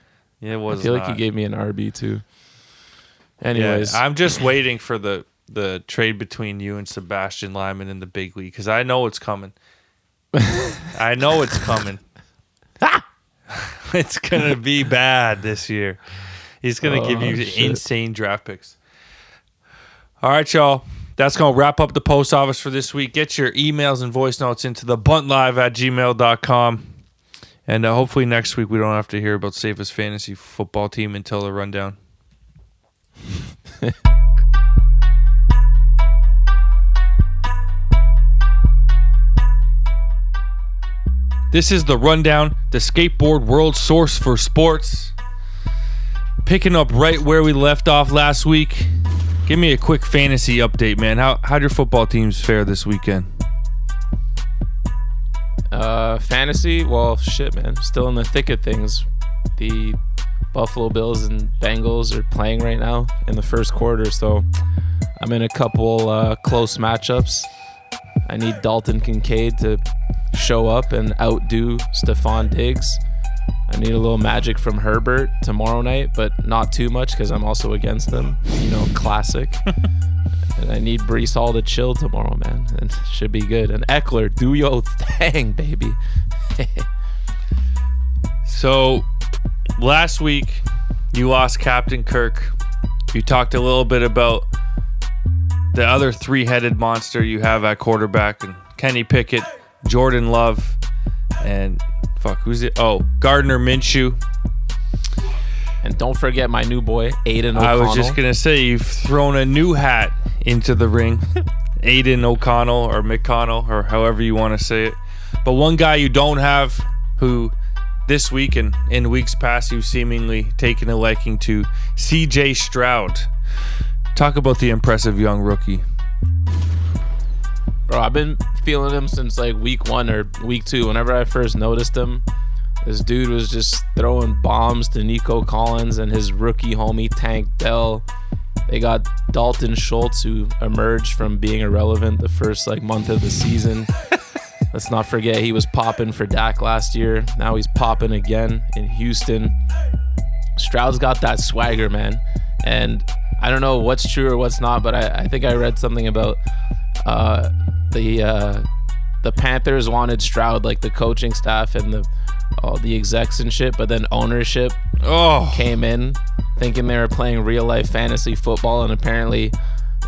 Yeah, it I was. feel like not. he gave me an RB too. Yeah, Anyways, I'm just waiting for the the trade between you and Sebastian Lyman in the big league because I know it's coming. I know it's coming. it's gonna be bad this year. He's gonna give Oh, you shit. insane draft picks. All right, y'all. That's gonna wrap up the post office for this week. Get your emails and voice notes into the buntlive at gmail.com. And uh, hopefully next week we don't have to hear about Safest Fantasy Football Team until the rundown. This is the rundown, the skateboard world source for sports. Picking up right where we left off last week. Give me a quick fantasy update, man. How how'd your football teams fare this weekend? Uh, fantasy. Well, shit, man. Still in the thick of things. The Buffalo Bills and Bengals are playing right now in the first quarter. So I'm in a couple uh, close matchups. I need Dalton Kincaid to show up and outdo Stefon Diggs. I need a little magic from Herbert tomorrow night, but not too much because I'm also against them. You know, classic. and I need Breece Hall to chill tomorrow, man. And should be good. And Ekeler, do your thing, baby. So, last week you lost Captain Kirk. You talked a little bit about the other three-headed monster you have at quarterback, and Kenny Pickett, Jordan Love, and fuck, who's it? Oh, Gardner Minshew. And don't forget my new boy, Aidan O'Connell. I was just gonna say you've thrown a new hat into the ring, Aidan O'Connell or McConnell or however you want to say it. But one guy you don't have, who this week and in weeks past you've seemingly taken a liking to, C.J. Stroud. Talk about the impressive young rookie. Bro, I've been feeling him since like week one or week two. Whenever I first noticed him, this dude was just throwing bombs to Nico Collins and his rookie homie Tank Dell. They got Dalton Schultz, who emerged from being irrelevant the first like month of the season. Let's not forget he was popping for Dak last year. Now he's popping again in Houston. Stroud's got that swagger, man. And I don't know what's true or what's not, but I, I think I read something about uh, the uh, the Panthers wanted Stroud, like the coaching staff and the all the execs and shit, but then ownership oh. came in thinking they were playing real life fantasy football, and apparently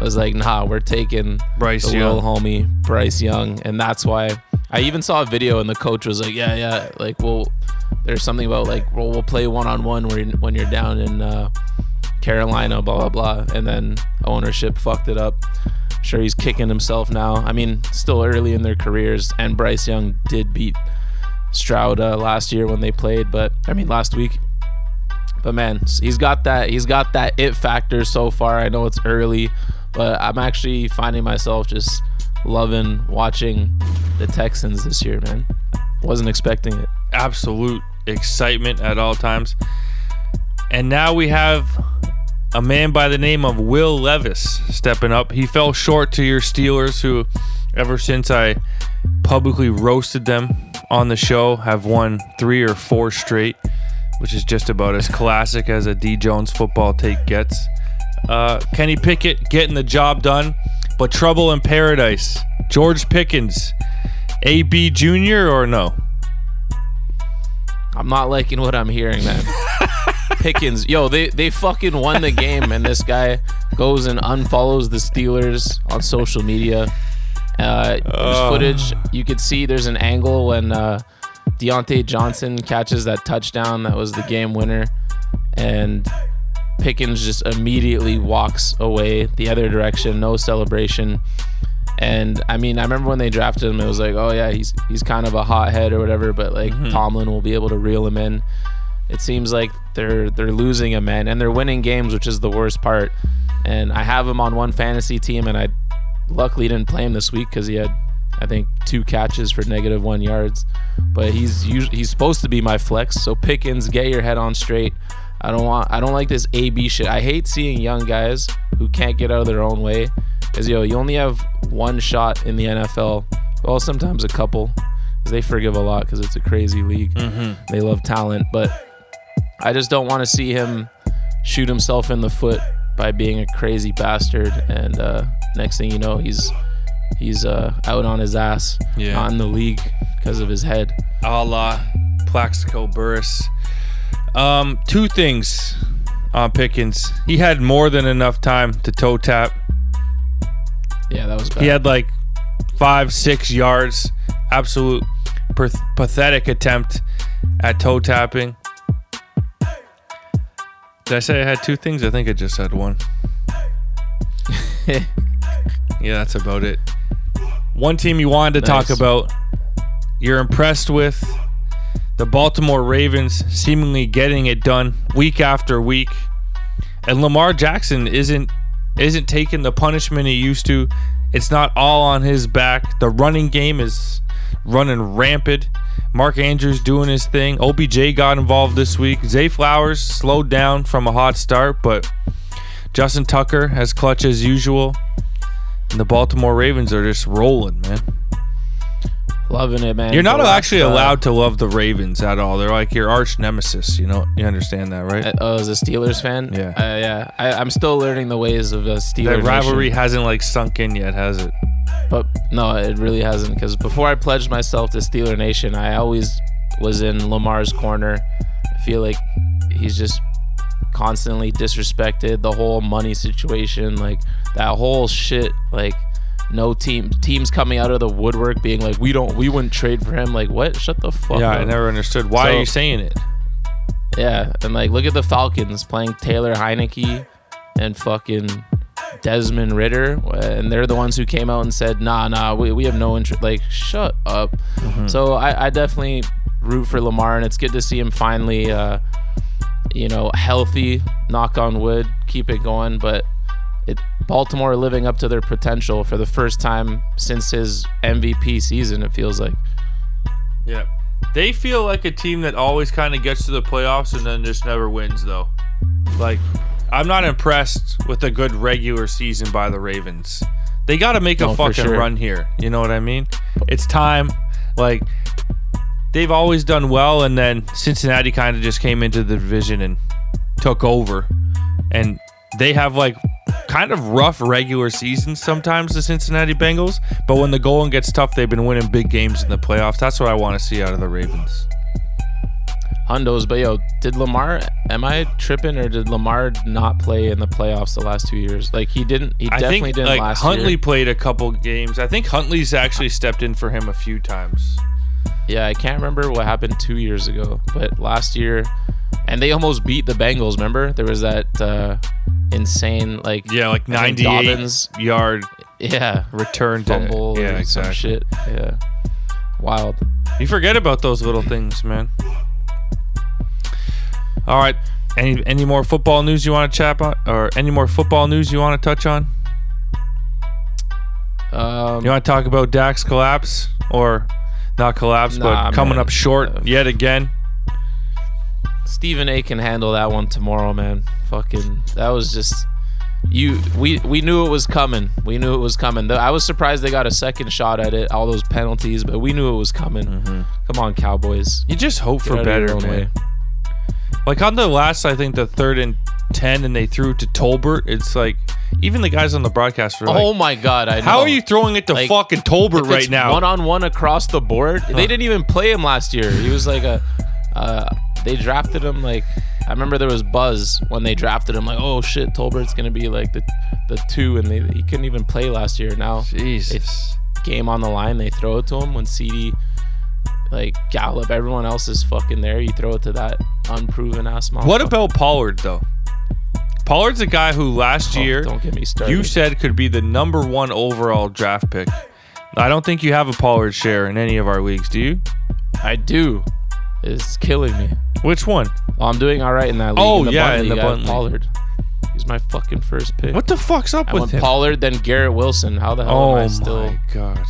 was like, nah, we're taking Bryce the Young. little homie Bryce Young, and that's why I even saw a video and the coach was like, yeah, yeah, like well, there's something about like well, we'll play one on one when when you're down in uh, Carolina, blah blah blah, and then ownership fucked it up. Sure, he's kicking himself now. I mean, still early in their careers, and Bryce Young did beat Stroud uh, last year when they played, but I mean last week. But man, he's got that he's got that it factor so far. I know it's early, but I'm actually finding myself just loving watching the Texans this year, man. Wasn't expecting it. absolute excitement at all times. And now we have a man by the name of Will Levis stepping up. He fell short to your Steelers, who, ever since I publicly roasted them on the show, have won three or four straight, which is just about as classic as a D Jones football take gets. Uh, Kenny Pickett getting the job done, but trouble in paradise. George Pickens, AB Jr. or no? I'm not liking what I'm hearing, man. Pickens, yo, they they fucking won the game, and this guy goes and unfollows the Steelers on social media. Uh, there's Oh. footage you could see. There's an angle when uh, Diontae Johnson catches that touchdown that was the game winner, and Pickens just immediately walks away the other direction, no celebration. And I mean, I remember when they drafted him, it was like, oh yeah, he's he's kind of a hothead or whatever, but like Tomlin will be able to reel him in. It seems like they're they're losing him, man, and they're winning games, which is the worst part. And I have him on one fantasy team, and I luckily didn't play him this week because he had, I think, two catches for negative one yards. But he's usually he's supposed to be my flex. So Pickens, get your head on straight. I don't want I don't like this AB shit. I hate seeing young guys who can't get out of their own way. Cause yo, you only have one shot in the NFL. Well, sometimes a couple. 'cause they forgive a lot because it's a crazy league. Mm-hmm. They love talent, but I just don't want to see him shoot himself in the foot by being a crazy bastard. And uh, next thing you know, he's he's uh, out on his ass, Yeah. not in the league because of his head. a la Plaxico Burress. Um, two things on Pickens. He had more than enough time to toe tap. Yeah, that was bad. He had like five, six yards. Absolute path- pathetic attempt at toe tapping. Did I say I had two things? I think I just had one. yeah, that's about it. One team you wanted to talk about, you're impressed with the Baltimore Ravens seemingly getting it done week after week. And Lamar Jackson isn't isn't taking the punishment he used to. It's not all on his back. The running game is running rampant. Mark Andrews doing his thing. OBJ got involved this week. Zay Flowers slowed down from a hot start, but Justin Tucker as clutch as usual. And the Baltimore Ravens are just rolling, man. Loving it, man. You're not The actually uh, allowed to love the Ravens at all. They're like your arch nemesis. You know, you understand that, right? Uh, oh, as a Steelers fan, Yeah. uh, yeah. I, I'm still learning the ways of a Steelers that rivalry nation. hasn't like sunk in yet, has it? but no, it really hasn't. Because before I pledged myself to Steeler Nation, I always was in Lamar's corner. I feel like he's just constantly disrespected. The whole money situation, like that whole shit, like no team teams coming out of the woodwork being like, we don't, we wouldn't trade for him. Like what? Shut the fuck up. yeah, up. I never understood. Why So- are you saying it? Yeah, and like look at the Falcons playing Taylor Heinicke and fucking Desmond Ridder, and they're the ones who came out and said, "Nah, nah, we, we have no interest." Like, shut up. So I, I definitely root for Lamar, and it's good to see him finally, uh, you know, healthy. Knock on wood, keep it going. But it Baltimore living up to their potential for the first time since his MVP season. It feels like. Yeah. They feel like a team that always kind of gets to the playoffs and then just never wins, though. Like, I'm not impressed with a good regular season by the Ravens. They got to make a fucking sure. run here. You know what I mean? It's time. Like, they've always done well, and then Cincinnati kind of just came into the division and took over. And they have, like, kind of rough regular seasons sometimes, the Cincinnati Bengals. But when the going gets tough, they've been winning big games in the playoffs. That's what I want to see out of the Ravens. Hundos, but yo, did Lamar? Am I tripping, or did Lamar not play in the playoffs the last two years? Like he didn't. He I definitely think didn't like last Huntley year. Huntley played a couple games. I think Huntley's actually stepped in for him a few times. Yeah, I can't remember what happened two years ago, but last year, and they almost beat the Bengals. Remember, there was that uh, insane like Yeah, like I think 98 Dobbins, yard yeah, return to- fumble, yeah, or some exactly. shit. Yeah, wild. You forget about those little things, man. All right. Any any more football news you want to chat on, or any more football news you want to touch on? Um, You want to talk about Dak's collapse, or not collapse, Nah, but coming man. up short Uh, yet again? Stephen A can handle that one tomorrow, man. Fucking, that was just you. We we knew it was coming. We knew it was coming. I was surprised they got a second shot at it. All those penalties, but we knew it was coming. Come on, Cowboys. You just hope Get for out of your better, man. way. Like on the last, I think the third and ten, and they threw it to Tolbert. It's like even the guys on the broadcast were like, oh my god! I "How are you throwing it to Like, fucking Tolbert right now?" One on one across the board. They didn't even play him last year. He was like a. Uh, they drafted him like I remember there was buzz when they drafted him like oh shit Tolbert's gonna be like the the two and they he couldn't even play last year now Jesus. game on the line they throw it to him when CeeDee like Gallup everyone else is fucking there you throw it to that unproven ass motherfucker. What about Pollard though? Pollard's a guy who last Oh, year don't get me started you said could be the number one overall draft pick. I don't think you have a Pollard share in any of our leagues, do you? I do it's killing me Which one? oh, I'm doing all right in that league Oh, in the yeah, Bunt in the league, I have Bunt league. Pollard he's my fucking first pick What the fuck's up I with went him? Pollard then Garrett Wilson how the hell oh am I still my god.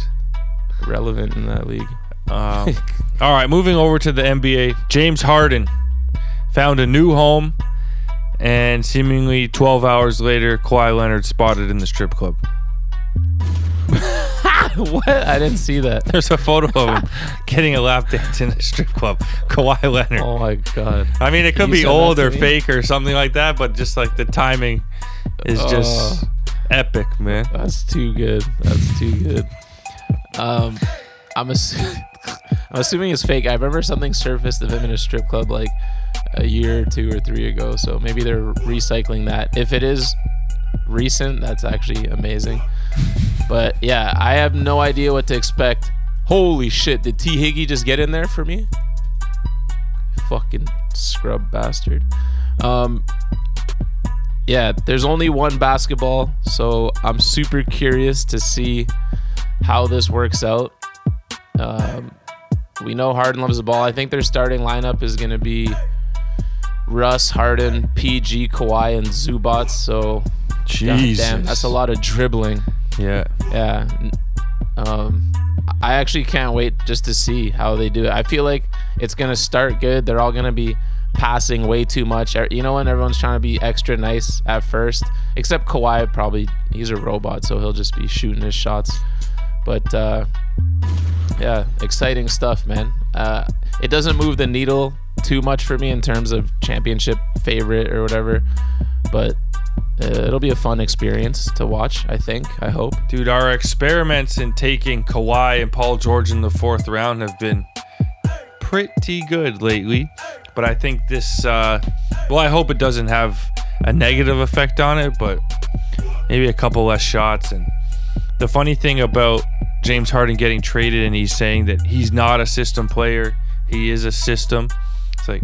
relevant in that league Um, all right, moving over to the NBA. James Harden found a new home, and seemingly 12 hours later, Kawhi Leonard spotted in the strip club. what I didn't see that There's a photo of him getting a lap dance in a strip club. Kawhi Leonard. oh my god I mean, it could You be old or me? fake or something like that, but just like the timing is just epic, man. That's too good. That's too good. Um, I'm assu- I'm assuming it's fake. I remember something surfaced of him in a strip club like a year or two or three ago. So maybe they're recycling that. If it is recent, that's actually amazing. But yeah, I have no idea what to expect. Holy shit! Did T Higgy just get in there for me? Fucking scrub bastard. Um, yeah, there's only one basketball, so I'm super curious to see how this works out. Um, we know Harden loves the ball. I think their starting lineup is going to be Russ, Harden, PG, Kawhi, and Zubac. So, Jesus. damn, that's a lot of dribbling. Yeah. Yeah. Um, I actually can't wait just to see how they do it. I feel like it's gonna start good. They're all gonna be passing way too much. Er, You know when everyone's trying to be extra nice at first, except Kawhi. Probably he's a robot, so he'll just be shooting his shots. But uh, yeah, exciting stuff, man. Uh, it doesn't move the needle too much for me in terms of championship favorite or whatever, but it'll be a fun experience to watch. I think. I hope. Dude, our experiments in taking Kawhi and Paul George in the fourth round have been pretty good lately. But I think this, uh, well, I hope it doesn't have a negative effect on it, but maybe a couple less shots. And the funny thing about James Harden getting traded and he's saying that he's not a system player, he is a system. It's like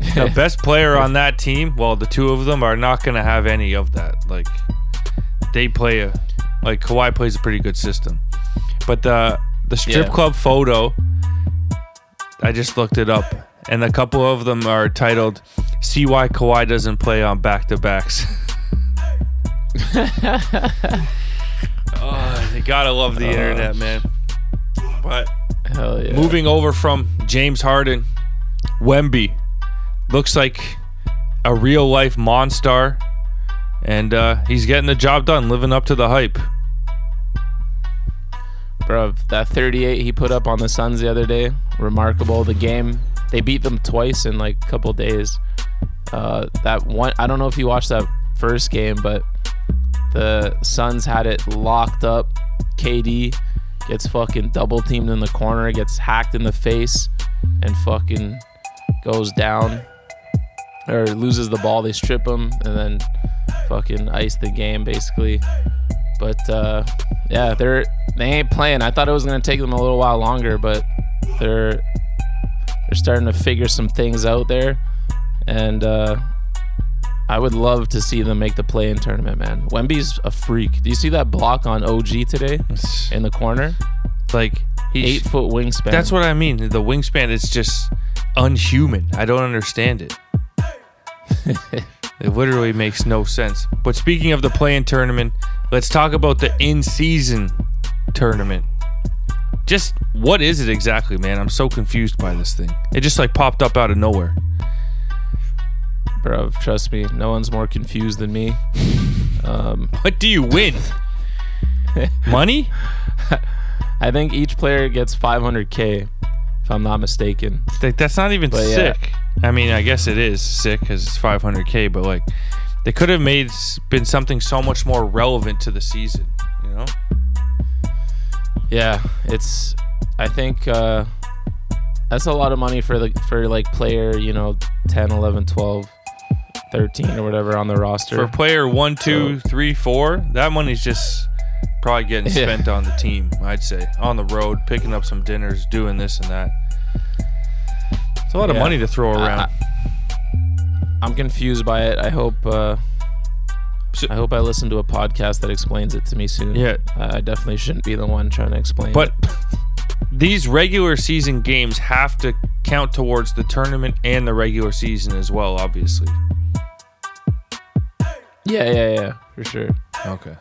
the best player on that team, well, the two of them are not going to have any of that. Like, they play a, like, Kawhi plays a pretty good system. But the, the strip Yeah. club photo, I just looked it up, and a couple of them are titled "See Why Kawhi Doesn't Play on Back to Backs." oh, you gotta love the Oh, internet, man. But Hell yeah. moving over from James Harden, Wemby looks like a real life monster, and uh, he's getting the job done, living up to the hype. Bro, that 38 he put up on the Suns the other day, remarkable. The game, they beat them twice in like a couple days. Uh, that one, I don't know if you watched that first game, but the Suns had it locked up. KD gets fucking double teamed in the corner, gets hacked in the face, and fucking goes down or loses the ball. They strip him and then fucking ice the game basically. But uh, yeah, they're they ain't playing. I thought it was gonna take them a little while longer, but they're they're starting to figure some things out there, and uh, I would love to see them make the play-in tournament, man. Wemby's a freak. Do you see that block on OG today in the corner? Like he Eight foot wingspan. That's what I mean. The wingspan is just unhuman. I don't understand it. It literally makes no sense. But speaking of the play-in tournament, let's talk about the in-season tournament. Just what is it exactly, man? I'm so confused by this thing. It just like popped up out of nowhere. bro. Trust me, no one's more confused than me. Um, What do you win? Money? I think each player gets 500k, if I'm not mistaken. That's not even But yeah. I mean, I guess it is sick because it's 500k, but like they could have made been something so much more relevant to the season. You know? Yeah, it's. I think uh, that's a lot of money for the for like player, you know, 10, 11, 12, 13 or whatever on the roster. For player one, two, three, four, that money's just probably getting Yeah. spent on the team. I'd say on the road, picking up some dinners, doing this and that. It's a lot of money to throw I- around. I'm confused by it. I hope. Uh, I hope I listen to a podcast that explains it to me soon. Yeah. I definitely shouldn't be the one trying to explain. But these regular season games have to count towards the tournament and the regular season as well, obviously. yeah, yeah, yeah, for sure. Okay.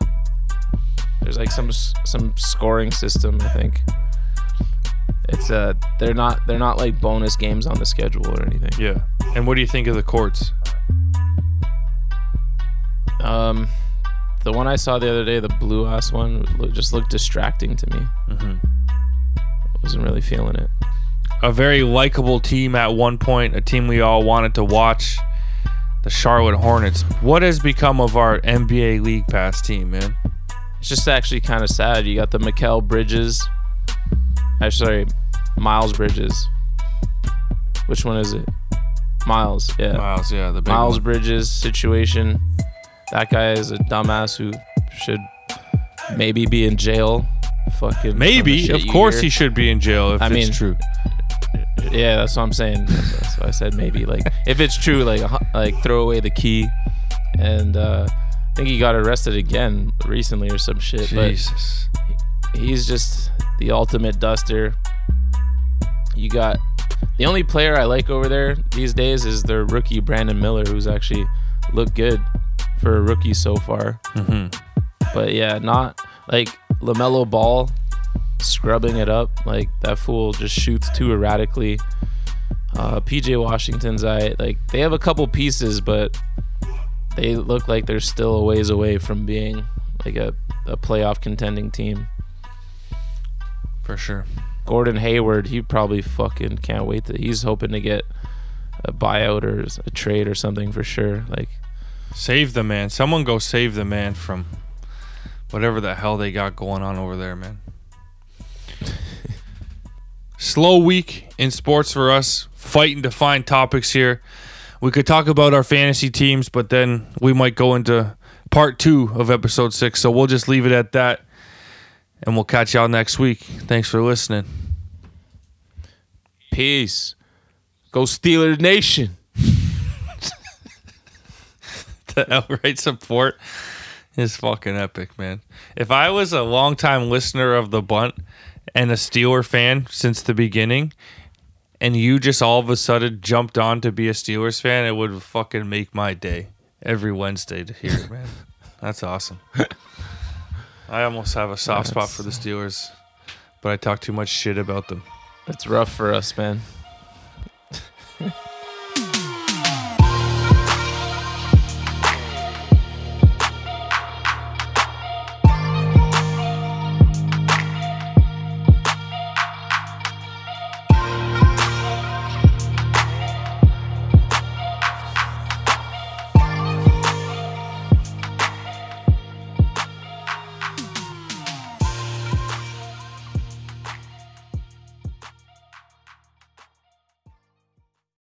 There's like some some scoring system. I think it's uh they're not they're not like bonus games on the schedule or anything. Yeah. And what do you think of the courts? Um, the one I saw the other day, the blue ass one, just looked distracting to me. Mhm. Wasn't really feeling it. A very likable team at one point, a team we all wanted to watch, the Charlotte Hornets. What has become of our NBA League Pass team, man? It's just actually kind of sad. You got the Mikal Bridges. I'm sorry, Miles Bridges. Which one is it? Miles, yeah. Miles, yeah, the big Miles one. Bridges situation. That guy is a dumbass who should maybe be in jail. Fucking Maybe, of course, hear. he should be in jail if I it's mean, true. Yeah, that's what I'm saying. Why I said maybe. Like, if it's true, like, like throw away the key. And uh, I think he got arrested again recently or some shit. Jesus. But he's just the ultimate duster. You got the only player I like over there these days is their rookie Brandon Miller, who's actually looked good for a rookie so far. Mhm. But yeah, not like Lamelo Ball scrubbing it up. Like that fool just shoots too erratically. Uh, PJ Washington's I like they have a couple pieces, but they look like they're still a ways away from being like a, a playoff contending team. For sure. Gordon Hayward, he probably fucking can't wait to. He's hoping to get a buyout or a trade or something for sure. Like Save the man. Someone go save the man from whatever the hell they got going on over there, man. Slow week in sports for us, fighting to find topics here. We could talk about our fantasy teams, but then we might go into part two of episode six. So we'll just leave it at that. And we'll catch y'all next week. Thanks for listening. peace. Go Steelers Nation. the outright support is fucking epic, man. If I was a longtime listener of the bunt and a Steeler fan since the beginning, and you just all of a sudden jumped on to be a Steelers fan, it would fucking make my day every Wednesday to hear it, man. That's awesome. I almost have a soft spot for the Steelers, but I talk too much shit about them. It's rough for us, man.